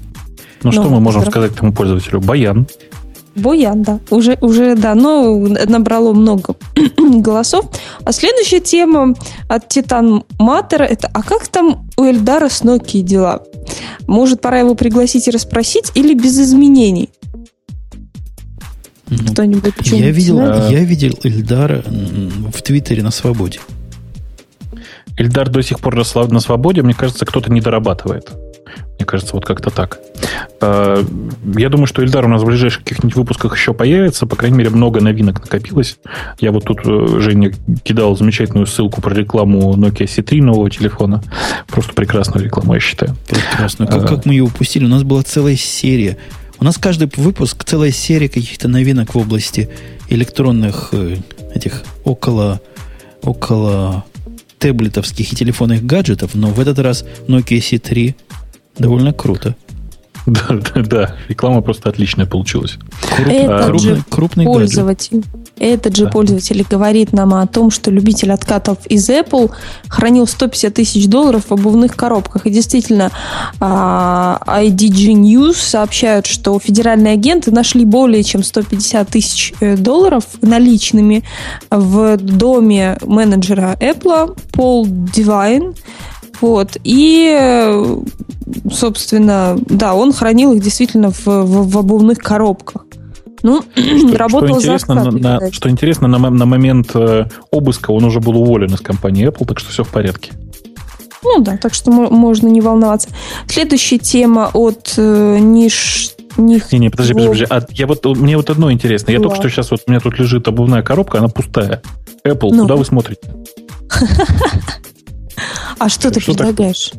Ну, что мы можем поздрав... сказать этому пользователю? Баян. Буян, да. Уже, уже, да, но набрало много голосов. А следующая тема от Титан Матера это «А как там у Эльдара с Nokia дела? Может, пора его пригласить и расспросить или без изменений?» ну, Кто-нибудь я видел, я видел Эльдара в Твиттере на свободе. Эльдар до сих пор на свободе, мне кажется, кто-то не дорабатывает. Мне кажется, вот как-то так. А, я думаю, что Эльдар у нас в ближайших каких-нибудь выпусках еще появится. По крайней мере, много новинок накопилось. Я вот тут э, Женя кидал замечательную ссылку про рекламу Nokia C3 нового телефона. Просто прекрасную рекламу, я считаю. Прекрасно. Как, а, как мы ее упустили? У нас была целая серия у нас каждый выпуск целая серия каких-то новинок в области электронных э, этих около, около таблетовских и телефонных гаджетов, но в этот раз Nokia C3 довольно круто. Да, да, да. Реклама просто отличная получилась. Круп, Этот крупный, же крупный пользователь, гаджет. этот же да. пользователь говорит нам о том, что любитель откатов из Apple хранил 150 тысяч долларов в обувных коробках. И действительно, а, IDG News сообщают, что федеральные агенты нашли более чем 150 тысяч э, долларов наличными в доме менеджера Apple Пол Дивайн. Вот. И собственно, да, он хранил их действительно в, в, в обувных коробках. Ну, что, работал что интересно, за на, на, что интересно, на, на момент э, обыска он уже был уволен из компании Apple, так что все в порядке. Ну да, так что можно не волноваться. Следующая тема от э, ниш них. Не, не, подожди, подожди, подожди. А я вот, мне вот одно интересно. Я да. только что сейчас вот у меня тут лежит обувная коробка, она пустая. Apple, ну. куда вы смотрите? А что ты предлагаешь?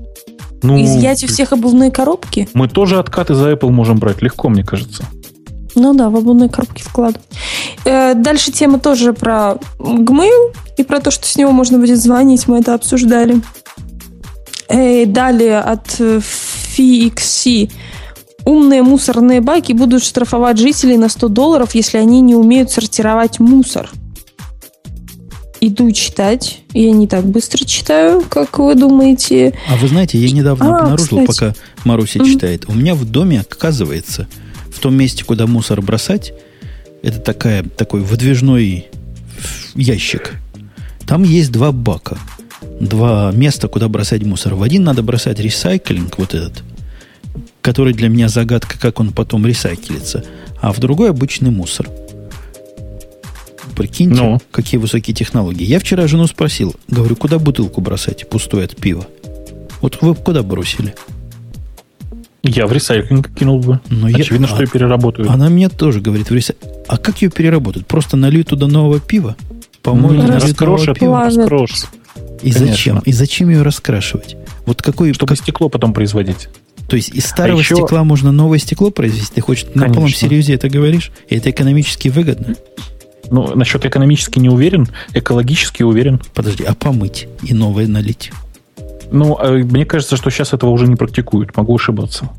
Ну, Изъять у всех обувные коробки? Мы тоже откаты за Apple можем брать легко, мне кажется. Ну да, в обувные коробки вкладывать. Э, дальше тема тоже про Gmail и про то, что с него можно будет звонить. Мы это обсуждали. Э, далее от FXC. Умные мусорные баки будут штрафовать жителей на 100 долларов, если они не умеют сортировать мусор иду читать. Я не так быстро читаю, как вы думаете. А вы знаете, я недавно а, обнаружил, кстати. пока Маруся mm-hmm. читает. У меня в доме, оказывается, в том месте, куда мусор бросать, это такая, такой выдвижной ящик. Там есть два бака. Два места, куда бросать мусор. В один надо бросать ресайклинг, вот этот, который для меня загадка, как он потом ресайклится. А в другой обычный мусор – Прикиньте, ну. какие высокие технологии. Я вчера жену спросил, говорю, куда бутылку бросать, пустую от пива? Вот вы куда бросили? Я в ресайклинг кинул бы. Но Очевидно, я, что а, и переработаю. Она мне тоже говорит, в ресайклинг. А как ее переработать? Просто налью туда нового пива? По-моему, раскрошат, раскрошат. И Конечно. зачем? И зачем ее раскрашивать? Вот какой... Чтобы как... стекло потом производить. То есть из старого а еще... стекла можно новое стекло произвести? Ты хочешь Конечно. на полном серьезе это говоришь? И это экономически выгодно? Ну, насчет экономически не уверен, экологически уверен. Подожди, а помыть и новое налить? Ну, а мне кажется, что сейчас этого уже не практикуют. Могу ошибаться.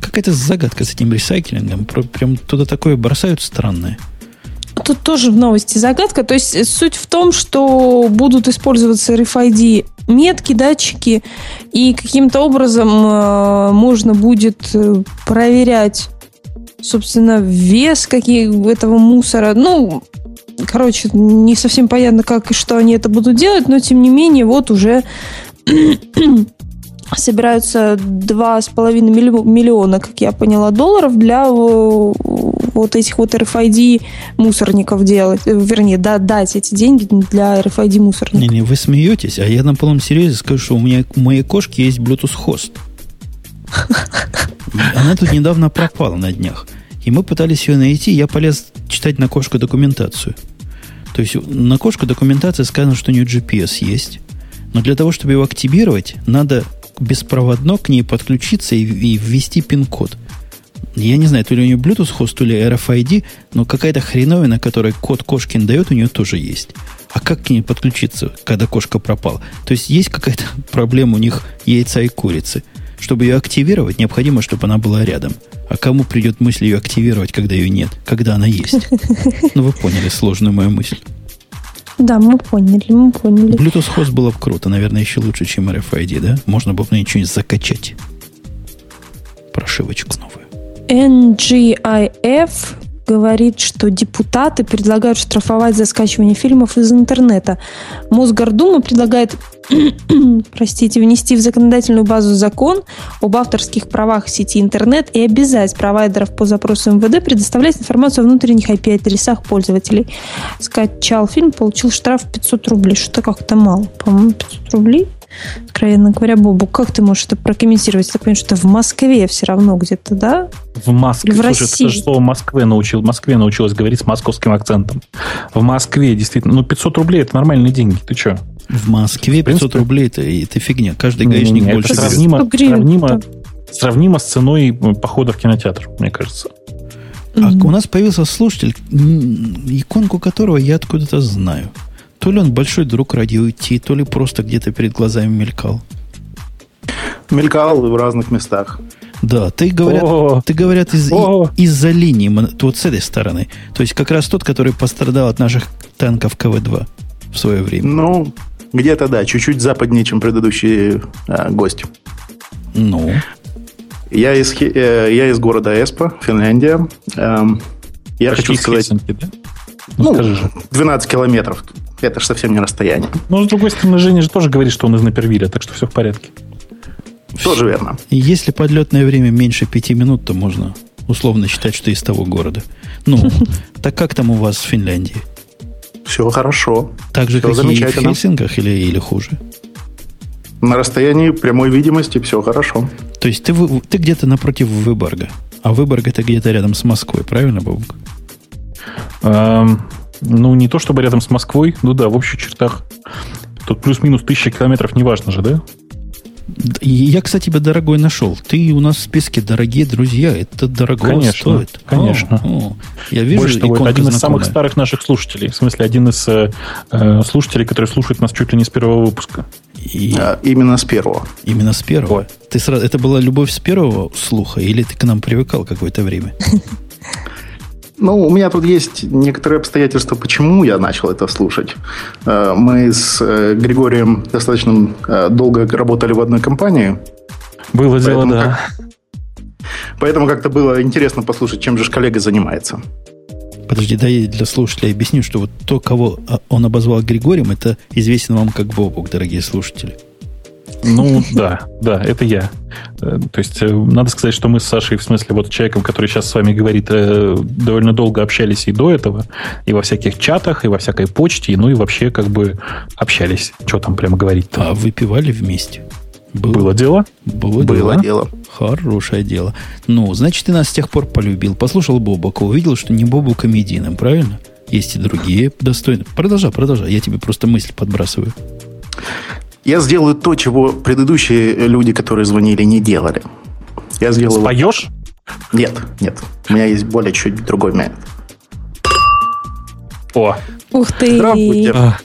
Какая-то загадка с этим ресайклингом. Прям туда такое бросают странное. Тут тоже в новости загадка. То есть суть в том, что будут использоваться RFID метки, датчики, и каким-то образом э, можно будет э, проверять, собственно, вес какие, этого мусора. Ну, короче, не совсем понятно, как и что они это будут делать, но тем не менее, вот уже собираются 2,5 миллиона, как я поняла, долларов для э, вот этих вот RFID мусорников делать, э, вернее, да, дать эти деньги для RFID мусорников. Не-не, вы смеетесь, а я на полном серьезе скажу, что у меня у моей кошки есть Bluetooth хост. Она тут недавно пропала на днях. И мы пытались ее найти, я полез читать на кошку документацию. То есть на кошку документация сказано, что у нее GPS есть. Но для того, чтобы его активировать, надо беспроводно к ней подключиться и, и ввести пин-код. Я не знаю, то ли у нее Bluetooth хост, то ли RFID, но какая-то хреновина, которую код Кошкин дает, у нее тоже есть. А как к ней подключиться, когда кошка пропала? То есть есть какая-то проблема у них яйца и курицы. Чтобы ее активировать, необходимо, чтобы она была рядом. А кому придет мысль ее активировать, когда ее нет, когда она есть? Ну, вы поняли сложную мою мысль. Да, мы поняли, мы поняли. Bluetooth хост было бы круто, наверное, еще лучше, чем RFID, да? Можно было бы на ничего закачать. Прошивочку новую. NGIF говорит, что депутаты предлагают штрафовать за скачивание фильмов из интернета. Мосгордума предлагает простите, внести в законодательную базу закон об авторских правах в сети интернет и обязать провайдеров по запросу МВД предоставлять информацию о внутренних IP-адресах пользователей. Скачал фильм, получил штраф 500 рублей. Что-то как-то мало. По-моему, 500 рублей. Откровенно говоря, Бобу, как ты можешь это прокомментировать? Ты понимаешь, что в Москве все равно где-то, да? В Москве. В Слушай, России. же слово Москве научил. В Москве научилась говорить с московским акцентом. В Москве, действительно. Ну, 500 рублей – это нормальные деньги. Ты что? В Москве 500 рублей это, это фигня. Каждый гаишник не, больше. Сравнимо, сравнимо, сравнимо с ценой похода в кинотеатр, мне кажется. А у нас появился слушатель, иконку которого я откуда-то знаю. То ли он большой друг радио идти, то ли просто где-то перед глазами мелькал. Мелькал в разных местах. Да, ты говорят, О, ты говорят из, из-за линии, вот с этой стороны. То есть как раз тот, который пострадал от наших танков КВ-2 в свое время. Ну, где-то, да, чуть-чуть западнее, чем предыдущий э, гость. Ну? Я из, э, я из города Эспа, Финляндия. Эм, я Почти хочу сказать... Хельсинки, да? Ну, ну 12 километров. Это же совсем не расстояние. Ну, с другой стороны, Женя же тоже говорит, что он из Напервиля, так что все в порядке. Тоже верно. Если подлетное время меньше пяти минут, то можно условно считать, что из того города. Ну, так как там у вас в Финляндии? Все хорошо. Так же, все как и в Хельсинках или, или хуже? На расстоянии прямой видимости все хорошо. То есть ты, ты где-то напротив Выборга. А Выборг это где-то рядом с Москвой, правильно, Бабук? Эм, ну, не то чтобы рядом с Москвой, ну да, в общих чертах. Тут плюс-минус тысяча километров, неважно же, да? Я, кстати, бы дорогой нашел. Ты у нас в списке дорогие друзья. Это дорого конечно, стоит. Конечно. О, о. Я вижу, Больше того, это один знакомая. из самых старых наших слушателей. В смысле, один из э, э, слушателей, который слушает нас чуть ли не с первого выпуска. И... А, именно с первого. Именно с первого. Ты сразу... Это была любовь с первого слуха, или ты к нам привыкал какое-то время? Ну, у меня тут есть некоторые обстоятельства, почему я начал это слушать. Э, мы с э, Григорием достаточно э, долго работали в одной компании. Было дело, да. Как... Поэтому как-то было интересно послушать, чем же коллега занимается. Подожди, дай для слушателей объясню, что вот то, кого а, он обозвал Григорием, это известен вам как Бобук, дорогие слушатели. Ну, да, да, это я. Э, то есть, э, надо сказать, что мы с Сашей, в смысле, вот человеком, который сейчас с вами говорит, э, довольно долго общались и до этого, и во всяких чатах, и во всякой почте, ну и вообще как бы общались. Что там прямо говорить-то? А выпивали вместе? Было, было дело? Было, было дело. дело. Хорошее дело. Ну, значит, ты нас с тех пор полюбил. Послушал Бобока, увидел, что не Бобу комедийным, правильно? Есть и другие достойные. Продолжай, продолжай. Я тебе просто мысль подбрасываю. Я сделаю то, чего предыдущие люди, которые звонили, не делали. Я сделаю... Споешь? Нет, нет. У меня есть более чуть другой метод. О! Ух ты! Здравствуйте. А.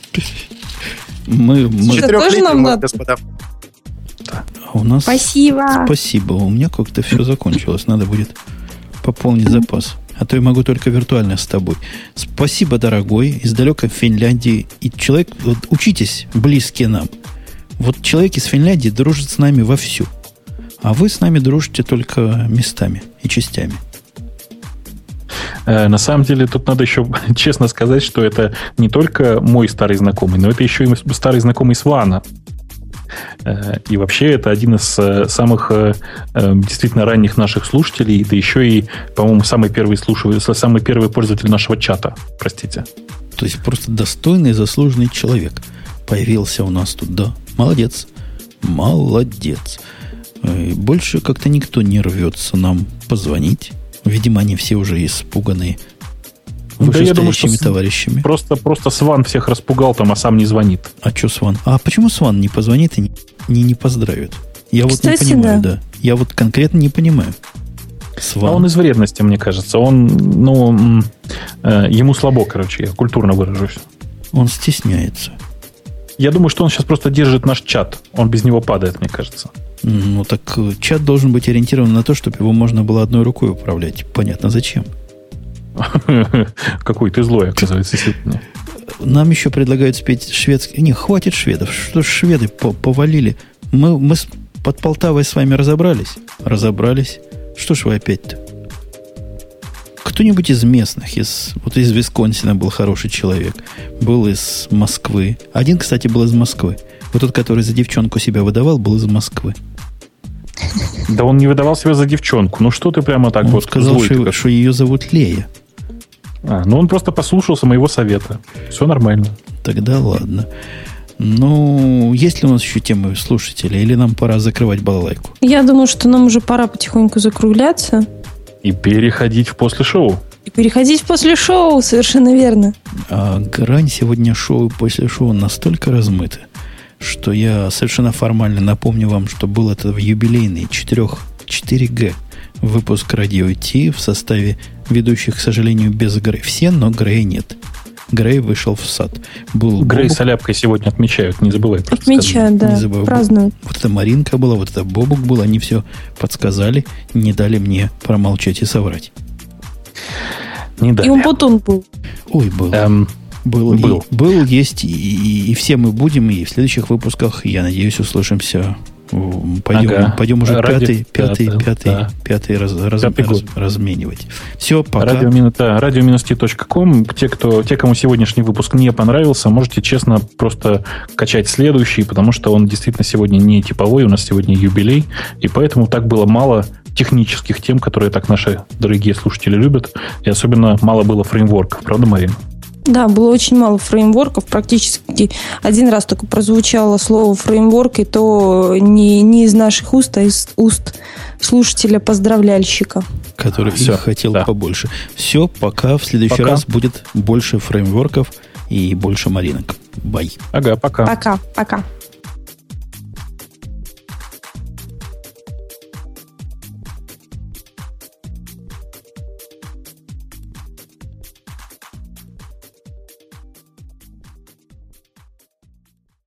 Мы, мы... тоже нам надо? господа. А у нас... Спасибо. Спасибо. У меня как-то все закончилось. Надо будет пополнить запас. А то я могу только виртуально с тобой. Спасибо, дорогой, из далекой Финляндии. И человек, вот учитесь, близкие нам. Вот человек из Финляндии дружит с нами вовсю. А вы с нами дружите только местами и частями. Э, на самом деле, тут надо еще честно сказать, что это не только мой старый знакомый, но это еще и старый знакомый Свана. Э, и вообще это один из э, самых действительно ранних наших слушателей, да еще и, по-моему, самый первый, слушатель, самый первый пользователь нашего чата, простите. То есть просто достойный, заслуженный человек появился у нас тут, да? Молодец. Молодец. Больше как-то никто не рвется нам позвонить Видимо, они все уже испуганные да я думаю, что товарищами. Просто, просто Сван всех распугал там, а сам не звонит. А что Сван? А почему Сван не позвонит и не, не, не поздравит? Я Кстати, вот не понимаю, да. да. Я вот конкретно не понимаю. Сван. А он из вредности, мне кажется. Он, ну, э, ему слабо, короче, я культурно выражусь. Он стесняется. Я думаю, что он сейчас просто держит наш чат. Он без него падает, мне кажется. Ну, так э, чат должен быть ориентирован на то, чтобы его можно было одной рукой управлять. Понятно, зачем. Какой ты злой, оказывается, сегодня. Нам еще предлагают спеть шведский... Не, хватит шведов. Что ж шведы повалили? Мы, мы под Полтавой с вами разобрались? Разобрались. Что ж вы опять-то? Кто-нибудь из местных, из, вот из Висконсина был хороший человек, был из Москвы. Один, кстати, был из Москвы. Вот тот, который за девчонку себя выдавал, был из Москвы. Да он не выдавал себя за девчонку. Ну что ты прямо так он вот сказал, что, что ее зовут Лея. А, ну он просто послушался моего совета. Все нормально. Тогда ладно. Ну, есть ли у нас еще темы слушателей, или нам пора закрывать балалайку? Я думаю, что нам уже пора потихоньку закругляться. И переходить в после шоу. И переходить в после шоу, совершенно верно. А грань сегодня шоу и после шоу настолько размыты, что я совершенно формально напомню вам, что был это в юбилейный 4, 4G выпуск радио Ти в составе ведущих, к сожалению, без Грей. Все, но Грей нет. Грей вышел в сад. Был Грей Бобук. с Оляпкой сегодня отмечают, не забывай. Отмечают, да, не забывай. празднуют. Вот эта Маринка была, вот это Бобук был, они все подсказали, не дали мне промолчать и соврать. Не дали. И Умпутун был. Ой, был. Эм, был, был. И, был, есть, и, и, и все мы будем, и в следующих выпусках, я надеюсь, услышимся. Пойдем, ага. пойдем уже Ради... пятый, пятый, пятый, да. пятый, раз, раз, пятый раз, разменивать. Все, пока. Радио, да. Те, кто, те, кому сегодняшний выпуск не понравился, можете честно просто качать следующий, потому что он действительно сегодня не типовой, у нас сегодня юбилей, и поэтому так было мало технических тем, которые так наши дорогие слушатели любят, и особенно мало было фреймворков, правда, Марина? Да, было очень мало фреймворков, практически один раз только прозвучало слово фреймворк, и то не, не из наших уст, а из уст слушателя-поздравляльщика. Который Все, хотел да. побольше. Все, пока в следующий пока. раз будет больше фреймворков и больше маринок. Бай. Ага, пока. Пока, пока.